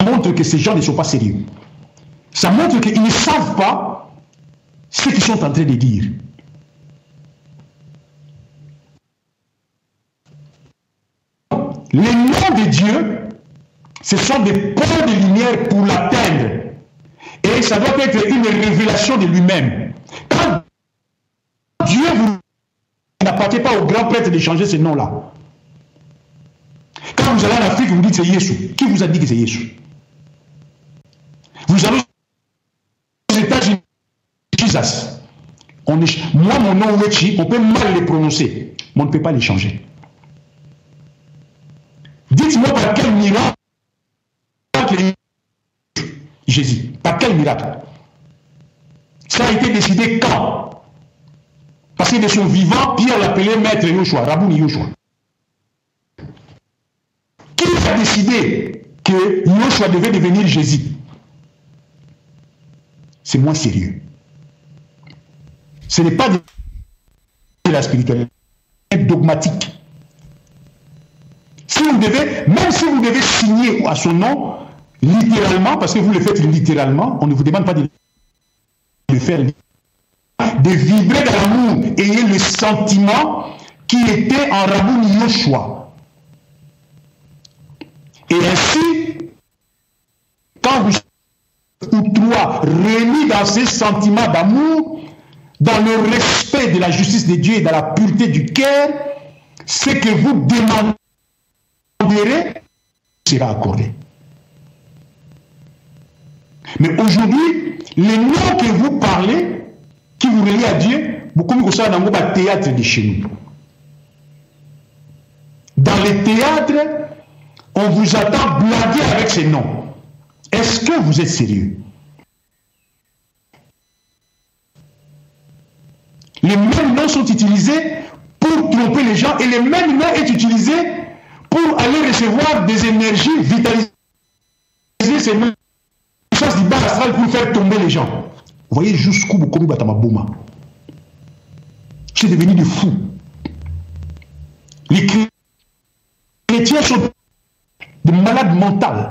Ça montre que ces gens ne sont pas sérieux. Ça montre qu'ils ne savent pas ce qu'ils sont en train de dire. Les noms de Dieu, ce sont des points de lumière pour l'atteindre. Et ça doit être une révélation de lui-même. Quand Dieu vous n'appartient pas au grand prêtre de changer ces noms-là. Quand vous allez en Afrique, vous dites c'est Jésus. Qui vous a dit que c'est Jésus Vous allez aux États-Unis, Jesus. moi, mon nom on peut mal les prononcer, mais on ne peut pas les changer. Jésus, par quel miracle Ça a été décidé quand? Parce que de son vivant, Pierre l'appelait maître Yoshua, Rabouni Yoshua. Qui a décidé que Yoshua devait devenir Jésus? C'est moins sérieux. Ce n'est pas de la spiritualité dogmatique. Si vous devez, même si vous devez signer à son nom, littéralement, parce que vous le faites littéralement, on ne vous demande pas de le faire de vibrer dans l'amour, ayez le sentiment qui était en Raboun Yoshua. Et ainsi, quand vous ou trois réunis dans ces sentiments d'amour, dans le respect de la justice de Dieu et dans la pureté du cœur, ce que vous demandez sera accordé. Mais aujourd'hui, les noms que vous parlez, qui vous relient à Dieu, beaucoup ça dans le théâtre de chez nous. Dans les théâtres, on vous attend blaguer avec ces noms. Est-ce que vous êtes sérieux? Les mêmes noms sont utilisés pour tromper les gens et les mêmes noms sont utilisés pour allez recevoir des énergies vitalisées fasse du astral pour faire tomber les gens. Vous voyez jusqu'où Bukomi Batamabouma. C'est devenu des fous. Les chrétiens sont des malades mentales.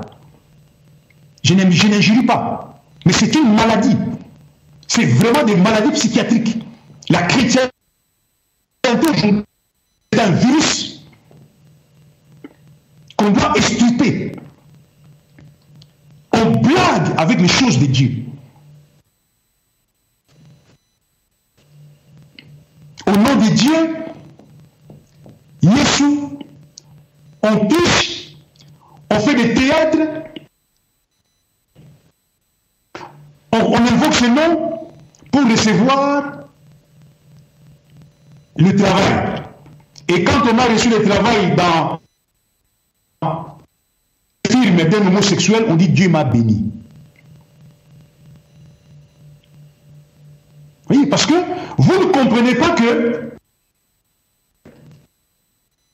Je n'injurie pas. Mais c'est une maladie. C'est vraiment des maladies psychiatriques. La chrétienté c'est un virus qu'on doit extirper. On blague avec les choses de Dieu. Au nom de Dieu, Jésus, on touche, on fait des théâtres, on, on invoque ce nom pour recevoir le travail. Et quand on a reçu le travail dans film d'un homosexuel, on dit Dieu m'a béni. Oui, parce que vous ne comprenez pas que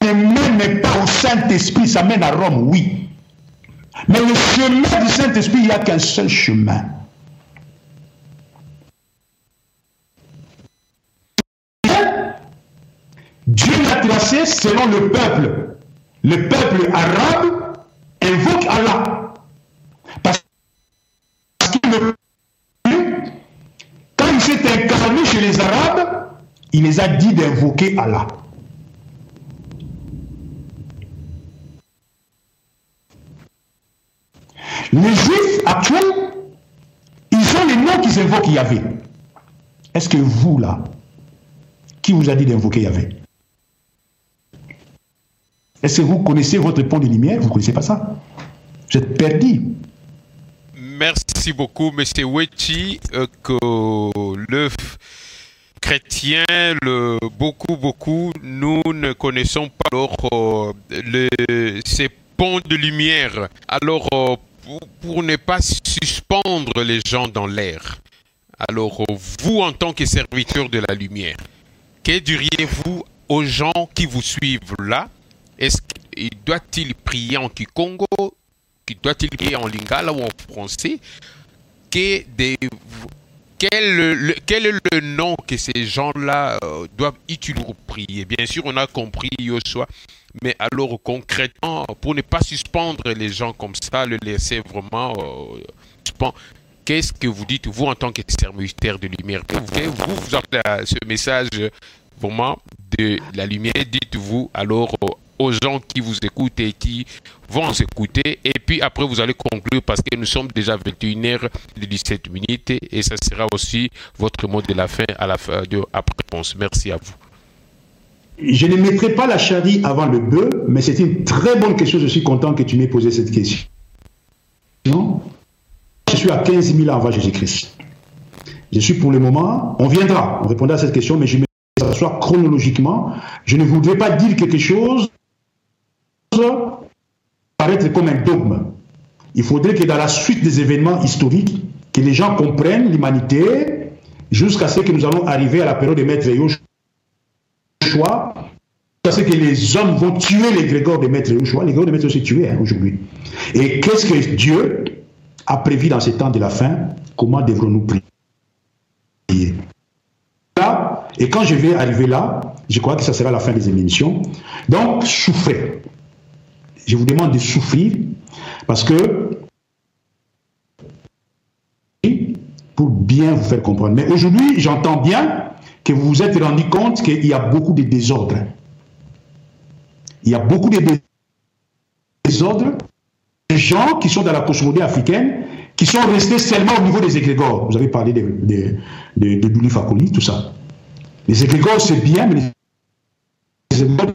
ne mène pas au Saint-Esprit, ça mène à Rome, oui. Mais le chemin du Saint-Esprit, il n'y a qu'un seul chemin. Dieu l'a tracé selon le peuple. Le peuple arabe il les a dit d'invoquer Allah. Les juifs actuels, ils ont les noms qu'ils invoquent Yahvé. Est-ce que vous, là, qui vous a dit d'invoquer Yahvé Est-ce que vous connaissez votre pont de lumière? Vous ne connaissez pas ça? Vous êtes perdu. Merci beaucoup, M. Wechi, euh, que le chrétien, le, beaucoup, beaucoup, nous ne connaissons pas. Euh, ces ponts de lumière. Alors, euh, pour, ne pas suspendre les gens dans l'air, alors vous, en tant que serviteur de la lumière, que diriez-vous aux gens qui vous suivent là? Est-ce qu'il doit-il prier en Kikongo doit-il prier en lingala ou en français que des, quel, le, quel, est le nom que ces gens-là euh, doivent utiliser pour prier? Bien sûr, on a compris Yoshua, mais alors concrètement, pour ne pas suspendre les gens comme ça, le laisser vraiment euh, Qu'est-ce que vous dites, vous, en tant que serviteur de lumière? Vous, vous, vous avez ce message vraiment de la lumière, dites-vous alors aux gens qui vous écoutent et qui vont s'écouter. Et puis après, vous allez conclure parce que nous sommes déjà 21h de 17 minutes et ça sera aussi votre mot de la fin à la fin de après réponse. Merci à vous. Je ne mettrai pas la charrie avant le bœuf, mais c'est une très bonne question. Je suis content que tu m'aies posé cette question. Je suis à 15 000 ans avant Jésus-Christ. Je suis pour le moment, on viendra, on répondra à cette question, mais je ça soit chronologiquement. Je ne voudrais pas dire quelque chose paraître comme un dogme. Il faudrait que dans la suite des événements historiques, que les gens comprennent l'humanité jusqu'à ce que nous allons arriver à la période de Maître Yoshua, jusqu'à ce que les hommes vont tuer les Grégor de Maître Yoshua. Les Grégor de Maître sont tués hein, aujourd'hui. Et qu'est-ce que Dieu a prévu dans ces temps de la fin? Comment devrons-nous prier? Et quand je vais arriver là, je crois que ça sera la fin des émissions. Donc, souffrez je vous demande de souffrir parce que pour bien vous faire comprendre. Mais aujourd'hui, j'entends bien que vous vous êtes rendu compte qu'il y a beaucoup de désordre. Il y a beaucoup de désordre. Des gens qui sont dans la cosmologie africaine, qui sont restés seulement au niveau des égrégores. Vous avez parlé de, de, de, tout ça. Les égrégores, c'est bien, mais les égrégores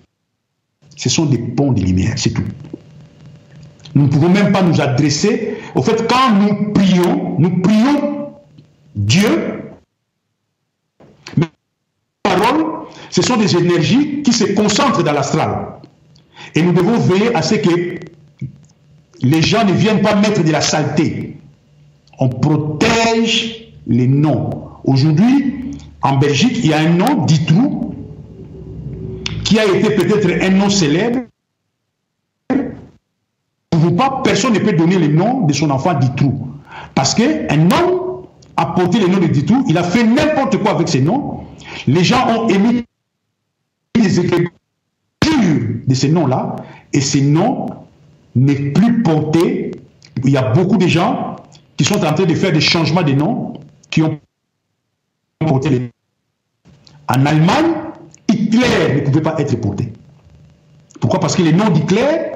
ce sont des ponts de lumière, c'est tout. Nous ne pouvons même pas nous adresser. Au fait, quand nous prions, nous prions Dieu. Mais les paroles, ce sont des énergies qui se concentrent dans l'astral. Et nous devons veiller à ce que les gens ne viennent pas mettre de la saleté. On protège les noms. Aujourd'hui, en Belgique, il y a un nom, Ditrou, qui a été peut-être un nom célèbre, pas, personne ne peut donner le nom de son enfant Ditrou. Parce qu'un homme a porté le nom de Ditrou, il a fait n'importe quoi avec ses noms. Les gens ont émis des écritures de ces noms-là, et ces noms n'est plus porté. Il y a beaucoup de gens qui sont en train de faire des changements de noms, qui ont porté les En Allemagne, Hitler ne pouvait pas être porté. Pourquoi? Parce que le nom d'Hitler,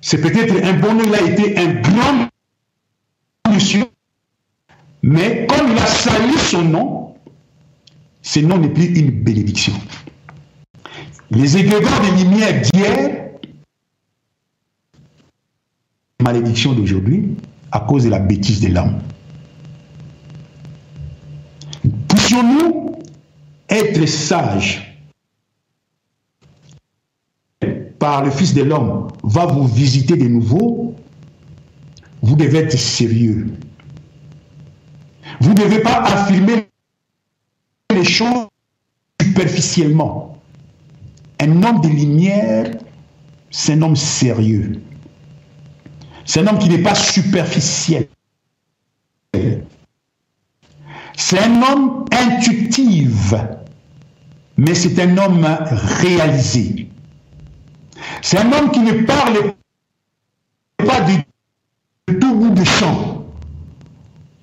c'est peut-être un bon il a été un grand monsieur, mais comme il a sali son nom, ce nom n'est plus une bénédiction. Les égrégores des lumières d'hier, malédiction d'aujourd'hui, à cause de la bêtise de l'homme. Puissions-nous être sages par le Fils de l'homme va vous visiter de nouveau, vous devez être sérieux. Vous ne devez pas affirmer les choses superficiellement. Un homme de lumière, c'est un homme sérieux. C'est un homme qui n'est pas superficiel. C'est un homme intuitif, mais c'est un homme réalisé. C'est un homme qui ne parle pas de tout bout de champ.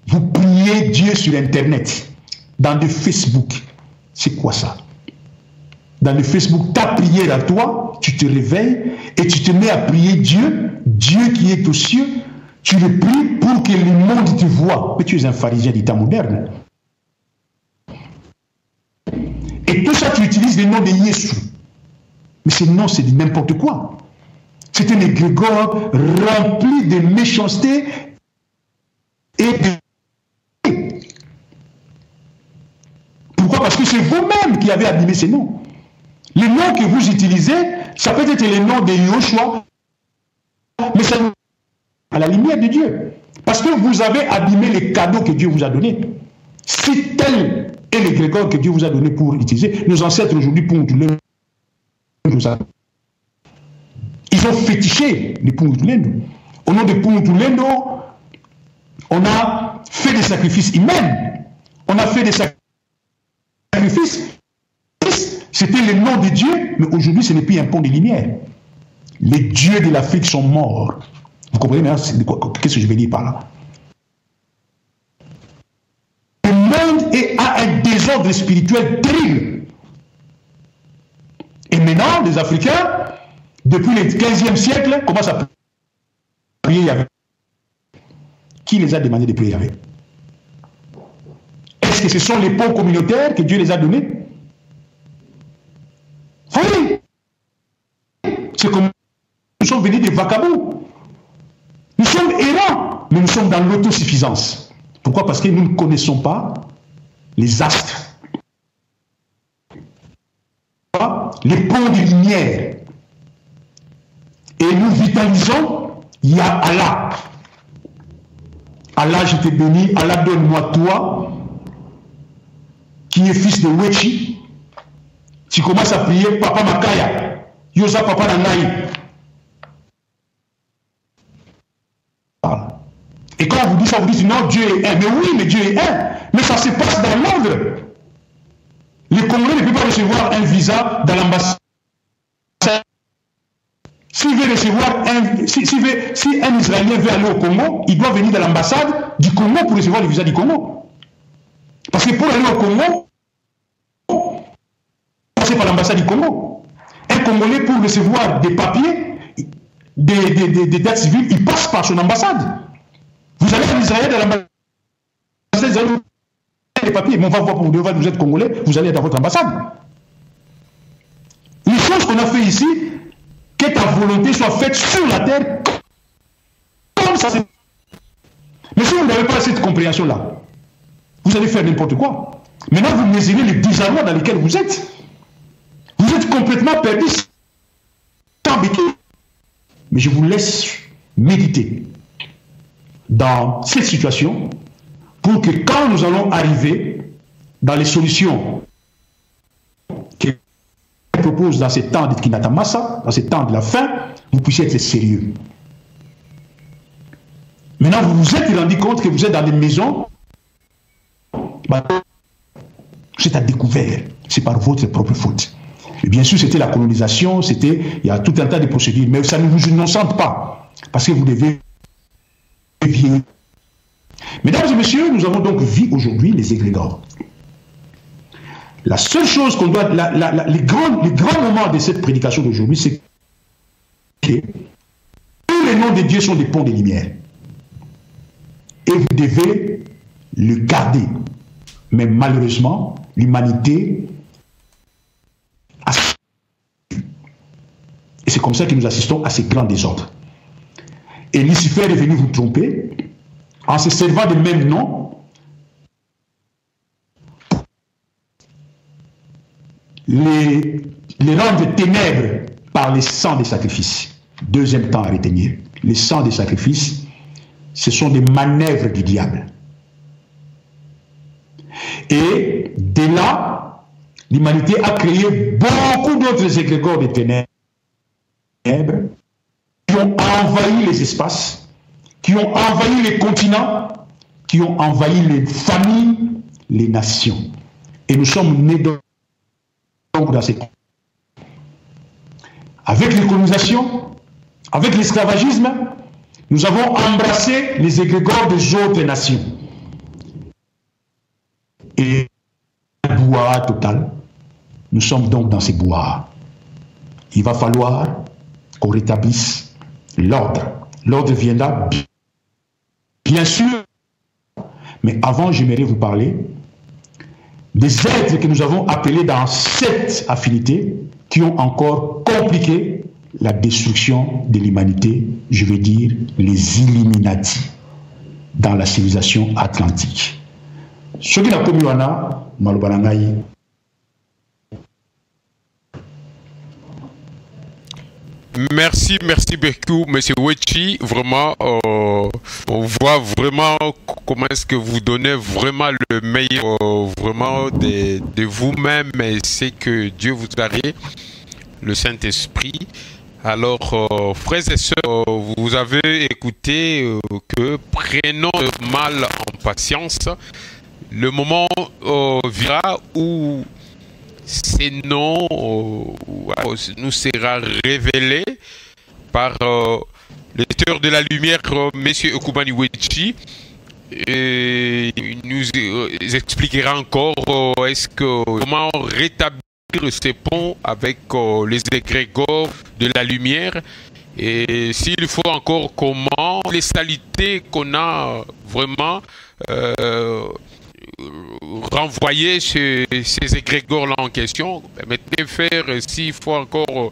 Vous priez Dieu sur Internet, dans le Facebook. C'est quoi ça? Dans le Facebook, ta prière à toi, tu te réveilles et tu te mets à prier Dieu, Dieu qui est aux cieux, tu le pries pour que le monde te voie. Mais tu es un pharisien d'état moderne. Et tout ça, tu utilises le nom de Jésus. Mais nom, c'est n'importe quoi. C'est un égrégore rempli de méchanceté et de... Pourquoi? Parce que c'est vous-même qui avez abîmé ces noms. Les noms que vous utilisez, ça peut être les noms de Yoshua, mais c'est à la lumière de Dieu. Parce que vous avez abîmé les cadeaux que Dieu vous a donnés. Si tel est l'égrégore que Dieu vous a donné pour utiliser, nos ancêtres aujourd'hui pour ils ont fétiché les Pungutulendo. Au nom de Pungutulendo, on a fait des sacrifices humains. On a fait des sacrifices. C'était le nom de Dieu, mais aujourd'hui, ce n'est plus un pont de lumière. Les dieux de l'Afrique sont morts. Vous comprenez Qu'est-ce que je vais dire par là? Le monde est à un désordre spirituel terrible. Maintenant, les Africains, depuis le 15e siècle, commencent à prier Yahvé. Qui les a demandé de prier Yahvé? Est-ce que ce sont les pauvres communautaires que Dieu les a donnés? Oui C'est comme nous sommes venus des vacabous. Nous sommes errants, mais nous sommes dans l'autosuffisance. Pourquoi? Parce que nous ne connaissons pas les astres les ponts de lumière. Et nous vitalisons, il y a Allah. Allah, je te bénis, Allah donne-moi toi, qui est fils de Wechi. Tu commences à prier Papa Makaya, Yosa Papa Nangaï. Et quand on vous dit ça, vous dites non, Dieu est un. Mais oui, mais Dieu est un. Mais ça se passe dans l'ordre. Le Congolais ne peut pas recevoir un visa dans l'ambassade. Recevoir un, si, un Israélien veut aller au Congo, il doit venir dans l'ambassade du Congo pour recevoir le visa du Congo. Parce que pour aller au Congo, passer par l'ambassade du Congo. Un Congolais pour recevoir des papiers, des, des, des, dates civiles, il passe par son ambassade. Vous allez en Israël dans l'ambassade les papiers, mais on va voir pour vous, vous êtes congolais, vous allez dans votre ambassade. Une chose qu'on a fait ici, que ta volonté soit faite sur la terre, comme ça c'est. Mais si vous n'avez pas cette compréhension-là, vous allez faire n'importe quoi. Maintenant, vous mesurez le désarroi dans lequel vous êtes. Vous êtes complètement perdu, sans Mais je vous laisse méditer dans cette situation pour que quand nous allons arriver dans les solutions qu'il propose dans ces temps de Kinatamasa, dans ces temps de la fin, vous puissiez être sérieux. Maintenant, vous vous êtes rendu compte que vous êtes dans des maisons. Bah, c'est à découvert. C'est par votre propre faute. Et bien sûr, c'était la colonisation, c'était, il y a tout un tas de procédures, mais ça ne vous innocente pas, parce que vous devez vivre. Mesdames et messieurs, nous avons donc vu aujourd'hui les égrégores. La seule chose qu'on doit, les, grands, les grands moments de cette prédication d'aujourd'hui, c'est que tous les noms de Dieu sont des ponts de lumière. Et vous devez le garder. Mais malheureusement, l'humanité a... Et c'est comme ça que nous assistons à ces grands désordres. Et Lucifer est venu vous tromper en se servant des mêmes noms les, les rendre ténèbres par les sangs des sacrifices. Deuxième temps à retenir. Les sangs des sacrifices, ce sont des manœuvres du diable. Et dès là, l'humanité a créé beaucoup d'autres égrégores de ténèbres qui ont envahi les espaces, qui ont envahi les continents, qui ont envahi les familles, les nations. Et nous sommes nés dans dans ces Avec les colonisations, avec l'esclavagisme, nous avons embrassé les égrégores des autres nations. Et bois total, nous sommes donc dans ces bois. Il va falloir qu'on rétablisse l'ordre. L'ordre viendra, bien sûr, mais avant, j'aimerais vous parler des êtres que nous avons appelés dans cette affinité qui ont encore compliqué la destruction de l'humanité, je veux dire les Illuminati dans la civilisation atlantique. Ce qui n'a pas Merci, merci beaucoup, Monsieur Wechi. Vraiment, euh, on voit vraiment comment est-ce que vous donnez vraiment le meilleur, euh, vraiment de, vous-même et c'est que Dieu vous a le Saint-Esprit. Alors, euh, frères et sœurs, vous avez écouté que prenons le mal en patience. Le moment viendra où ces noms euh, nous sera révélé par euh, l'éditeur de la lumière, euh, Monsieur Okubani Wechi. Il nous expliquera encore est-ce que comment rétablir ces ponts avec les égrégores de la lumière et s'il faut encore comment les salités qu'on a vraiment renvoyer ces, ces égrégores-là en question. Maintenant, faire, s'il faut encore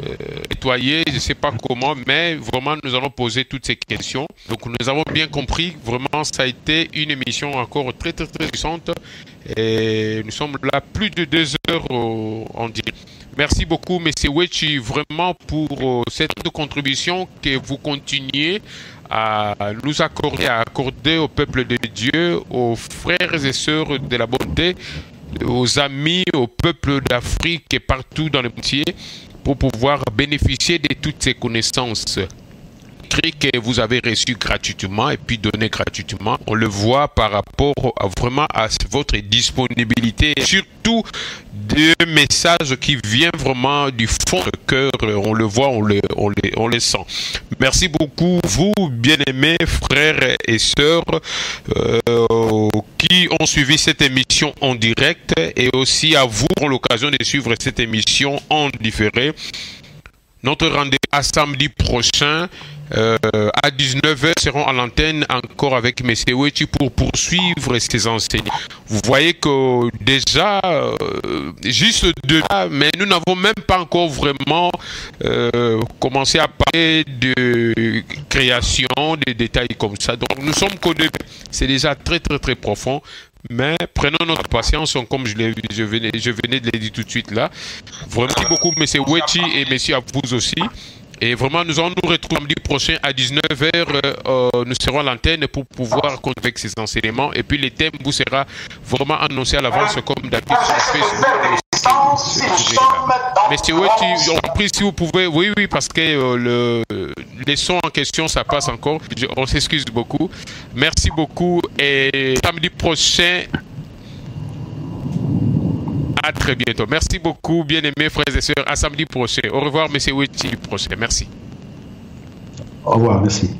euh, nettoyer, je ne sais pas comment, mais vraiment, nous allons poser toutes ces questions. Donc, nous avons bien compris, vraiment, ça a été une émission encore très, très, très puissante. Et nous sommes là plus de deux heures en direct. Merci beaucoup, M. Wechi, vraiment pour euh, cette contribution que vous continuez à nous accorder, à accorder au peuple de Dieu, aux frères et sœurs de la bonté, aux amis, au peuple d'Afrique et partout dans le monde pour pouvoir bénéficier de toutes ces connaissances que vous avez reçu gratuitement et puis donné gratuitement. On le voit par rapport vraiment à votre disponibilité. surtout des messages qui viennent vraiment du fond du cœur. On le voit, on le, on les, on les sent. Merci beaucoup, vous, bien-aimés frères et sœurs, euh, qui ont suivi cette émission en direct et aussi à vous pour l'occasion de suivre cette émission en différé. Notre rendez-vous à samedi prochain euh, à 19h, seront à l'antenne encore avec M. Wechi pour poursuivre ses enseignements. Vous voyez que déjà, euh, juste de là, mais nous n'avons même pas encore vraiment euh, commencé à parler de création, des détails comme ça. Donc nous sommes qu'au début. C'est déjà très très très profond. Mais prenons notre patience, comme je, je, venais, de le dire tout de suite là. Merci beaucoup, M. Wechi et M. à vous aussi. Et vraiment, nous allons nous retrouver samedi prochain à 19h. Euh, euh, nous serons à l'antenne pour pouvoir compter avec ces enseignements. Et puis, les thèmes vous sera vraiment annoncé à l'avance comme d'habitude sur. Monsieur si vous pouvez. Oui, oui, parce que euh, le, les sons en question, ça passe encore. on s'excuse beaucoup. Merci beaucoup et samedi prochain. À très bientôt. Merci beaucoup, bien-aimés frères et sœurs. À samedi prochain. Au revoir, monsieur Witty, prochain. Merci. Au revoir, merci.